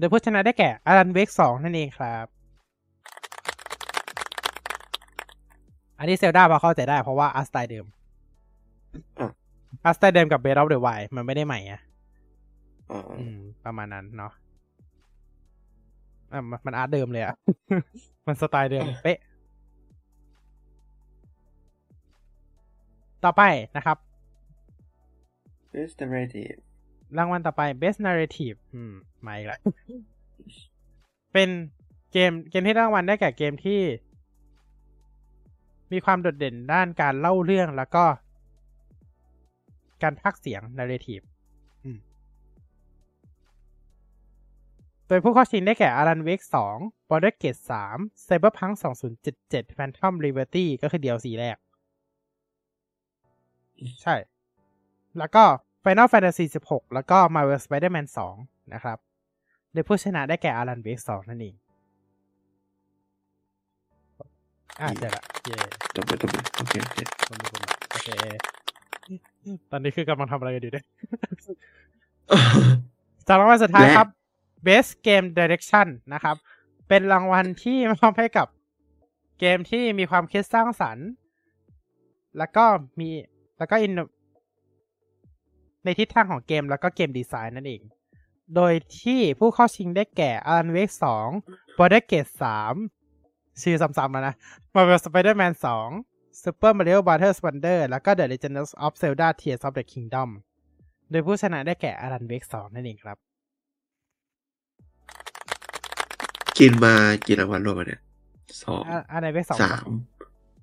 โดยผู้ชนะได้แก่ Alan Wake 2นั่นเองครับ อันนี้เซลดาพอเข้าใจได้เพราะว่าอาร์สไตล์เดิมอะอาร์สไตล์เดิมกับ b บ a อ of the Wild มันไม่ได้ใหม่อะอ่าอืมประมาณนั้นเนาะอะมันมันอาร์ตเดิมเลยอะมันสไตล์เดิมเป๊ะ ต่อไปนะครับ Best narrative รางวัลต่อไป Best Narrative อืมมาอีกแล้วเป็นเกมเกมที่ได้รางวัลได้แก่เกมที่ มีความโดดเด่นด้านการเล่าเรื่องแล้วก็ การพากย์เสียง narrative อืมโดยผู้เข้าชิงได้แก่ Alan Wake 2 Baldur's Gate 3 Cyberpunk 2077 Phantom Liberty ก็คือ DLC แรก ใช่ แล้วก็ Final Fantasy 16 แล้วก็ Marvel Spider-Man 2 นะครับ โดยผู้ชนะได้แก่ Alan Wake 2 นั่นเองอ่าเจอละเย้ตบมือตบมือโอเคโอเคคนดูคนดูโอเค ตอนนี้คือกำลังทำอะไรกันอยู่เนี่ยจากรางวัลสุดท้ายและครับ Best Game Direction นะครับ เป็นรางวัลที่มอบให้กับเกมที่มีความคิดสร้างสรรค์ แล้วก็มีแล้วก็อิน ในทิศทางของเกมแล้วก็เกมดีไซน์นั่นเอง โดยที่ผู้เข้าชิงได้แก่ Alan Wake 2 Baldur's Gate 3ชื่อซ้ำๆแล้วนะ Marvel Spider-Man 2 Super Mario Bros. Wonder แล้วก็ The Legend of Zelda Tears of the Kingdom โดยผู้ชนะได้แก่ Alan Wake 2 นั่นเองครับ กินมากี่รางวัลรวมกันเนี่ยสองอะ Alan Wake 2สาม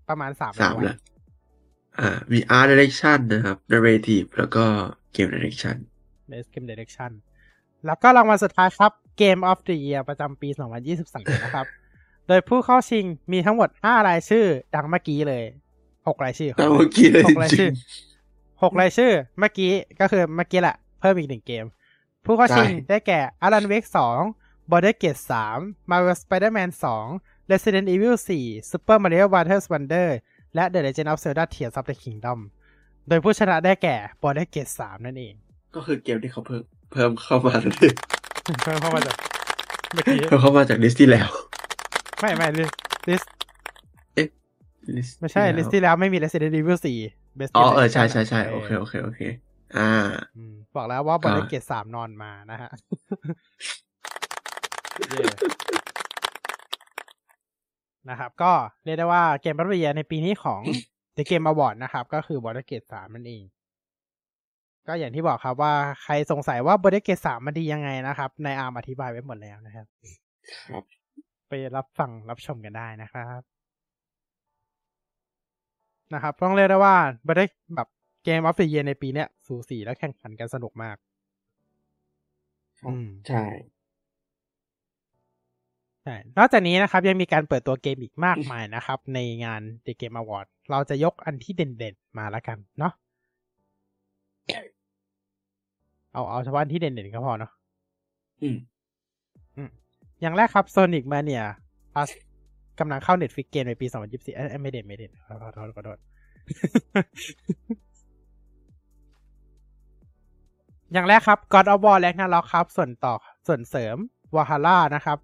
ประมาณ3สามแล้วอ่ามี art direction นะครับ narrative แล้วก็ game direction Best Game Direction แล้วก็รางวัลสุดท้ายครับ Game of the Year ประจำปี 2023 นะครับ โดยผู้เข้าชิงมีทั้งหมด 5 รายชื่อ ดังเมื่อกี้เลย 6 รายชื่อเอาเมื่อกี้เลยหกรายจชื่ริองหกรายชื่อ เมื่อกี้ก็คือเมื่อกี้แหละ เพิ่มอีกหนึ่งเกม ผู้เข้าชิงใช่ได้แก่ Alan Wake 2 Baldur's Gate 3 Marvel Spider-Man 2 Resident Evil 4 Super Mario Bros. Wonder และ The Legend of Zelda Tears of the Kingdom โดยผู้ชนะได้แก่ Baldur's Gate 3นั่นเอง ก็คือเกมที่เขาเพิ่มเพิ่มเข้ามาเลยเพิ่มเข้ามาจากเมื่อกี้เพิ่มเข้ามาจากลิสต์ที่แล้ว ไม่ไม่ลิสลิสลิสต์ไม่ใช่ที่ลิแวสที่แล้วไม่มี Resident Evil 4 Best อ๋อ Game เออใช่ Direction ใช่ใช่โอเคโอเคโอเค อ่าอืมบอกแล้วว่าก็ Baldur's Gate 3นอนมานะฮะเย่นะครับ ก็เรียกได้ว่าเกมบัตเรียในปีนี้ของ The Game Award นะครับ ก็คือ Baldur's Gate 3 นั่นเอง ก็อย่างที่บอกครับว่าใครสงสัยว่า Baldur's Gate 3 มันดียังไงนะครับ ในอาร์มอธิบายไว้หมดแล้วนะครับครับไปรับฟังรับชมกันได้นะครับนะครับต้องเรียกได้ว่าบได้แบบเกมออฟเด e เ e ในปีเนี้ย สูสีและแข่งขันกันสนุกมาก อืม ใช่ใช่ นอกจากนี้นะครับยังมีการเปิดตัวเกมอีกมากมายนะครับ ในงาน The Game Award เราจะยกอันที่เด่นๆมาแล้วกันเนาะเอาเอาเฉพาะอันที่เด่นๆก็พอเนาะอืมอย่างแรกครับ Sonic Mania Plus กำลังเข้า Netflix เกมในปี 2024เอ้ยไม่เด่นไม่เด่นขอโทษขอโทษขอโทษอย่างแรกครับ God of War Ragnarok ครับ ส่วนต่อส่วนเสริม Valhalla นะครับ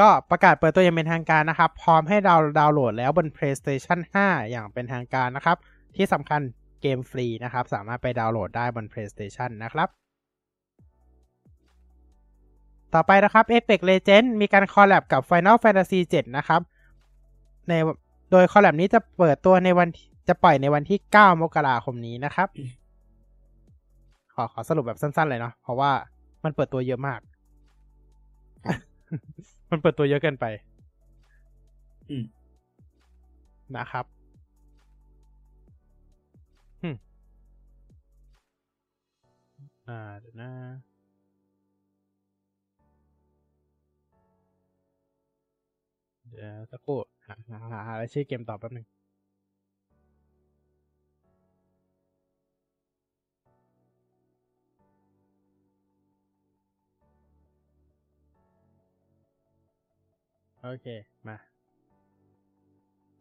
ก็ประกาศเปิดตัวอย่างเป็นทางการนะครับ พร้อมให้ดาวดาวน์โหลดแล้วบน PlayStation 5 อย่างเป็นทางการนะครับ ที่สำคัญเกมฟรีนะครับ สามารถไปดาวน์โหลดได้บน PlayStation นะครับ ต่อไปนะครับ Apex Legends มีการคอลแลบกับ Final Fantasy 7 นะครับ ในโดยคอลแลบนี้จะเปิดตัวในวันจะปล่อยในวันที่ 9 มกราคมนี้นะครับ ขอขอสรุปแบบสั้นๆเลยเนาะเพราะว่ามันเปิดตัวเยอะมาก มันเปิดตัวเยอะเกินไป อืมนะครับอืมอ่าเดี๋ยวนะเดี๋ยวสักครู่หาหาหาหาชื่อเกมต่อแป๊บนึง โอเค มา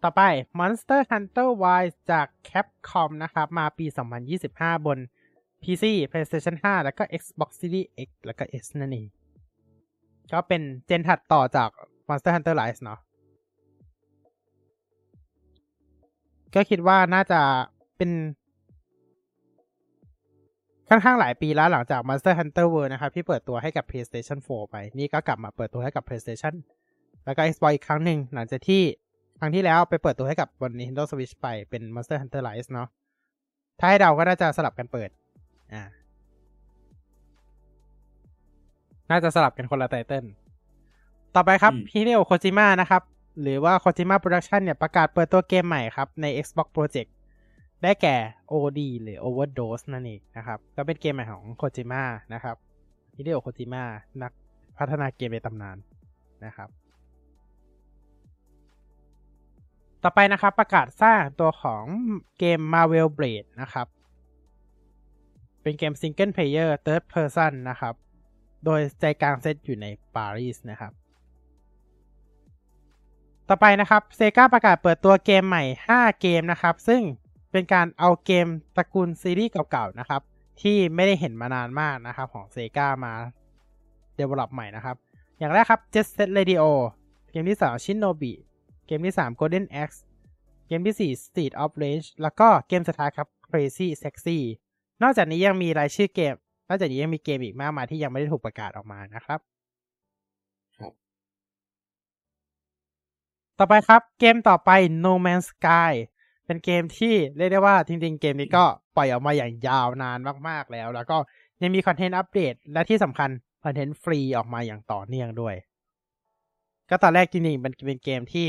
ต่อไป Monster Hunter Wilds จาก Capcom นะครับ มาปี 2025 บน PC PlayStation 5 แล้วก็ Xbox Series X แล้วก็ S นั่นเอง ก็เป็นเจนถัดต่อจาก Monster Hunter Rise เนาะก็คิดว่าน่าจะเป็นค่อนข้างหลายปีแล้วหลังจาก Monster Hunter World นะครับ ที่เปิดตัวให้กับ PlayStation 4 ไป นี่ก็กลับมาเปิดตัวให้กับ PlayStation แล้วก็ Xbox อีกครั้งหนึ่งหลังจากที่ครั้งที่แล้วไปเปิดตัวให้กับบน Nintendo Switch ไปเป็น Monster Hunter Rise เนาะถ้าให้เดาก็น่าจะสลับกันเปิด อ่า น่าจะสลับกันคนละ title ต่อไปครับอืมฮิเดโอโคจิมะนะครับ หรือว่า Kojima Productions เนี่ยประกาศเปิดตัวเกมใหม่ครับ ใน Xbox Project ได้แก่ OD หรือ Overdose นั่นเองนะครับ ก็เป็นเกมใหม่ของโคจิมะนะครับฮิเดโอโคจิมะนักพัฒนาเกมในตำนานนะครับ ต่อไปนะครับประกาศสร้างตัวของเกม Marvel Blade นะครับ เป็นเกม Single Player Third Person นะครับ โดยใจกลางเซตอยู่ในปารีสนะครับ ต่อไปนะครับเซกาประกาศเปิดตัวเกมใหม่ 5 เกมนะครับ ซึ่งเป็นการเอาเกมตระกูลซีรีส์เก่าๆนะครับ ที่ไม่ได้เห็นมานานมากนะครับของเซกามา develop ใหม่นะครับ อย่างแรกครับ Jet Set Radio เกมที่2 Shinobi เกมที่ 3 Golden Axe เกมที่ 4 Street of Rage แล้วก็เกมสุดท้ายครับ Crazy Sexy นอกจากนี้ยังมีรายชื่อเกม นอกจากนี้ยังมีเกมอีกมากมายที่ยังไม่ได้ถูกประกาศออกมานะครับครับ ต่อไปครับเกมต่อไป No Man's Sky เป็นเกมที่เรียกได้ว่าจริง ๆ เกมนี้ก็ปล่อยออกมาอย่างยาวนานมาก ๆ แล้ว แล้วก็ยังมีคอนเทนต์อัปเดต และที่สำคัญคอนเทนต์ฟรีออกมาอย่างต่อเนื่องด้วย ก็ตอนแรกจริงๆมันเป็นเกมที่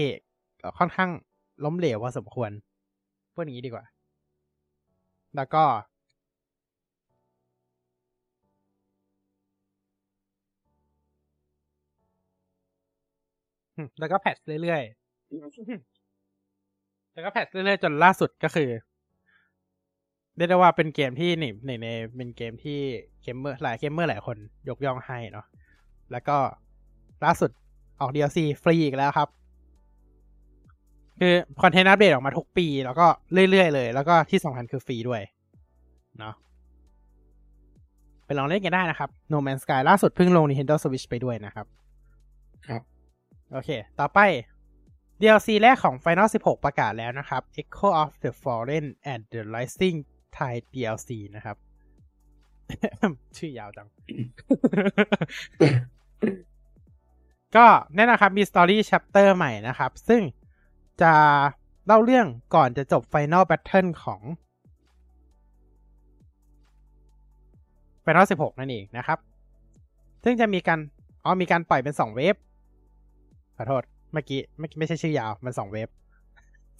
ค่อนข้างล้มเหลวพอสมควรพูดอย่างนี้ดีกว่า แล้วก็ แล้วก็ patch เรื่อยๆ แล้วก็ patch เรื่อยๆ จนล่าสุดก็คือเรียกได้ว่าเป็นเกมที่นี่ในในเป็นเกมที่เกมเมอร์หลายเกมเมอร์หลายคนยกย่องให้เนาะแล้วก็ล่าสุดออก DLC ฟรีอีกแล้วครับ คือ content update ออกมาทุกปี แล้วก็เรื่อยๆเลย แล้วก็ที่สำคัญคือฟรีด้วย เนาะไปลองเล่นกันได้นะครับ No Man's Sky ล่าสุดเพิ่งลง Nintendo Switch ไปด้วยนะครับ ครับ โอเค ต่อไป DLC แรกของ Final 16 ประกาศแล้วนะครับ Echo of the Fallen and the Rising Tide DLC นะครับ ชื่อยาวจัง ก็แน่นะครับ มี Story Chapter ใหม่นะครับ ซึ่ง จะเล่าเรื่องก่อนจะจบ Final Battle ของ Final 16นั่นเองนะครับ ซึ่งจะมีการอ๋อมีการปล่อยเป็น2เวฟขอโทษ เมื่อกี้ไม่ไม่ใช่ชื่อยาว มันสองเวฟ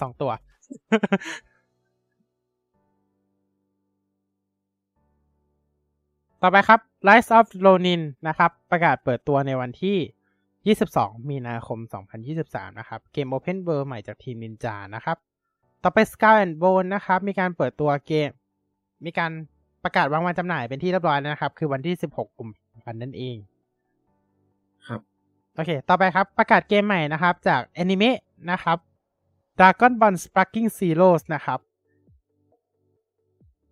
สองตัว ต่อไปครับ Rise of Ronin นะครับ ประกาศเปิดตัวในวันที่ 22 มีนาคม 2023 นะครับ เกม Open World ใหม่จากทีมนินจานะครับ ต่อไป Skull and Bone นะครับ มีการเปิดตัวเกม มีการประกาศวางวันจำหน่ายเป็นที่เรียบร้อยแล้วนะครับ คือวันที่ 16 กุมภาพันธ์นั่นเอง ครับ โอเค ต่อไปครับประกาศเกมใหม่นะครับ จากแอนิเมะนะครับ Dragon Ball Sparking Zero นะครับ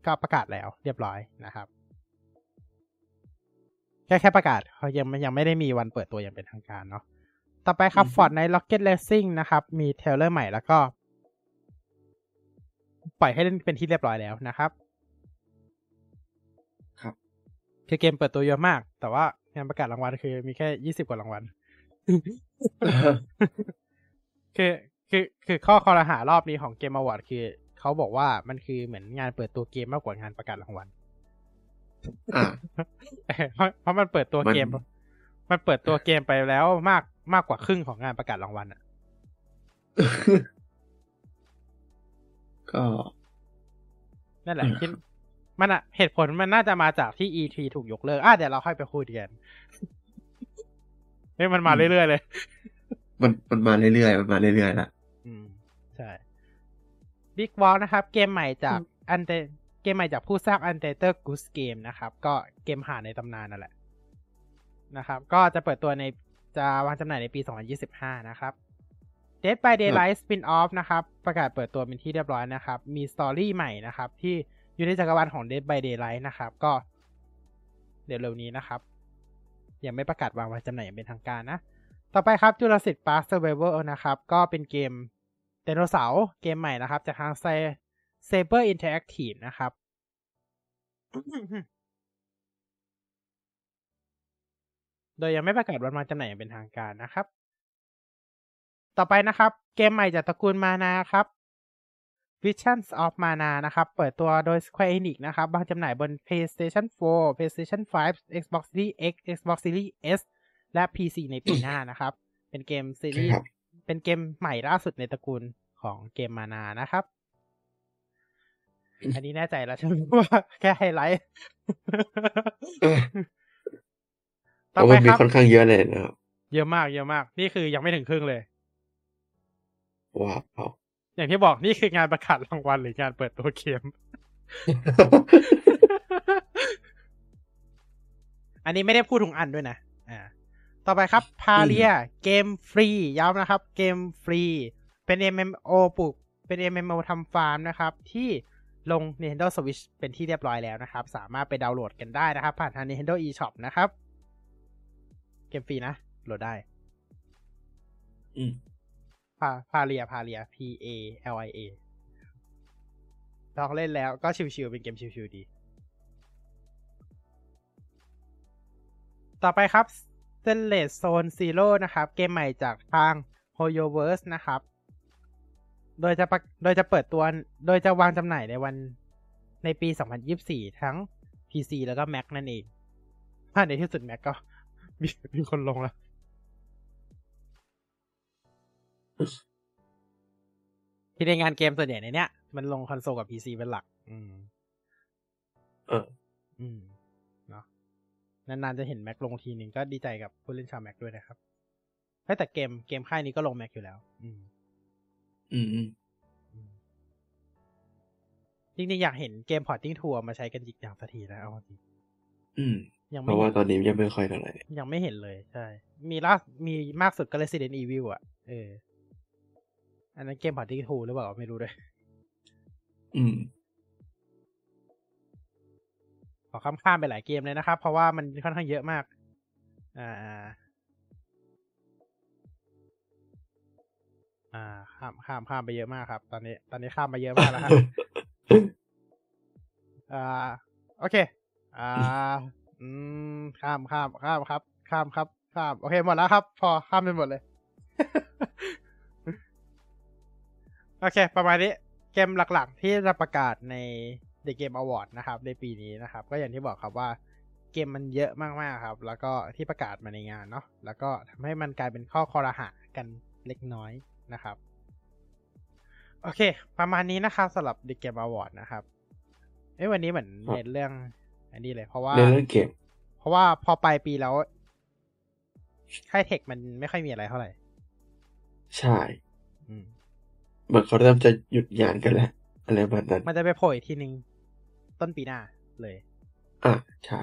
ก็ประกาศแล้วเรียบร้อยนะครับ แค่แค่ประกาศเขายังยังไม่ได้มีวันเปิดตัวอย่างเป็นทางการเนาะต่อไปครับอือฮึ Fortnite Rocket Racing นะครับ มี trailer ใหม่แล้วก็ ปล่อยให้เล่นเป็นที่เรียบร้อยแล้วนะครับ ครับคือเกมเปิดตัวเยอะมาก แต่ว่างานประกาศรางวัลคือมีแค่ยี่สิบกว่ารางวัลคือคือคือข้อคอรหารอบนี้ของเกมอวอร์ดคือ เขาบอกว่ามันคือเหมือนงานเปิดตัวเกมมากกว่างานประกาศรางวัลอ่า เพราะเพราะมันเปิดตัวมันเกม มันเปิดตัวเกมไปแล้วมากมากกว่าครึ่งของงานประกาศรางวัลอะ ก็ นั่นแหละอืมคิดมันอะเหตุผลมันน่าจะมาจากที่ E3 ถูกยกเลิก อะเดี๋ยวเราค่อยไปคุยกันเฮ้ยมันมาเรื่อยๆเลย มันมันมาเรื่อยๆ มันมาเรื่อยๆละ อืม ใช่ Big w a l นะครับ เกมใหม่จากอันเต เกมใหม่จากผู้สร้าง Untitled Goose Game นะครับ ก็เกมหาในตำนานนั่นแหละนะครับ ก็จะเปิดตัวในจะวางจำหน่ายในปี 2025 นะครับ Dead by Daylight Spin-off นะครับ ประกาศเปิดตัวเป็นที่เรียบร้อยนะครับ มีสตอรี่ใหม่นะครับ ที่อยู่ในจักรวาลของ Dead by Daylight นะครับ ก็เดี๋ยวเร็วนี้นะครับ ยังไม่ประกาศวางวางจำหน่ายอย่างเป็นทางการนะ ต่อไปครับ Jurassic Park Survival นะครับ ก็เป็นเกมไดโนเสาร์เกมใหม่นะครับ จากทาง Saber Interactive นะครับ โดยยังไม่ประกาศวันวางจำหน่ายอย่างเป็นทางการนะครับ ต่อไปนะครับ เกมใหม่จากตระกูลมานาครับ Visions of Mana นะครับ เปิดตัวโดย Square Enix นะครับวางจำหน่ายบน PlayStation 4 PlayStation 5 Xbox Series X Xbox Series S และ PC ในปีหน้านะครับ เป็นเกมซีรีส์ครับเป็นเกมใหม่ล่าสุดในตระกูลของเกมมานานะครับ อันนี้แน่ใจแล้วใช่ไหมว่าแค่ไฮไลท์เออต่อเพราะไปมันมีครับค่อนข้างเยอะเลยนะครับ เยอะมากเยอะมาก นี่คือยังไม่ถึงครึ่งเลย ว้าวอย่างที่บอกนี่คืองานประกาศรางวัลหรืองานเปิดตัวเกม อันนี้ไม่ได้พูดถึงอันด้วยนะ อ่า ต่อไปครับพาเรียเกมฟรีย้ำนะครับ เกมฟรี เป็น MMO ปลูกเป็น MMO ทำฟาร์มนะครับ ที่ ลง Nintendo Switch เป็นที่เรียบร้อยแล้วนะครับ สามารถไปดาวน์โหลดกันได้นะครับ ผ่านทาง Nintendo eShop นะครับ เกมฟรีนะ โหลดได้ อืมพาพาเรียพาเรีย P A L I A ลองเล่นแล้วก็ชิวๆเป็นเกมชิวๆดี ต่อไปครับ s t a n l e s s Zone Zero นะครับ เกมใหม่จากทาง HoYoverse นะครับ โดยจะประโดยจะเปิดตัว โดยจะวางจำหน่ายในวันในปี 2024 ทั้ง PC แล้วก็ Mac นั่นเอง ถ้าในที่สุด Mac ก็มีมีคนลงแล้ว ที่ในงานเกมส่วนใหญ่ในเนี้ย มันลงคอนโซลกับ PC เป็นหลัก อืม เออ อืม เนาะนานๆจะเห็นแม็กลงทีหนึ่งก็ดีใจกับผู้เล่นชาวแม็กด้วยนะครับเฮ้ยแต่เกมเกมค่ายนี้ก็ลง Mac อยู่แล้ว อืม อืมอืมอืมจริงๆอยากเห็น Game Porting Tool มาใช้กันจริงอย่างสักทีนะเอาจริงอืมยังไม่ราะว่าเห็นตอนนี้ยังไม่ค่อยเท่าไหร่ยังไม่เห็นเลยใช่ มีล่ามีมากสุดก็ Resident Evil อะ เออ อันนั้น Game Porting Tool หรือเปล่าไม่รู้ด้วย อืมขอข้ามข้ามไปหลายเกมเลยนะครับ เพราะว่ามันค่อนข้างเยอะมาก อ่า อ่าอ่า ข้ามข้ามข้ามไปเยอะมากครับ ตอนนี้ ตอนนี้ข้ามมาเยอะมากแล้วครับอ่า โอเค อ่า อืม ข้ามข้ามข้ามครับ ข้ามครับ ข้าม โอเคหมดแล้วครับ พอข้ามไปหมดเลย โอเค ประมาณนี้ เกมหลักๆ ที่จะประกาศใน The Game Award นะครับ ในปีนี้นะครับ ก็อย่างที่บอกครับว่าเกมมันเยอะมากๆครับ แล้วก็ที่ประกาศมาในงานเนาะ แล้วก็ทำให้มันกลายเป็นข้อคอรหากันเล็กน้อย นะครับ โอเค ประมาณนี้นะครับสำหรับ The Game Award นะครับเอ้ยวันนี้เหมือนครับเน้นเรื่อง อันนี้เลย เพราะว่าในเรื่องเกมเพราะว่าพอปลายปีแล้วค่ายเทคมันไม่ค่อยมีอะไรเท่าไหร่ ใช่อืมเหมือนเขาเริ่มจะหยุดงานกันแล้วอะไรแบบนั้น มันจะไปโผล่อีกทีนึง ต้นปีหน้าเลย อะ ใช่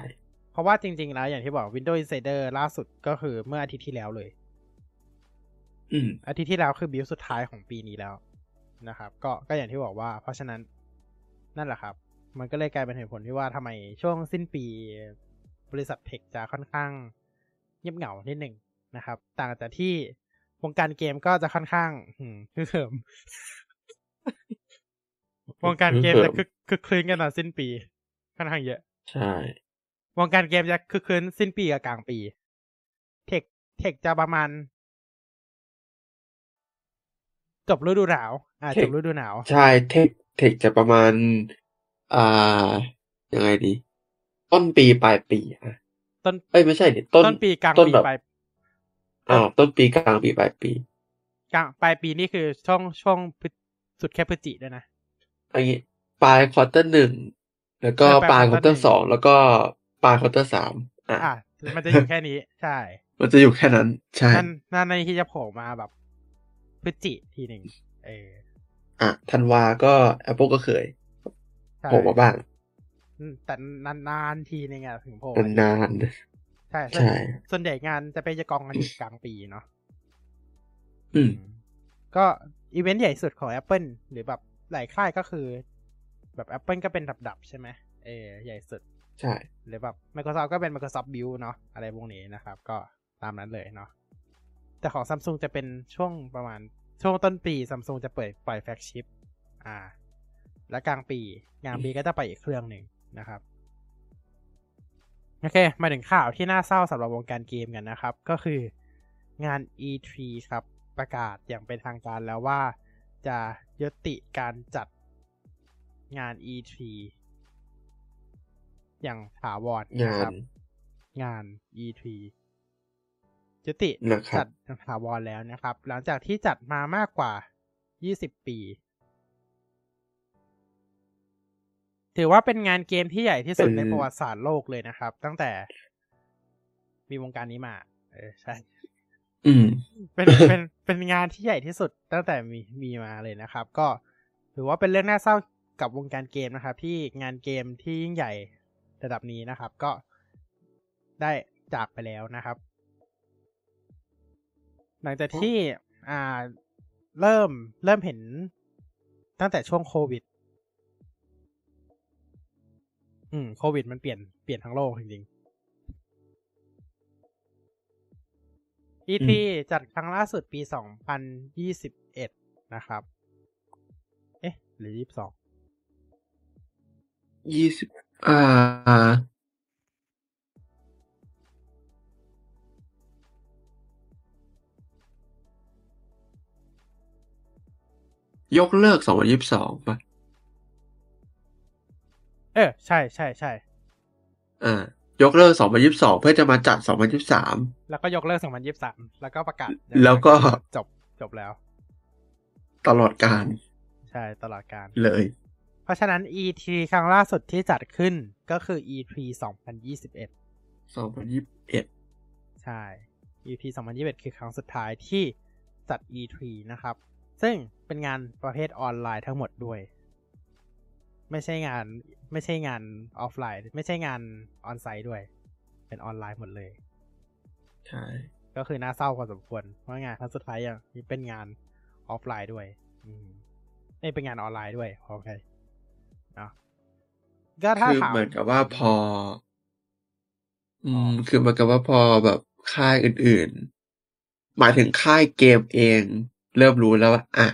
เพราะว่าจริง ๆ แล้วอย่างที่บอก Windows Insider ล่าสุดก็คือเมื่ออาทิตย์ที่แล้วเลย อืมอาทิตย์ที่แล้วคือบิลสุดท้ายของปีนี้แล้วนะครับ ก็ก็อย่างที่บอกว่า เพราะฉะนั้นนั่นแหละครับ มันก็เลยกลายเป็นเหตุผลที่ว่าทำไมช่วงสิ้นปีบริษัทเทคจะค่อนข้างเงียบเหงานิดหนึ่งนะครับ ต่างจากที่วงการเกมก็จะค่อนข้างอืมคือเสริมวงการเกมจะคึกคึกคลื้นกันตอนสิ้นปี ค่อนข้างเยอะ ใช่วงการเกมจะคึกคืนสิ้นปีกับกลางปี เทคเทคจะประมาณ จบฤดูหนาว อ่าจบฤดูหนาว ใช่เทคเทคจะประมาณ อ่ายังไงดี ต้นปีปลายปีอะต้นเอ้ยไม่ใช่ดิต้นต้นปีกลางต้นปีแบบปลายอ่าต้นปีกลางปีปลายปีกลางปลายปีนี่คือช่วงช่วงพฤสุดแค่พฤศจิด้วยนะอันนี้ปลาย quarter หนึ่งแล้วก็เออปปลาลายยควอเตอ quarter ร์สองแล้วก็ปลาย quarter สามอะอ่ามันจะอยู่แค่นี้ ใช่ มันจะอยู่แค่นั้น ใช่นั่นนั่นในที่จะโผล่มาแบบ พฤศจิทีหนึ่งเอออะธันวาก็ Apple ก็เคยใช่โผล่มาบ้างอืมแต่นานๆทีนึงอะถึงโผล่นานใช่ๆใช่ส่วนใหญ่งานจะไปจะกองกันอยู่กลางปีเนาะอืม ก็อีเวนต์ใหญ่สุดของ Apple หรือแบบหลายค่ายก็คือ แบบ Apple ก็เป็นดับๆใช่ไหมเออใหญ่สุด ใช่ หรือแบบ Microsoft ก็เป็น Microsoft Build เนาะอะไรพวกนี้นะครับ ก็ตามนั้นเลยเนาะ แต่ของ Samsung จะเป็นช่วงประมาณช่วงต้นปี Samsung จะเปิดปล่อยแฟลกชิพอ่า และกลางปีกลางปีก็จะไปอีกเครื่องหนึ่งนะครับ โอเค มาถึงข่าวที่น่าเศร้าสำหรับวงการเกมกันนะครับ ก็คืองาน E3 ครับประกาศอย่างเป็นทางการแล้วว่าจะยุติการจัดงาน E3 อย่างถาวรงานะครับนงาน E3 ยุตินะครับจัดอย่างถาวรแล้วนะครับ หลังจากที่จัดมามากกว่า 20 ปี ถือว่าเป็นงานเกมที่ใหญ่ที่สุดเป็นในประวัติศาสตร์โลกเลยนะครับ ตั้งแต่มีวงการนี้มา เออใช่อืมเป็นเป็นเป็นงานที่ใหญ่ที่สุดตั้งแต่มีมีมาเลยนะครับ ก็ถือว่าเป็นเรื่องน่าเศร้ากับวงการเกมนะครับ ที่งานเกมที่ยิ่งใหญ่ระดับนี้นะครับ ก็ได้จากไปแล้วนะครับ หลังจากที่อ่าเริ่มเริ่มเห็นตั้งแต่ช่วงโควิด อืม โควิดมันเปลี่ยนเปลี่ยนทั้งโลกจริงๆ E3 จัดครั้งล่าสุดปี2021นะครับ เอ๊ะ หรือ22ยี่สิบอ่า ยกเลิกสองพันยี่สิบสองป่ะ เออใช่ใช่ใช่อ่ายกเลิกสองพันยี่สิบสองเพื่อจะมาจัดสองพันยี่สิบสามแล้วก็ยกเลิก2023แล้วก็ประกาศ แล้วก็จบจบแล้ว ตลอดการ ใช่ตลอดการเลย เพราะฉะนั้น E3 ครั้งล่าสุดที่จัดขึ้นก็คือ E3 2021สองพันยี่สิบเอ็ดใช่ E3 2021 คือครั้งสุดท้ายที่จัด E3 นะครับ ซึ่งเป็นงานประเภทออนไลน์ทั้งหมดด้วย ไม่ใช่งานไม่ใช่งานออฟไลน์ ไม่ใช่งาน onsite ด้วย เป็นออนไลน์หมดเลย ใช่ ก็คือน่าเศร้าพอสมควรเพราะงานครั้งสุดท้ายยังมีเป็นงานออฟไลน์ด้วย อืมไม่เป็นงานออนไลน์ด้วยโอเคเนาะก็ถ้าคือถามเหมือนกับว่าพอ อือ๋มอคือเหมือนกับว่าพอแบบค่ายอื่น ๆ หมายถึงค่ายเกมเอง เริ่มรู้แล้วว่าอะ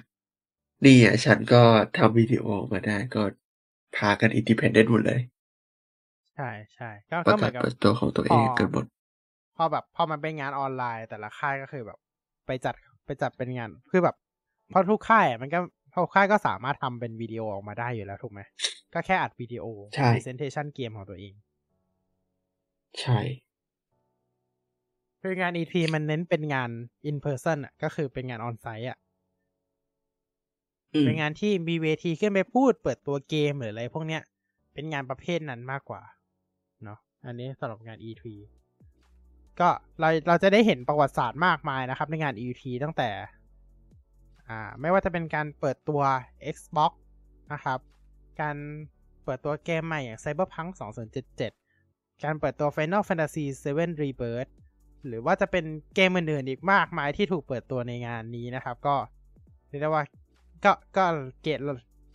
นี่อะฉันก็ทำวิดีโอออกมาได้ก็พากัน independent หมดเลย ใช่ใช่ก็ประก็เหกามืศอนกับเปิดตัวของตัวเองพอกันหมดพอแบบพอมันเป็นงานออนไลน์ แต่ละค่ายก็คือแบบ ไปจัดไปจัดเป็นงานคือแบบเพราะทุกค่ายอะมันก็ทุกค่ายก็สามารถทำเป็นวิดีโอออกมาได้อยู่แล้วถูกไหมก็แค่อัดวิดีโอใช่ presentation เกมของตัวเอง ใช่ คืองาน E3 มันเน้นเป็นงาน in person อะ ก็คือเป็นงานออนไซต์อะอืมเป็นงานที่มีเวทีขึ้นไปพูดเปิดตัวเกมหรืออะไรพวกเนี้ย เป็นงานประเภทนั้นมากกว่า เนาะอันนี้สำหรับงาน E3 ก็เราเราจะได้เห็นประวัติศาสตร์มากมายนะครับ ในงาน E3 ตั้งแต่ อ่า ไม่ว่าจะเป็นการเปิดตัว Xbox นะครับ การเปิดตัวเกมใหม่อย่าง Cyberpunk 2077 การเปิดตัว Final Fantasy 7 Rebirth หรือว่าจะเป็นเกมอื่นๆอีกมากมายที่ถูกเปิดตัวในงานนี้นะครับ ก็เรียกได้ว่าก็ก็เกรด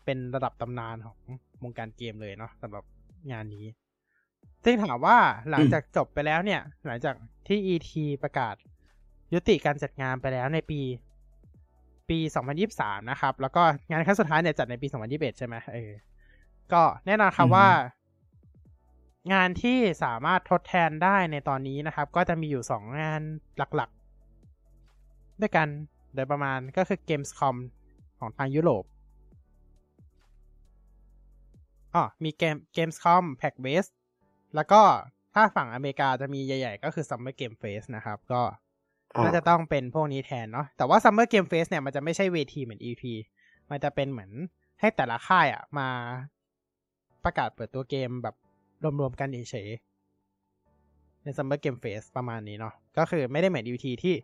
เป็นระดับตำนานของวงการเกมเลยเนาะสำหรับงานนี้ ซึ่งถามว่าหลังจากจบไปแล้วเนี่ย หลังจากที่ ET ประกาศ ยุติการจัดงานไปแล้วในปี ปี 2023 นะครับ แล้วก็งานครั้งสุดท้ายเนี่ยจัดในปี 2021 ใช่ไหมเออ ก็แน่นอนครับอือฮึว่า งานที่สามารถทดแทนได้ในตอนนี้นะครับ ก็จะมีอยู่สองงานหลักๆ ด้วยกันโดยประมาณก็คือ Gamescom ของทางยุโรปอ๋อมีเกม Gamescom Pack West แล้วก็ถ้าฝั่งอเมริกาจะมีใหญ่ ๆ ก็คือ Summer Game Fest นะครับ ก็อ่าน่าจะต้องเป็นพวกนี้แทนเนาะแต่ว่า Summer Game Fest เนี่ย มันจะไม่ใช่เวทีเหมือน EP มันจะเป็นเหมือนให้แต่ละค่ายอะมาประกาศเปิดตัวเกมแบบ รวมๆกันเฉยๆใน Summer Game Fest ประมาณนี้เนาะก็คือไม่ได้เหมือน EP ที่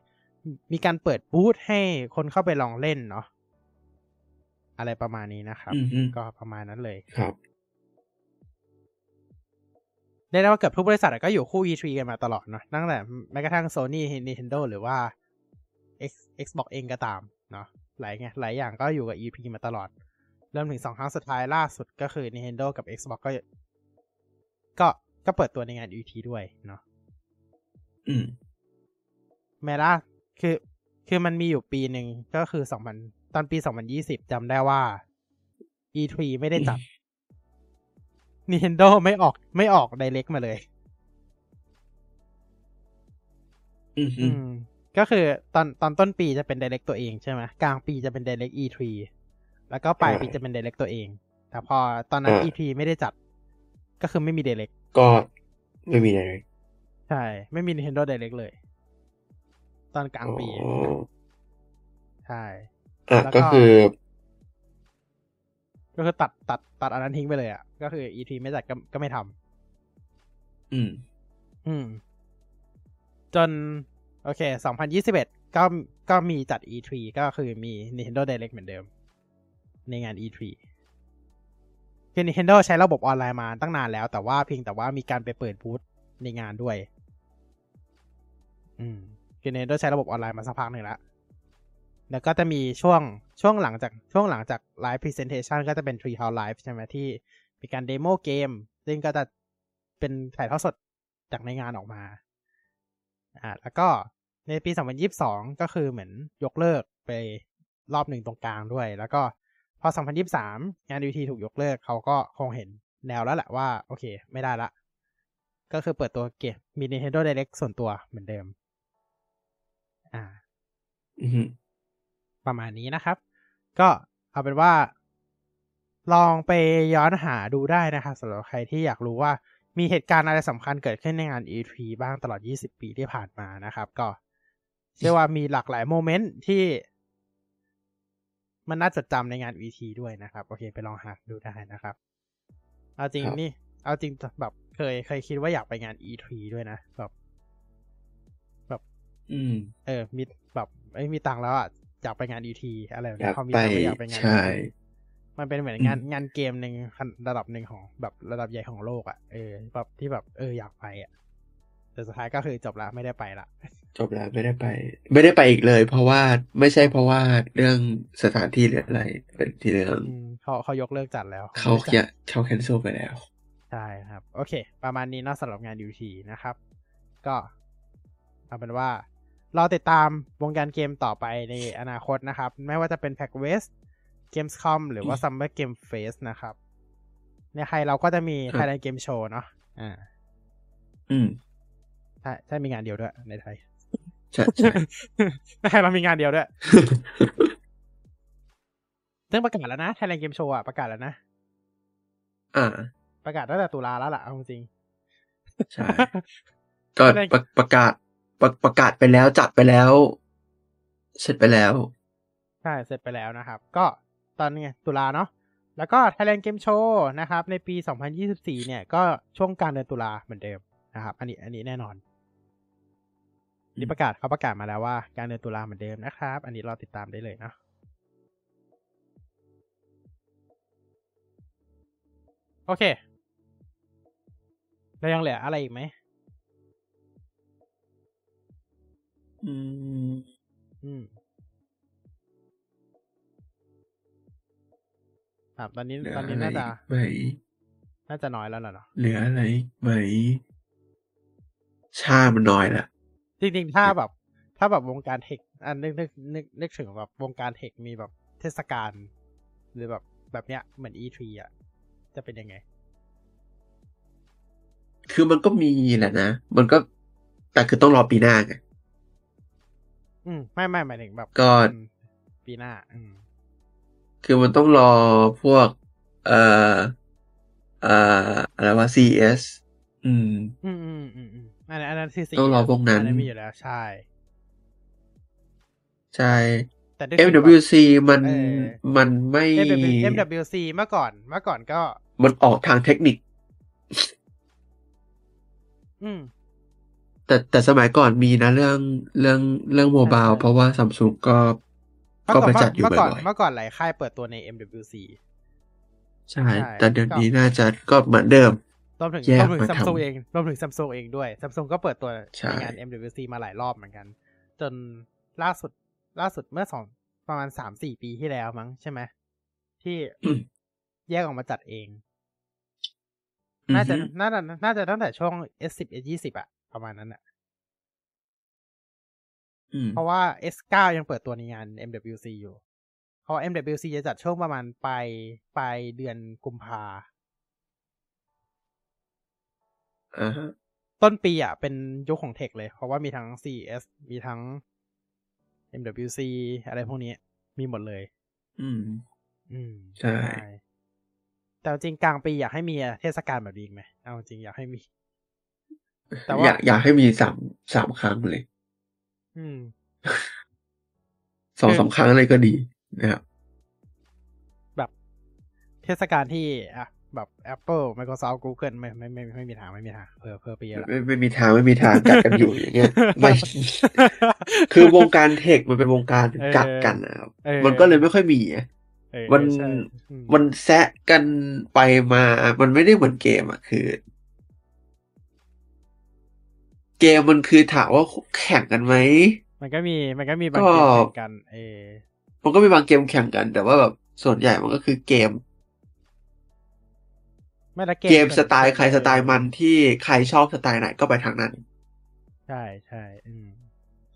มีการเปิดบูธให้คนเข้าไปลองเล่นเนาะอะไรประมาณนี้นะครับอืมอืมก็ประมาณนั้นเลยครับเรียกได้ว่าเกือบทุกบริษัทอะก็อยู่คู่ E3 กันมาตลอดเนาะตั้งแต่แม้กระทั่ง Sony Nintendo หรือว่า X Xbox เองก็ตามเนาะหลายไงหลายอย่างก็อยู่กับ E3 มาตลอด เริ่มถึงสองครั้งสุดท้ายล่าสุดก็คือ Nintendo กับ Xbox ก็ ก็ก็เปิดตัวในงาน E3 ด้วยเนาะอืมแม้ล่าคือ คือมันมีอยู่ปีหนึ่งก็คือสองพันตอนปีสองพันยี่สิบจำได้ว่า E3 ไม่ได้จัด Nintendo ไม่ออกไม่ออก Direct มาเลย อืมอือืมมก็คือตอนตอนต้นปีจะเป็น Direct ตัวเองใช่ไหมกลางปีจะเป็น Direct E3 แล้วก็ปลายปีจะเป็น Direct ตัวเอง แต่พอตอนนั้น E3 ไม่ได้จัด ก็คือไม่มี Direct ก็ไม่มีอะไรเลยใช่ ไม่มี Nintendo Direct เลย ตอนกลางปีอ๋อใช่อะแล้วก็ก็คือ ก็คือตัดตัดตัดอันนั้นทิ้งไปเลยอะ ก็คือ E3 ไม่จัดก็ก็ไม่ทำอืม อืม จน โอเค2021ก็ก็มีจัด E3 ก็คือมี Nintendo Direct เหมือนเดิม ในงาน E3 คือ Nintendo ใช้ระบบออนไลน์มาตั้งนานแล้ว แต่ว่าเพียงแต่ว่ามีการไปเปิดบูธในงานด้วย อืมคือ Nintendo ใช้ระบบออนไลน์มาสักพักหนึ่งแล้วแล้วก็จะมีช่วงช่วงหลังจากช่วงหลังจาก live presentation ก็จะเป็น Tree House Live ใช่ไหมที่มีการ demo เกม ซึ่งก็จะเป็นถ่ายทอดสดจากในงานออกมา อ่า แล้วก็ในปี 2022 ก็คือเหมือนยกเลิกไปรอบหนึ่งตรงกลางด้วย แล้วก็ พอ 2023 งาน DVT ถูกยกเลิกเขาก็คงเห็นแนวแล้วแหละว่า โอเค ไม่ได้ละ ก็คือเปิดตัวเกมมี Nintendo Direct ส่วนตัวเหมือนเดิม อ่าอืมประมาณนี้นะครับ ก็เอาเป็นว่า ลองไปย้อนหาดูได้นะครับสำหรับใครที่อยากรู้ว่ามีเหตุการณ์อะไรสำคัญเกิดขึ้นในงาน E3 บ้างตลอด 20 ปีที่ผ่านมานะครับ ก็ เชื่อว่ามีหลากหลายโมเมนต์ที่ มันน่าจดจำในงาน E3 ด้วยนะครับ โอเค ไปลองหาดูได้นะครับ เอาจริงครับนี่ เอาจริงแบบเคยเคยคิดว่าอยากไปงาน E3 ด้วยนะแบบอืม เออ มีแบบไอ้ยมีตังค์แล้วอะอยากไปงาน E3 อะไรแบบอยานี้กพอมีไปตังค์ก็อยากไปงาน ใช่ E3 มันเป็นเหมือนงานอืมงานเกมหนึ่งระดับหนึ่งของแบบระดับใหญ่ของโลกอะเออแบบที่แบบเอออยากไปอะ แต่สุดท้ายก็คือจบละไม่ได้ไปละ จบแล้วไม่ได้ไป ไม่ได้ไปอีกเลย เพราะว่าไม่ใช่เพราะว่าเรื่องสถานที่หรืออะไรเป็นที่เรื่องอืมเขาเขายกเลิกจัดแล้ว เขาไม่ได้เขียจัดเขาแคนเซิลไปแล้ว ใช่ครับ โอเค ประมาณนี้เนอกสำหรับงาน UT นะครับ ก็เอาเป็นว่าเราติดตามวงการเกมต่อไปในอนาคตนะครับ ไม่ว่าจะเป็น Pack West Gamescom หรือว่า Summer Game Fest นะครับ ในไทยเราก็จะมีครับ Thailand Game Show เนาะอ่า อืม ใช่ใช่มีงานเดียวด้วยในไทยใช่ใช่ในไทยเรามีงานเดียวด้วยซึ่งประกาศแล้วนะ Thailand Game Show อะประกาศแล้วนะอ่า ประกาศตั้งแต่ตุลาแล้วล่ะเอาจริงใช่ก็ประประกาศประประกาศไปแล้วจัดไปแล้ว เสร็จไปแล้ว ใช่เสร็จไปแล้วนะครับ ก็ตอนนี้ไงตุลาเนาะแล้วก็ Thailand Game Show นะครับ ในปี 2024 เนี่ย ก็ช่วงกลางเดือนตุลาเหมือนเดิมนะครับ อันนี้อันนี้แน่นอน นี่ประกาศเขาประกาศมาแล้วว่ากลางเดือนตุลาเหมือนเดิมนะครับ อันนี้รอติดตามได้เลยเนาะโอเคเรายังเหลืออะไรอีกไหมอืม อืมครับตอนนี้เหลือตอนนี้อะไรน่าจะไหมน่าจะน้อยแล้วล่ะเนาะเหลืออะไรไหมชามันน้อยละ จริงๆ ถ้าแบบ ถ้าแบบวงการเทคอันนึกนึกนึกนึกถึงแบบวงการเทคมีแบบเทศกาลหรือแบบแบบเนี้ยเหมือน E3 อะ จะเป็นยังไง คือมันก็มีแหละนะ มันก็แต่คือต้องรอปีหน้าไงอืม ไม่ไม่หมายถึงแบบก็อืมปีหน้า อืม คือมันต้องรอพวก เอ่อ เอ่อ อะไรวะ CS อืม อืมอืมอืม อืมอันนั้นอันนั้นซีซีต้องรอพวกนั้นอันนั้นมีอยู่แล้วใช่ ใช่ แต่ด้วยที่แบบ MWC มันเออมันไม่ MW MWC เมื่อก่อนเมื่อก่อนก็ มันออกทางเทคนิค อืมแต่แต่สมัยก่อนมีนะเรื่องเรื่องเรื่องโมบายเออเพราะว่าซัมซุงก็เมื่อก็ก่อนไปจัดอยู่เมื่อก่อนบ่อยเมื่อก่อนหลายค่ายเปิดตัวใน MWC ๆใช่ใช่ แต่เดี๋ยวนี้น่าจะก็เหมือนเดิม รวมถึงแยกรวมถึงมาซัมทำซุงเองรวมถึงซัมซุงเองด้วยซัมซุงก็เปิดตัวใช่ในงาน MWC มาหลายรอบเหมือนกัน จนล่าสุดล่าสุดเมื่อสองประมาณสามสี่ปีที่แล้วมั้งใช่ไหมที่อืมแยกออกมาจัดเอง น่าจะอือฮึน่าจะน่าจะตั้งแต่ช่วง S10 S20 อะประมาณนั้นอะอืมเพราะว่า S9 ยังเปิดตัวในงาน MWC อยู่เพราะว่า MWC จะจัดช่วงประมาณปลายปลายเดือนกุมภาอ่าฮะ ต้นปีอะเป็นยุคของเทคเลย เพราะว่ามีทั้ง CS มีทั้ง MWC อะไรพวกนี้ มีหมดเลย อืม อืม ใช่ แต่จริงกลางปีอยากให้มีเทศกาลแบบนี้อีกไหม เอาจริงอยากให้มี แต่ว่าอยากอยากให้มีสามสามครั้งเลย อืม สองคือสามครั้งเลยก็ดีนะครับ แบบเทศกาลที่อะ แบบ Apple Microsoft Google ไม่ไม่ไม่ไม่มีทางไม่มีทางเพอเพอไปเยอะละไม่ไม่มีทางไม่มีทางกัดกันอยู่อย่างเงี้ยไม่คือวงการเทคมันเป็นวงการเออกัดกันนะครับเออมันก็เลยไม่ค่อยมีอะเออมันใช่อืมมันแซะกันไปมา มันไม่ได้เหมือนเกมอะคือ เกมมันคือถามว่าแข่งกันไหมมันก็มีมันก็มีบางก็เกมแข่งกันเออมันก็มีบางเกมแข่งกัน แต่ว่าแบบส่วนใหญ่มันก็คือเกม ไม่ละเกเกมสไตล์ใครสไตล์มันที่ใครชอบสไตล์ไหนก็ไปทางนั้น ใช่ใช่อืม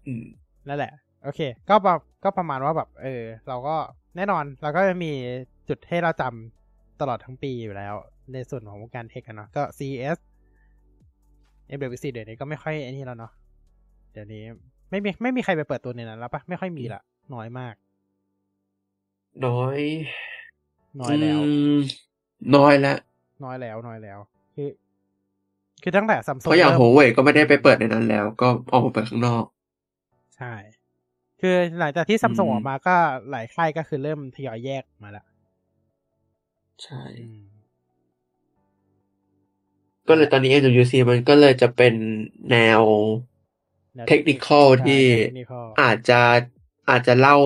อืมนั่นแหละ โอเค ก็ประก็ประมาณว่าแบบ เออ เราก็แน่นอนเราก็จะมีจุดให้เราจำตลอดทั้งปีอยู่แล้ว ในส่วนของวงการเทคกันเนาะก็ CS MWC เดี๋ยวนี้ก็ไม่ค่อยไอ้นี่แล้วเนาะเดี๋ยวนี้ไม่มีไม่มีใครไปเปิดตัวในนั้นแล้วปะไม่ค่อยมีละน้อยมาก น้อย น้อยแล้วอืมน้อยแล้ว น้อยแล้วน้อยแล้ว คือ คือตั้งแต่ซัมซุงเพราะอย่างโฮเว่ยก็ไม่ได้ไปเปิดในนั้นแล้ว ก็ออกมาเปิดข้างนอก ใช่ คือหลังจากที่ซัมซุงอืมออกมาก็หลายค่ายก็คือเริ่มทยอยแยกมาแล้วใช่อืมก็เลยตอนนี้ MWC มันก็เลยจะเป็นแนวแนวเทคนิคอลใช่ที่เทคนิคอลอาจจะอาจจะเล่า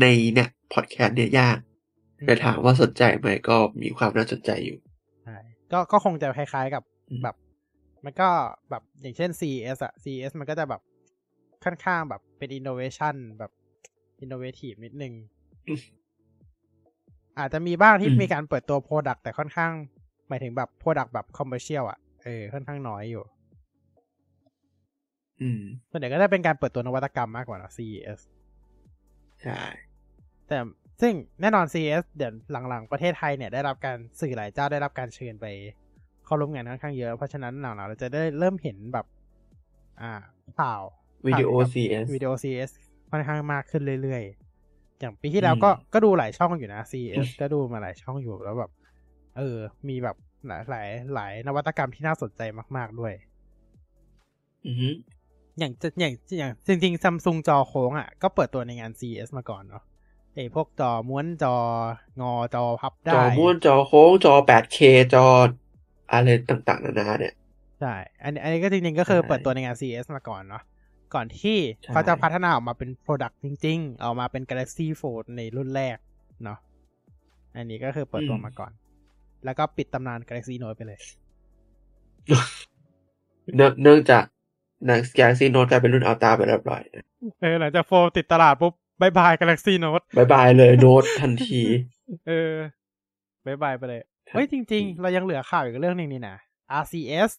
ในเนี่ยพอดแคสต์เนี่ยยากแต่ถามว่าสนใจไหมก็มีความน่าสนใจอยู่ใช่ ก็ก็คงจะคล้ายๆกับอืมแบบ มันก็แบบอย่างเช่น CES อะ CES มันก็จะแบบค่อนข้างแบบเป็น innovation แบบ innovative นิดนึง อาจจะมีบ้างที่อืมมีการเปิดตัว product แต่ค่อนข้าง หมายถึงแบบ product แบบ commercial อะเออค่อนข้างน้อยอยู่ อืมส่วนใหญ่ก็จะเป็นการเปิดตัวนวัตกรรมมากกว่านะ CES ใช่แต่ ซึ่งแน่นอน CES เดี๋ยวหลังๆ ประเทศไทยเนี่ยได้รับการสื่อหลายเจ้าได้รับการเชิญไปเข้าร่วมงานค่อนข้างเยอะ เพราะฉะนั้นหลังๆเราจะได้เริ่มเห็นแบบ อ่าข่าววิดีโอข่าว CS วิดีโอ CS ค่อนข้างมากขึ้นเรื่อยๆ อย่างปีที่แล้วก็อืมก็ดูหลายช่องอยู่นะ CES ก็ดูมาหลายช่องอยู่แล้วแบบ เออ มีแบบหลายหลายหลายนวัตกรรมที่น่าสนใจมาก ๆด้วย อือฮึอย่างจะอย่างอย่างจริงๆซัมซุงจอโค้งอะก็เปิดตัวในงาน CES มาก่อนเนาะ ไอ้พวกจอม้วนจองอจอพับได้ จอม้วนจอโค้งจอ 8K จออะไรต่างๆนานาเนี่ย ใช่ อันนี้อันนี้ก็จริงๆก็คือใช่เปิดตัวในงาน CES มาก่อนเนาะ ก่อนที่ใช่เขาจะพัฒนาออกมาเป็น Product จริง ๆ ออกมาเป็น Galaxy Fold ในรุ่นแรกเนาะ อันนี้ก็คือเปิดตัวมาก่อน แล้วก็ปิดตำนาน Galaxy Note ไปเลย เนื่องเนื่องจาก Next Galaxy Note กลายเป็นรุ่น Ultra ไปเรียบร้อยนะเออหลังจากโฟติดตลาดปุ๊บ บายบาย Galaxy Note บายบายเลยโน้ตทันที เออ bye bye ไปเลย เฮ้ยจริง ๆ เรายังเหลือข่าวอีกเรื่องหนึ่งนี่นะ RCS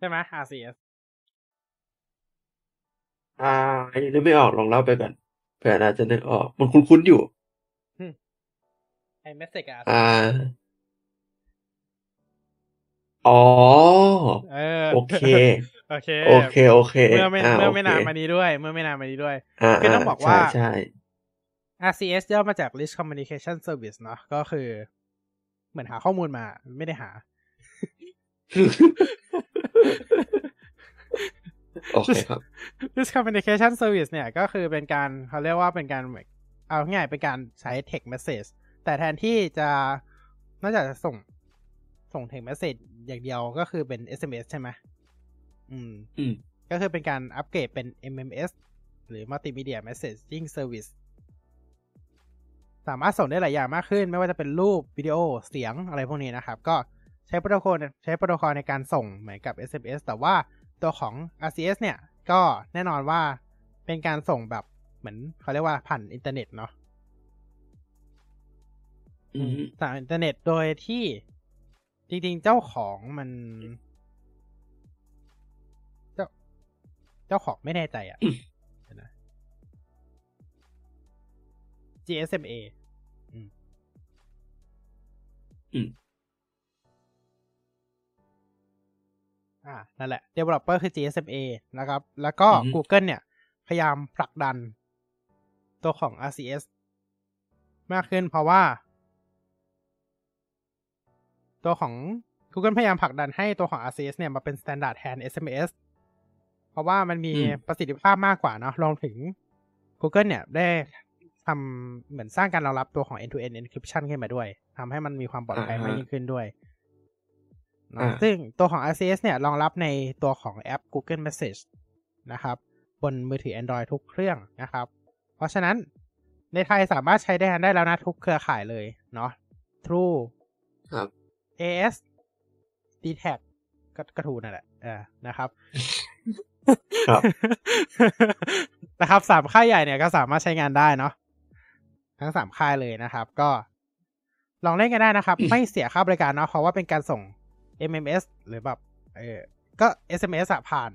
ใช่ไหม RCS อ่ายังนึกไม่ออกลองเล่าไปก่อนเผื่ออาจจะนึกออกมันคุ้นๆอยู่ไอ้ message กับอ่าอ๋อเออโอเค โอเคโอเคโอเคเมื่อไม่าเมื่อไม่โคนานมานี้ด้วย เมื่อไม่นานมานี้ด้วยอ่าคือต้องบอกว่าใช่ใช่ RCS ย่อมาจาก Rich Communication Service เนาะก็คือ เหมือนหาข้อมูลมาไม่ได้หา โอเคครับ Rich Communication Service เนี่ย ก็คือเป็นการเขาเรียกว่าเป็นการเอาง่ายๆเป็นการใช้ text message แต่แทนที่จะนอกจากจะส่งส่ง text message อย่างเดียวก็คือเป็น SMS ใช่ไหม อืม อืม ก็คือเป็นการอัปเกรดเป็น MMS หรือ Multimedia Messaging Service สามารถส่งได้หลายอย่างมากขึ้น ไม่ว่าจะเป็นรูปวิดีโอเสียงอะไรพวกนี้นะครับ ก็ใช้โปรโตคอลใช้โปรโตคอลในการส่งเหมือนกับ SMS แต่ว่าตัวของ RCS เนี่ย ก็แน่นอนว่าเป็นการส่งแบบเหมือนเขาเรียกว่าผ่านอินเทอร์เน็ตเนาะอืมผ่านอินเทอร์เน็ตโดยที่จริงๆ เจ้าของมัน เจ้าของไม่แน่ใจอะเดี๋ยวนะ GSMA อืม อืม อ่า นั่นแหละ developer คือ GSMA นะครับ แล้วก็อือฮึ Google เนี่ย พยายามผลักดันตัวของ RCS มากขึ้นเพราะว่า ตัวของ Google พยายามผลักดันให้ตัวของ RCS เนี่ยมาเป็น standard แทน SMS เพราะว่ามันมีอืมประสิทธิภาพมากกว่าเนาะรวมถึง Google เนี่ยได้ทำเหมือนสร้างการรองรับตัวของ end-to-end encryption ขึ้นมาด้วยทำให้มันมีความปลอดภัยมากยิ่งขึ้นด้วยเนอะอ่าซึ่งตัวของ RCS เนี่ยรองรับในตัวของแอป Google Message นะครับ บนมือถือ Android ทุกเครื่องนะครับ เพราะฉะนั้นในไทยสามารถใช้ได้ได้แล้วนะทุกเครือข่ายเลยเนาะ True ครับ AS d t a c ก็กระทูนั่นแหละเออนะครับครับ นะครับสามค่ายใหญ่เนี่ยก็สามารถใช้งานได้เนาะทั้งสามค่ายเลยนะครับ ก็ลองเล่นกันได้นะครับ ไม่เสียค่าบริการเนาะเพราะว่าเป็นการส่ง MMS หรือแบบเออก็ SMS อะผ่าน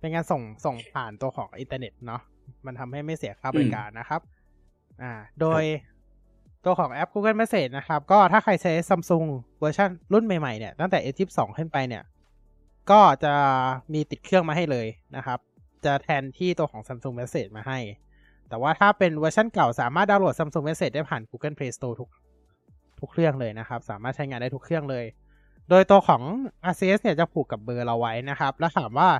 เป็นการส่งส่งผ่านตัวของอินเทอร์เน็ตเนาะมันทำให้ไม่เสียค่าบริการนะครับ อ่า โดยตัวของแอป Google Message นะครับ ก็ถ้าใครใช้ Samsung เวอร์ชันรุ่นใหม่ๆเนี่ยตั้งแต่ S22 ขึ้นไปเนี่ย ก็จะมีติดเครื่องมาให้เลยนะครับ จะแทนที่ตัวของ Samsung Message มาให้ แต่ว่าถ้าเป็นเวอร์ชันเก่าสามารถดาวน์โหลด Samsung Message ได้ผ่าน Google Play Store ทุกทุกเครื่องเลยนะครับ สามารถใช้งานได้ทุกเครื่องเลย โดยตัวของ RCS เนี่ยจะผูกกับเบอร์เราไว้นะครับ แล้วถามว่า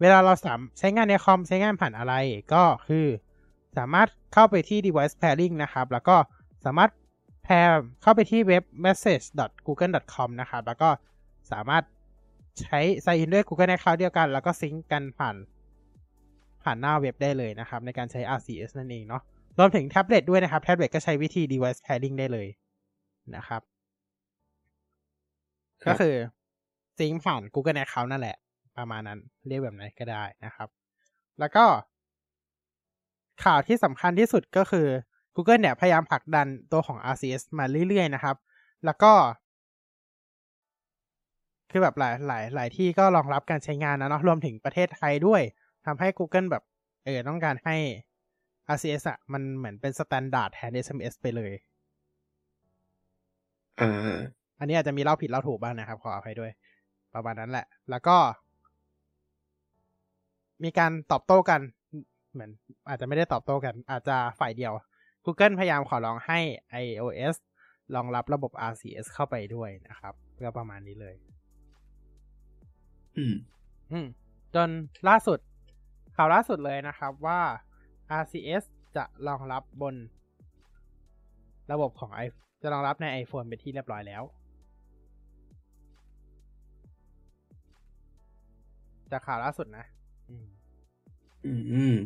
เวลาเราสามใช้งานในคอมใช้งานผ่านอะไรก็คือสามารถเข้าไปที่ device pairing นะครับ แล้วก็สามารถแพร์เข้าไปที่เว็บ message.google.com นะครับ แล้วก็สามารถ ใช้ sign in ด้วย Google Account เดียวกัน แล้วก็ซิงก์กันผ่าน ผ่านหน้าเว็บได้เลยนะครับ ในการใช้ RCS นั่นเองเนาะรวมถึงแท็บเล็ตด้วยนะครับ แท็บเล็ตก็ใช้วิธี device pairing ได้เลยนะครับครับก็คือซิงก์ผ่าน Google Account นั่นแหละ ประมาณนั้น เรียกแบบไหนก็ได้นะครับ แล้วก็ ข่าวที่สำคัญที่สุดก็คือ Google เนี่ยพยายามผลักดันตัวของ RCS มาเรื่อยๆนะครับ แล้วก็ คือแบบหลายหลายหลายที่ก็รองรับการใช้งานนะเนาะรวมถึงประเทศไทยด้วยทำให้ Google แบบเออต้องการให้ RCS อะมันเหมือนเป็น standard แทน SMS ไปเลยอ่าอันนี้อาจจะมีเล่าผิดเล่าถูกบ้างนะครับ ขออภัยด้วย ประมาณนั้นแหละ แล้วก็ มีการตอบโต้กัน เหมือน อาจจะไม่ได้ตอบโต้กัน อาจจะฝ่ายเดียว Google พยายามขอร้องให้ iOS รองรับระบบ RCS เข้าไปด้วยนะครับ ก็ประมาณนี้เลย อืม อืม จนล่าสุด ข่าวล่าสุดเลยนะครับว่า RCS จะรองรับบน ระบบของ i จะรองรับใน iPhone เป็นที่เรียบร้อยแล้ว จากข่าวล่าสุดนะ อืมอืมอืม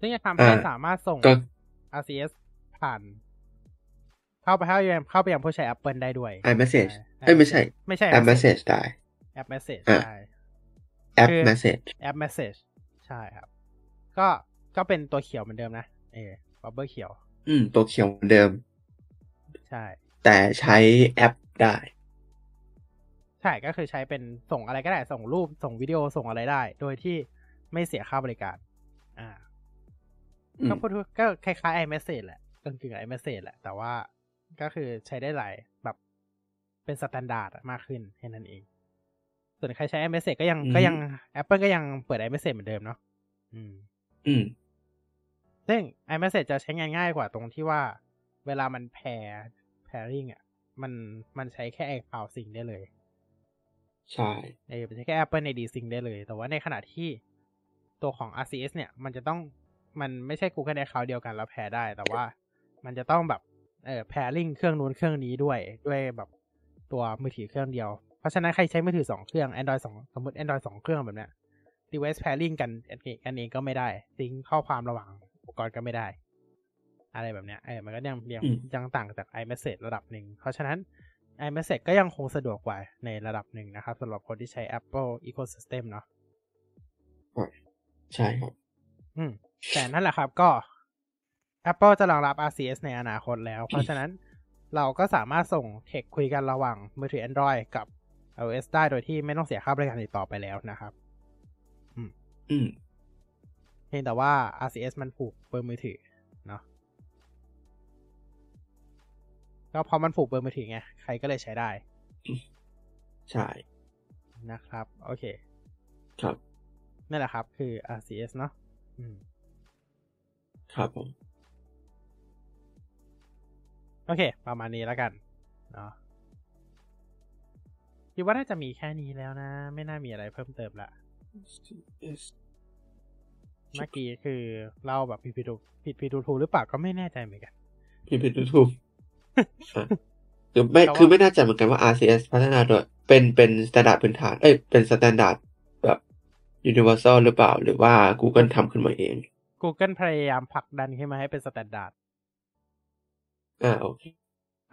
ซึ่งจะทำให้อ่าสามารถส่งก็ RCS ผ่าน เข้าไปเข้าไปยังเข้าไปยังผู้ใช้ Apple ได้ด้วย iMessage ใช่เอ้ยไม่ใช่ ไม่ใช่แอป message ได้แอป Message อ่าใช่ แอปคือ message แอป Message ใช่ครับ ก็ก็เป็นตัวเขียวเหมือนเดิมนะ เออบับเบิลเขียว อืม ตัวเขียวเหมือนเดิม ใช่ แต่ใช้แอปได้ ใช่ก็คือใช้เป็นส่งอะไรก็ได้ ส่งรูปส่งวิดีโอส่งอะไรได้ โดยที่ไม่เสียค่าบริการ อ่าอืมก็พูดก็คล้ายๆ iMessage แหละกึ่งกึ่ง iMessage แหละ แต่ว่าก็คือใช้ได้หลายแบบเป็น standard มากขึ้นแค่นั้นเอง ส่วนใครใช้ iMessage ก็ยังอืมก็ยัง Apple ก็ยังเปิด iMessage เหมือนเดิมเนาะอืม อืม ซึ่ง iMessage จะใช้งานง่ายกว่าตรงที่ว่า เวลามันแพร์ pairing อะ มันมันใช้แค่ iCloud Sync ได้เลย ใช่เออมันใช้แค่ Apple ID Sync ได้เลย แต่ว่าในขณะที่ตัวของ RCS เนี่ย มันจะต้องมันไม่ใช่ Google Account เดียวกันแล้วแพร์ได้ แต่ว่ามันจะต้องแบบเออ pairing เครื่องนู้นเครื่องนี้ด้วยด้วยแบบตัวมือถือเครื่องเดียว เพราะฉะนั้นใครใช้มือถือสองเครื่อง Android สองสมมติ Android สองเครื่องแบบเนี้ย device pairing กันกันเองก็ไม่ได้ซิงข้อความระหว่างอุปกรณ์ก็ไม่ได้ อะไรแบบเนี้ยเออมันก็ยังยังอืมยังต่างจาก iMessage ระดับหนึ่ง เพราะฉะนั้น iMessage ก็ยังคงสะดวกกว่าในระดับหนึ่งนะครับสำหรับคนที่ใช้ Apple Ecosystem เนาะใช่ครับ อืม แต่นั่นแหละครับก็ Apple จะรองรับ RCS ในอนาคตแล้ว เพราะฉะนั้นเราก็สามารถส่งเทคคุยกันระหว่างมือถือ Android กับ iOS ได้โดยที่ไม่ต้องเสียค่าบริการติดต่อไปแล้วนะครับอืมเพียงแต่ว่า RCS มันผูกเบอร์มือถือเนาะก็เพราะมันผูกเบอร์มือถือไง ใครก็เลยใช้ได้ ใช่ นะครับ โอเค ครับนั่นแหละครับ คือ RCS เนาะอืม ครับผม โอเค ประมาณนี้แล้วกัน เนาะ คิดว่าน่าจะมีแค่นี้แล้วนะ ไม่น่ามีอะไรเพิ่มเติมละเมื่อกี้คือเล่าแบบผิดผิดถูกผิดผิดถูกถูกหรือเปล่าก็ไม่แน่ใจเหมือนกันผิดผิดถูกๆอะคือไม่แต่ว่าคือไม่แน่ใจเหมือนกันว่า RCS พัฒนาโดยเป็นเป็น standard พื้นฐานเอ้ยเป็น standard แบบ universal หรือเปล่า หรือว่า Google ทำขึ้นมาเอง Google พยายามผลักดันขึ้นมาให้เป็น standardอ่าโอเค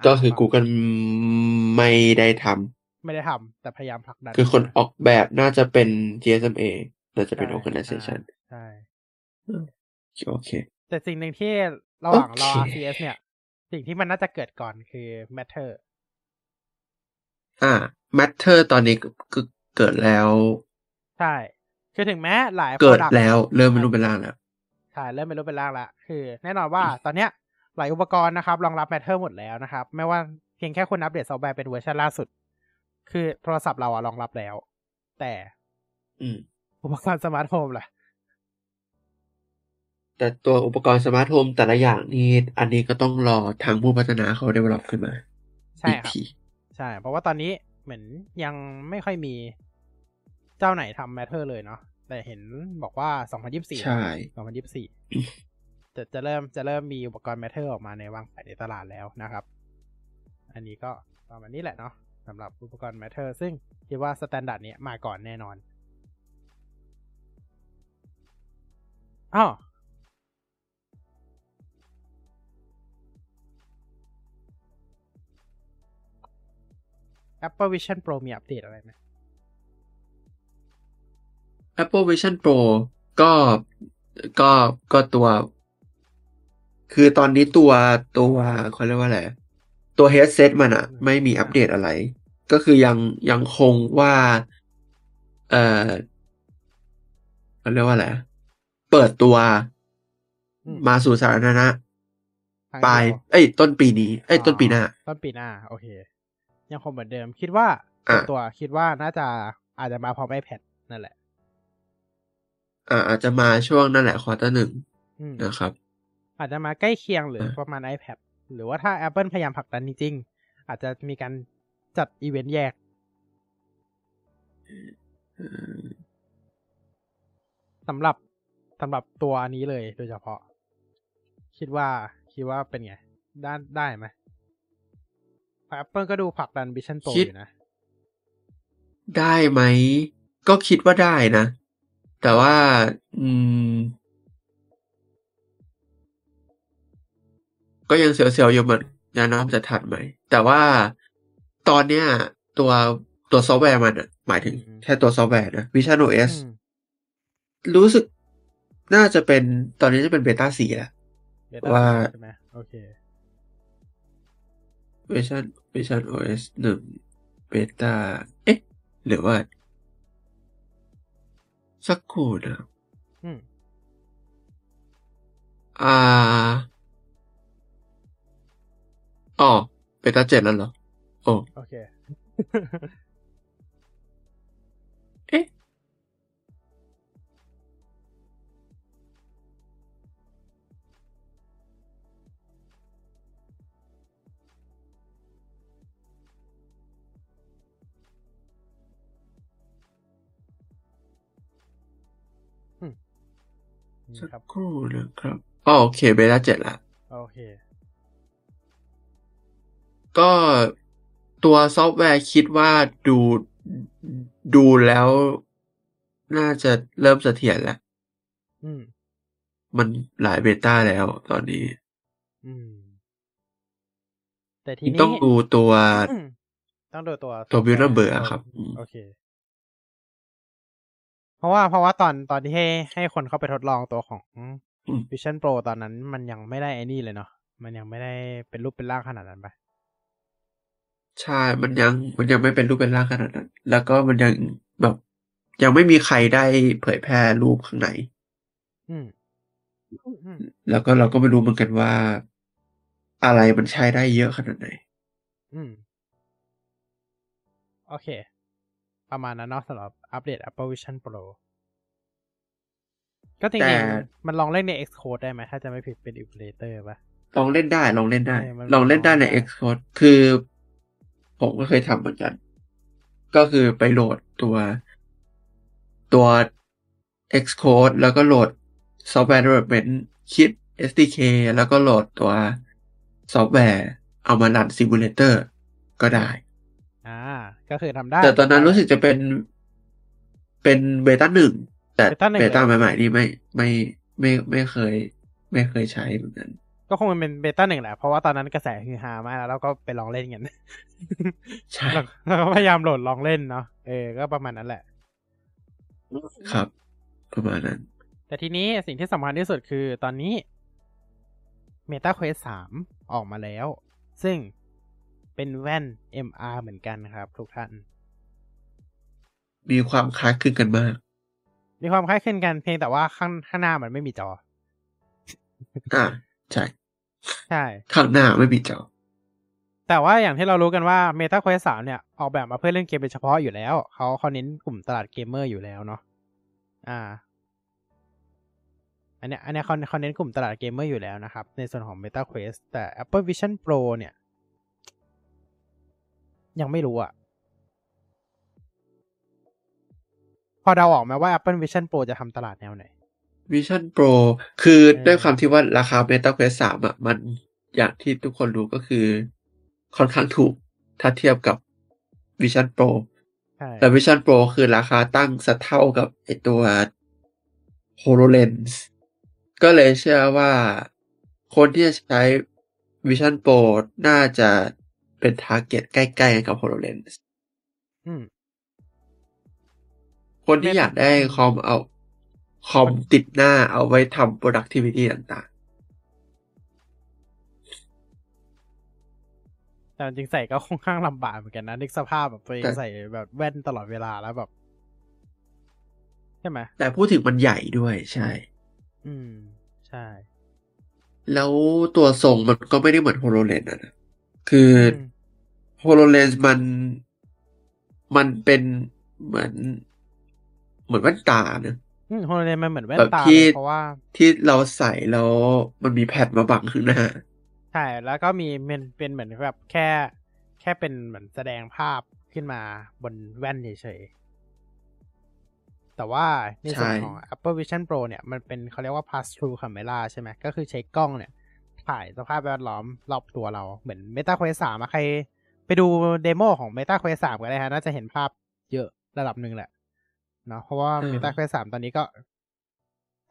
ก็คือ Google ไม่ได้ท ไม่ได้ทำแต่พยายามผลักดันำคือคนออกแบบน่าจะเป็น GSMA น่าจะเป็นใช่ organization ใช่โอเค แต่สิ่งหนึ่งที่ระหว่างรอโอเค RCS เนี่ย สิ่งที่มันน่าจะเกิดก่อนคือ Matter อ่า Matter ตอนนี้ก็ก็เกิดแล้ว ใช่คือถึงแม้หลายเกิด product แล้วเริ่มเป็นรูปเป็นร่างแล้วใช่เริ่มเป็นรูปเป็นร่างแล้วคือ แน่นอนว่าตอนเนี้ยหลายอุปกรณ์นะครับรองรับ Matter หมดแล้วนะครับ ไม่ว่าเพียงแค่คุณอัปเดตซอฟต์แวร์เป็นเวอร์ชันล่าสุด คือโทรศัพท์เราอะรองรับแล้ว แต่ อืมอุปกรณ์สมาร์ทโฮมล่ะ แต่ตัวอุปกรณ์สมาร์ทโฮมแต่ละอย่างนี่อันนี้ก็ต้องรอทางผู้พัฒนาเขา develop ขึ้นมา ใช่อีกครับทีใช่ เพราะว่าตอนนี้เหมือนยังไม่ค่อยมีเจ้าไหนทำ Matter เลยเนาะแต่เห็นบอกว่า 2024 ใช่ 2024 จะจะเริ่มจะเริ่มมีอุปกรณ์ Matter ออกมาในวางขายในตลาดแล้วนะครับ อันนี้ก็ประมาณนี้แหละเนาะ สำหรับอุปกรณ์ Matter ซึ่งคิดว่า standard นี้มาก่อนแน่นอนอ้อ Apple Vision Pro มีอัปเดตอะไรไหม Apple Vision Pro ก็ก็ก็ตัว คือตอนนี้ตัวตัวเขาเรียกว่าอะไร ตัว headset มันอะไม่มีอัปเดตอะไร ก็คือยังยังคงว่า เอ่อเขาเรียกว่าอะไร เปิดตัวอืมมาสู่สาธารณะทางปลายเดียวเอ้ย ต้นปีนี้ เอ้ย ต้นปีหน้า ต้นปีหน้า โอเค ยังคงเหมือนเดิม คิดว่าอะส่วนตัวคิดว่าน่าจะอาจจะมาพร้อม iPad นั่นแหละอ่าอาจจะมาช่วงนั่นแหละควอเตอร์หนึ่งอืมนะครับ อาจจะมาใกล้เคียงหรือเออประมาณ iPad หรือว่าถ้า Apple พยายามผลักดันจริงๆอาจจะมีการจัดอีเวนต์แยก สำหรับสำหรับตัวนี้เลยโดยเฉพาะ คิดว่าคิดว่าเป็นไง ด้านได้ไหม Apple ก็ดูผลักดัน Vision Pro คิดอยู่นะ ได้ไหม ก็คิดว่าได้นะ แต่ว่า อืม ก็ยังเสียวๆอยู่เหมือนกันนะจะทันไหม แต่ว่าตอนเนี้ยตัวตัวซอฟต์แวร์มันอะหมายถึงอืมแค่ตัวซอฟต์แวร์นะ Vision OS อืมรู้สึกน่าจะเป็นตอนนี้จะเป็น beta สี่แล้ว Beta ว่าใช่ไหมโอเค Vision Vision OS หนึ่ง beta เอ๊ะ หรือว่า สักครู่นะอืมอ่า อ๋อเบต้าเจ็ดแล้วเหรอ โอ้โอเค เอ๊ะ นี่สักครับ ครู่นะครับอ๋อโอเค beta เจ็ดละ โอเค ก็ตัวซอฟต์แวร์คิดว่าดูดูแล้วน่าจะเริ่มเสถียรแล้วอืมมันหลาย beta แล้วตอนนี้อืมแต่ทีนี่นี้ต้องดูตัวอืมต้องดูตัวตัว software Builder อะครับอืมโอเค เพราะว่าเพราะว่าตอนตอนที่ให้ให้คนเข้าไปทดลองตัวของอืม Vision Pro ตอนนั้น มันยังไม่ได้ไอ้นี่เลยเนาะมันยังไม่ได้เป็นรูปเป็นร่างขนาดนั้นปะ ใช่ มันยังมันยังไม่เป็นรูปเป็นร่างขนาดนั้น แล้วก็มันยังแบบยังไม่มีใครได้เผยแพร่รูปข้างในอืมอืมแล้วก็เราก็ไม่รู้เหมือนกันว่า อะไรมันใช้ได้เยอะขนาดไหนอืมโอเค ประมาณนั้นเนาะสำหรับอัปเดต Apple Vision Pro ก็จแต่ริงๆมันลองเล่นใน Xcode ได้ไหมถ้าจะไม่ผิดเป็น emulator ปะลองเล่นได้ ลองเล่นได้เออมันลองเล่นได้ในลองได้ Xcode คือ ผมก็เคยทำเหมือนกัน ก็คือไปโหลดตัวตัว Xcode แล้วก็โหลด Software Development Kit SDK แล้วก็โหลดตัวซอฟต์แวร์เอามารัน simulator ก็ได้ อ่า ก็คือทำได้ แต่ตอนนั้นรู้สึกจะเป็นเป็นเบต้าหนึ่งแต่ Beta หนึ่งเบต้าเลยใหม่ๆนี่ไม่ไม่ไม่ไม่เคย ไม่เคยใช้เหมือนกัน ก็คงเป็น beta หนึ่งแหละ เพราะว่าตอนนั้นกระแสฮือฮามากแล้วเราก็ไปลองเล่นกันใช่เราเราก็พยายามโหลดลองเล่นเนาะเออ ก็ประมาณนั้นแหละ ครับ ประมาณนั้น แต่ทีนี้สิ่งที่สำคัญที่สุดคือตอนนี้ Meta Quest 3 ออกมาแล้ว ซึ่งเป็นแว่น MR เหมือนกันครับ ทุกท่าน มีความคล้ายคลึงกันมาก มีความคล้ายคลึงกันเพียงแต่ว่าข้างข้างหน้ามันไม่มีจออ่าใช่ ใช่ข้างหน้าไม่มีจอแต่ว่าอย่างที่เรารู้กันว่า Meta Quest 3 เนี่ย ออกแบบมาเพื่อเล่นเกมโดยเฉพาะอยู่แล้วเขาเขาเน้นกลุ่มตลาดเกมเมอร์อยู่แล้วเนาะอ่า อันเนี้ยอันเนี้ยเขาเขาเน้นกลุ่มตลาดเกมเมอร์อยู่แล้วนะครับ ในส่วนของ Meta Quest แต่ Apple Vision Pro เนี่ย ยังไม่รู้อะพอเดาออกไหมว่า Apple Vision Pro จะทำตลาดแนวไหน Vision Pro คือเออด้วยความที่ว่าราคา Meta Quest 3อะมันอย่างที่ทุกคนรู้ก็คือค่อนข้างถูกถ้าเทียบกับ Vision Pro ใช่แต่ Vision Pro คือราคาตั้งสัเท่ากับไอตัว HoloLens ก็เลยเชื่อว่าคนที่จะใช้ Vision Pro น่าจะเป็นทาร์เก็ตใกล้ๆกับ HoloLens อืมคนที่อยากได้คอมเอา คอมติดหน้าเอาไว้ทำ productivity ต่างแต่จริงๆใส่ก็ค่อนข้างลำบากเหมือนกันนะนึกสภาพแบบตัวเองแต่ใส่แบบแว่นตลอดเวลาแล้วแบบ ใช่ไหมๆแต่พูดถึงมันใหญ่ด้วยใช่ อืม ใช่ แล้วตัวทรงมันก็ไม่ได้เหมือน HoloLens อะนะ คืออืม HoloLens มันมันเป็นเหมือน เหมือนแว่นตาเนอะอืม โฮโลเลนมันเหมือนแว่นแบบตาที่เลยเพราะว่า ที่เราใส่แล้วมันมีแผ่นมาบังข้างหน้าใช่แล้วก็มีเป็นเป็นเหมือนแบบแค่ แค่เป็นเหมือนแสดงภาพขึ้นมาบนแว่นเฉยๆแต่ว่าในส่วนใช่ของ Apple Vision Pro เนี่ยมันเป็นเขาเรียกว่า pass through camera ใช่ไหมก็คือใช้กล้องเนี่ย ถ่ายสภาพแวดล้อมรอบตัวเราเหมือน Meta Quest 3อะใคร ไปดูเดโมของ Meta Quest 3ก็ได้ฮะน่าจะเห็นภาพเยอะระดับหนึ่งแหละ เนาะเพราะว่าเออ Meta Quest 3ตอนนี้ก็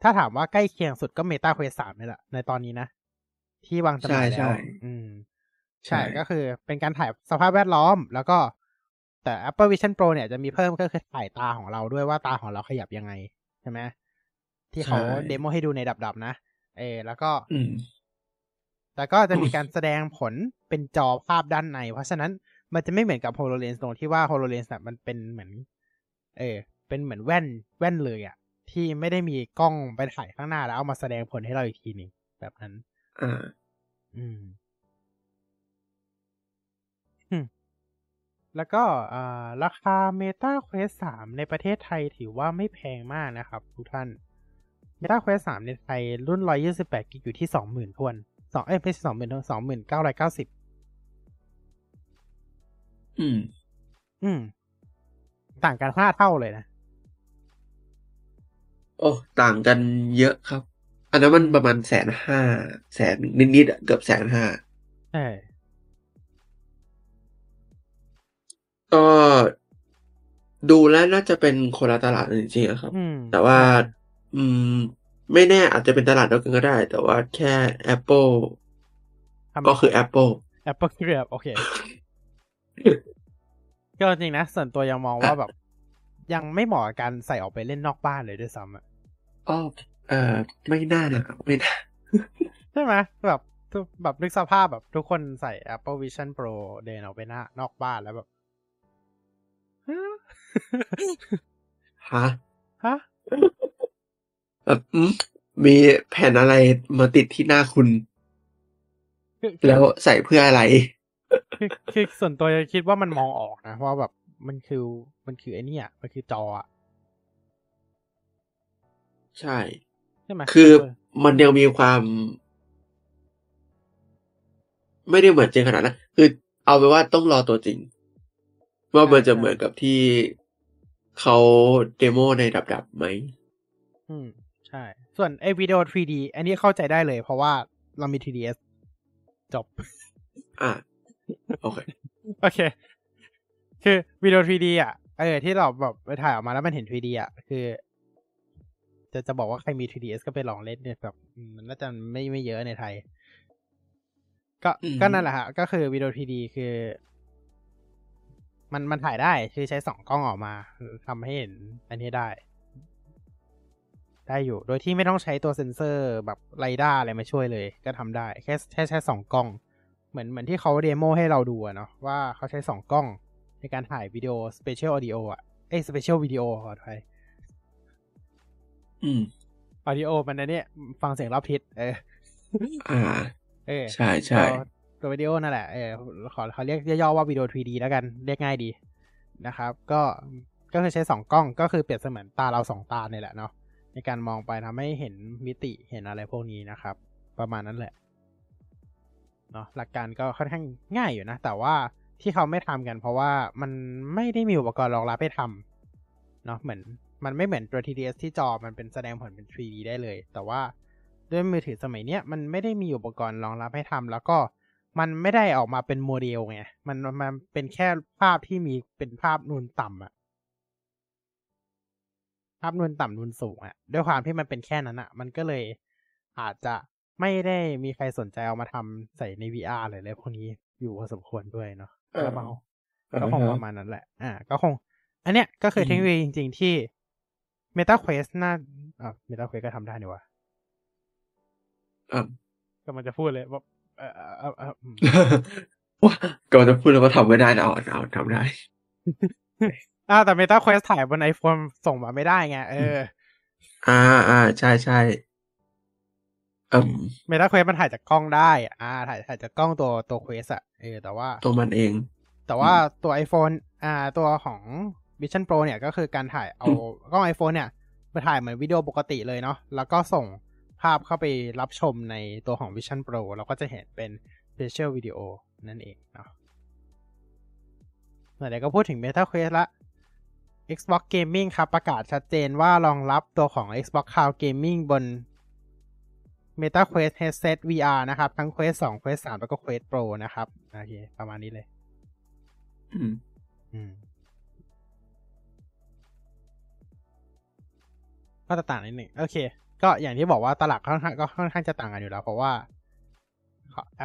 ถ้าถามว่าใกล้เคียงสุดก็ Meta Quest 3นี่แหละในตอนนี้นะ ที่วางจำหน่ายใช่แล้วใช่อืมใช่ใช่ก็คือเป็นการถ่ายสภาพแวดล้อม แล้วก็แต่ Apple Vision Pro เนี่ยจะมีเพิ่มก็คือถ่ายตาของเราด้วยว่าตาของเราขยับยังไง ใช่ไหมที่เขาใช่เดโมให้ดูในดับๆนะเออแล้วก็อืมแต่ก็จะมีการแสดงผลเป็นจอภาพด้านใน เพราะฉะนั้นมันจะไม่เหมือนกับ HoloLens ตรงที่ว่า HoloLens อะมันเป็นเหมือน เออ เป็นเหมือนแว่นแว่นเลยอะที่ไม่ได้มีกล้องไปถ่ายข้างหน้าแล้วเอามาแสดงผลให้เราอีกทีหนึงแบบนั้นอ่าอืมอืมแล้วก็อ่าราคา Meta Quest 3 ในประเทศไทยถือว่าไม่แพงมากนะครับ ทุกท่าน Meta Quest 3 ในไทยรุ่น 128กิกอยู่ที่ 20,000ทวนสองเอ้ยไม่ใช่20,000ทวน29,990อืม อืม ต่างกันห้าเท่าเลยนะ โอ้ต่างกันเยอะครับ อันนั้นมันประมาณแสนห้าแสนนิดๆอะเกือบแสนห้าใช่ก็ดูแล้วน่าจะเป็นคนละตลาดจริงๆอะครับอืมแต่ว่า อืม ไม่แน่อาจจะเป็นตลาดเดียวกันก็ได้ แต่ว่าแค่ Apple ทำก็คือ Apple Apple เกือบโอเคก็จริงนะ ส่วนตัวยังมองว่าแบบ ยังไม่เหมาะกับการใส่ออกไปเล่นนอกบ้านเลยด้วยซ้ำอะ อ๋อเออไม่น่านะไม่น่าใช่ไหมแบบทุกแบบนึกสภาพแบบทุกคนใส่ Apple Vision Pro เดินออกไปหน้านอกบ้านแล้วแบบฮะฮะฮะแบบอืมมีแผ่นอะไรมาติดที่หน้าคุณคือคือแล้วใส่เพื่ออะไรคือคือส่วนตัวคิดว่ามันมองออกนะว่าแบบมันคือมันคือไอ้นี่อะมันคือจออะ ใช่ใช่ไหมคือเมันยังมีความ ไม่ได้เหมือนจริงขนาดนั้นคือเอาไปนว่าต้องรอตัวจริง ว่ามันจะเหมือนกับที่เขาเดโมในดับๆไหมอืม ใช่ ส่วนไอ้วิดีโอ 3D อันนี้เข้าใจได้เลยเพราะว่าเรามี 3ds จบ อะโอเค โอเค คือวิดีโอ 3D อะ เออ ที่เราแบบไปถ่ายออกมาแล้วมันเห็น 3D อะ คือ จะจะบอกว่าใครมี 3ds ก็ไปลองเล่นเนี่ยแบบอืมมันน่าจะไม่ไม่เยอะในไทย ก็อืมก็นั่นแหละฮะก็คือวิดีโอ 3D คือ มันมันถ่ายได้คือใช้สองกล้องออกมาทำให้เห็นอันนี้ได้ ได้อยู่ โดยที่ไม่ต้องใช้ตัวเซ็นเซอร์แบบไรด้าอะไรมาช่วยเลย ก็ทำได้ แค่แค่ใช้สองกล้อง เหมือนเหมือนที่เขาเดโมให้เราดูอะเนาะว่าเขาใช้สองกล้องในการถ่ายวิดีโอ Special Audio อะเอ้ย Special Video ขอ อภัยอืม Audio มันนะเนี่ยฟังเสียงรอบทิศเออ อ่า เออ ใช่ใช่ตัวตัววิดีโอนั่นแหละ เออขอเขาเรียกย่อๆว่าวิดีโอ 3D แล้วกัน เรียกง่ายดีนะครับ ก็ ก็คือใช้สองกล้อง ก็คือเปรียบเสมือนตาเราสองตาเนี่ยแหละเนาะ ในการมองไปทำให้เห็นมิติ เห็นอะไรพวกนี้นะครับ ประมาณนั้นแหละ เนาะหลักการก็ค่อนข้างง่ายอยู่นะ แต่ว่าที่เขาไม่ทำกัน เพราะว่ามันไม่ได้มีอุปกรณ์รองรับให้ทำเนาะ เหมือน มันไม่เหมือนตัว TDS ที่จอมันเป็นแสดงผลเป็น 3D ได้เลย แต่ว่าด้วยมือถือสมัยเนี้ยมันไม่ได้มีอุปกรณ์รองรับให้ทำแล้วก็มันไม่ได้ออกมาเป็นโมเดลไงมันมันเป็นแค่ภาพที่มีเป็นภาพนูนต่ำอะภาพนูนต่ำนูนสูงอะด้วยความที่มันเป็นแค่นั้นอะมันก็เลยอาจจะไม่ได้มีใครสนใจเอามาทำใส่ใน VR เลยเลยพวกนี้อยู่พอสมควรด้วยเนาะเออแล้วเมาอ่าก็คงฮะประมาณนั้นแหละ อ่า ก็คง อันเนี้ยก็คืออืมเทคโนโลยีจริง ๆ ที่ Meta Quest น่าอ่า Meta Quest ก็ทำได้นี่วะอะก็มันจะพูดเลยว่าเออเออเออเอออืมว่าก่อนจะพูดแล้วก็ทำไม่ได้นะเอาเอาทำได้อ่าแต่ Meta Quest ถ่ายบน iPhone ส่งมาไม่ได้ไงเออ อ่าอ่าใช่ใช่อืม Meta Quest มันถ่ายจากกล้องได้อะอ่า ถ่ายถ่ายจากกล้องตัวตัว Quest อะเออแต่ว่าตัวมันเอง แต่ว่าตัว iPhone อ่า ตัวของ Vision Pro เนี่ยก็คือการถ่ายเอากล้อง iPhone เนี่ยมาถ่ายเหมือนวิดีโอปกติเลยเนาะแล้วก็ส่งภาพเข้าไปรับชมในตัวของ Vision Pro เราก็จะเห็นเป็น Spatial Video นั่นเองเนาะไหนๆก็พูดถึง Meta Quest ละ Xbox Gaming ครับ ประกาศชัดเจนว่ารองรับตัวของ Xbox Cloud Gaming บน Meta Quest Headset VR นะครับ ทั้ง Quest 2 Quest 3 แล้วก็ Quest Pro นะครับ โอเค ประมาณนี้เลย อืม อืม ก็จะต่างนิดหนึ่งโอเค ก็อย่างที่บอกว่าตลาดค่อนข้างก็ค่อนข้างจะต่างกันอยู่แล้ว เพราะว่า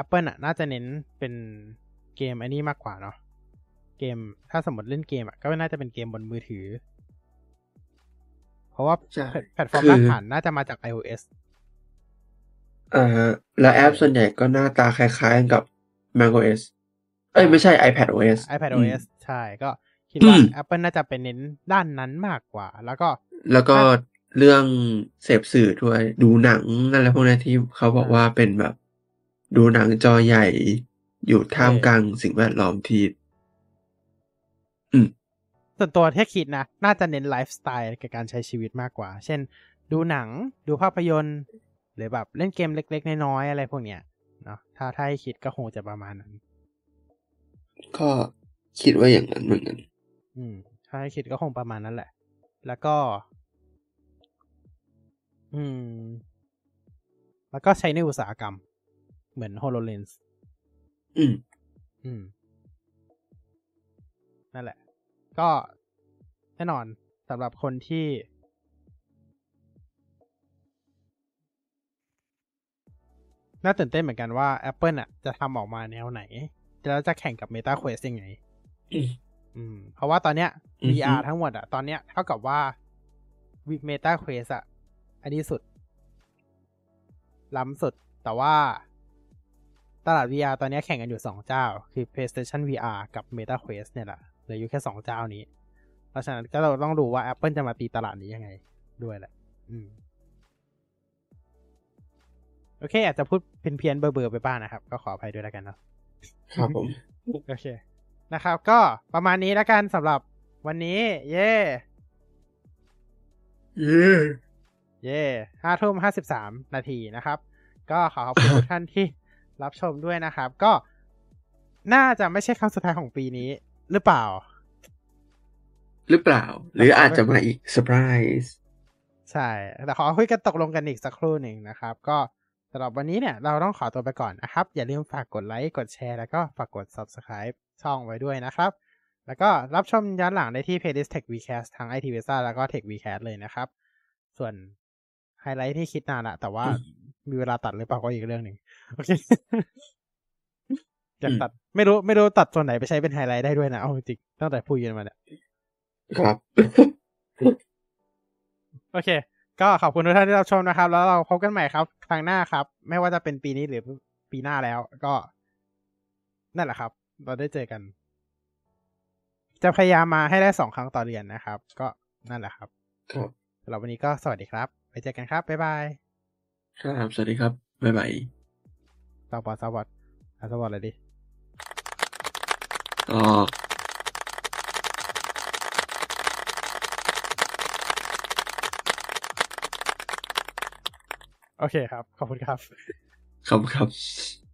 Apple น่ะน่าจะเน้นเป็นเกมอันนี้มากกว่าเนาะเกมถ้าสมมติเล่นเกมอะก็น่าจะเป็นเกมบนมือถือ เพราะว่าใช่แพลตฟอร์มคือรากฐานน่าจะมาจาก iOS อ่าแล้วแอปส่วนใหญ่ก็หน้าตาคล้ายๆกับ macOS เอ้ยไม่ใช่ iPad OS iPad อืม OS ใช่ก็คิดว่าอืม Apple น่าจะเป็นเน้นด้านนั้นมากกว่า แล้วก็ แล้วก็ เรื่องเสพสื่อด้วยดูหนังอะไรพวกนี้ที่เขาบอกว่าเป็นแบบ ดูหนังจอใหญ่อยู่ท่ามกลางสิ่งแวดล้อมที่อืมส่วนตัวที่คิดนะ น่าจะเน้นไลฟ์สไตล์กับการใช้ชีวิตมากกว่า เช่น ดูหนังดูภาพยนตร์ หรือแบบเล่นเกมเล็กๆ น้อยๆ อะไรพวกเนี้ยเนาะถ้าถ้าให้คิดก็คงจะประมาณนั้น ก็คิดว่าอย่างนั้นเหมือนกัน อืม ถ้าให้คิดก็คงประมาณนั้นแหละ แล้วก็ อืม แล้วก็ใช้ในอุตสาหกรรม เหมือน HoloLens อืม อืม นั่นแหละ ก็แน่นอนสำหรับคนที่ น่าตื่นเต้นเหมือนกันว่า Apple อะ จะทำออกมาแนวไหน แล้วจะแข่งกับ Meta Quest ยังไง อืมอืมเพราะว่าตอนเนี้ยอือฮึ VR ทั้งหมดอะ ตอนเนี้ยเท่ากับว่า Meta Quest อะ อันนี้สุด ล้ำสุด แต่ว่าตลาด VR ตอนนี้แข่งกันอยู่สองเจ้า คือ PlayStation VR กับ Meta Quest เนี่ยแหละเหลืออยู่แค่สองเจ้านี้ เพราะฉะนั้นก็เราต้องดูว่า Apple จะมาตีตลาดนี้ยังไงด้วยแหละ อืม โอเค อาจจะพูดเพี้ยนๆเบอร์ๆไปบ้างนะครับ ก็ขออภัยด้วยแล้วกันเนาะครับผม โอเค นะครับ ก็ประมาณนี้แล้วกันสำหรับวันนี้ เย่เย้ เย่ห้าทุ่มห้าสิบสามนาทีนะครับ ก็ขอขอบคุณทุกท่านที่รับชมด้วยนะครับ ก็น่าจะไม่ใช่ครั้งสุดท้ายของปีนี้ หรือเปล่า หรือเปล่า หรืออาจจะมาอีกเซอร์ไพรส์ใช่ แต่ขอคุยกันตกลงกันอีกสักครู่หนึ่งนะครับ ก็สำหรับวันนี้เนี่ยเราต้องขอตัวไปก่อนนะครับ อย่าลืมฝากกดไลค์กดแชร์แล้วก็ฝากกด subscribe ช่องไว้ด้วยนะครับ แล้วก็รับชมย้อนหลังได้ที่ playlist Tech Vcast ทั้ง IT v e s a แล้วก็ Tech Vcast เลยนะครับ ส่วน ไฮไลท์ที่คิดนานละแต่ว่ามีเวลาตัดหรือเปล่าก็อีกเรื่องหนึ่งโอเคอยากตัด ไม่รู้ไม่รู้ตัดส่วนไหนไปใช้เป็นไฮไลท์ได้ด้วยนะเอาจริงๆตั้งแต่พูดกันมาเนี่ยครับ โอเค ก็ขอบคุณทุกท่านที่รับชมนะครับ แล้วเราพบกันใหม่ครับครั้งหน้าครับ ไม่ว่าจะเป็นปีนี้หรือปีหน้าแล้ว ก็ นั่นแหละครับ เราได้เจอกัน จะพยายามมาให้ได้สองครั้งต่อเดือนนะครับ ก็นั่นแหละครับ ครับสำหรับวันนี้ก็สวัสดีครับไป เจอกันครับ บ๊ายบาย ครับ สวัสดีครับ บ๊ายบายสวัสดีสวัสดีอะสวัสดีเลยดิก็โอเคครับ ขอบคุณครับ ขอบคุณครับ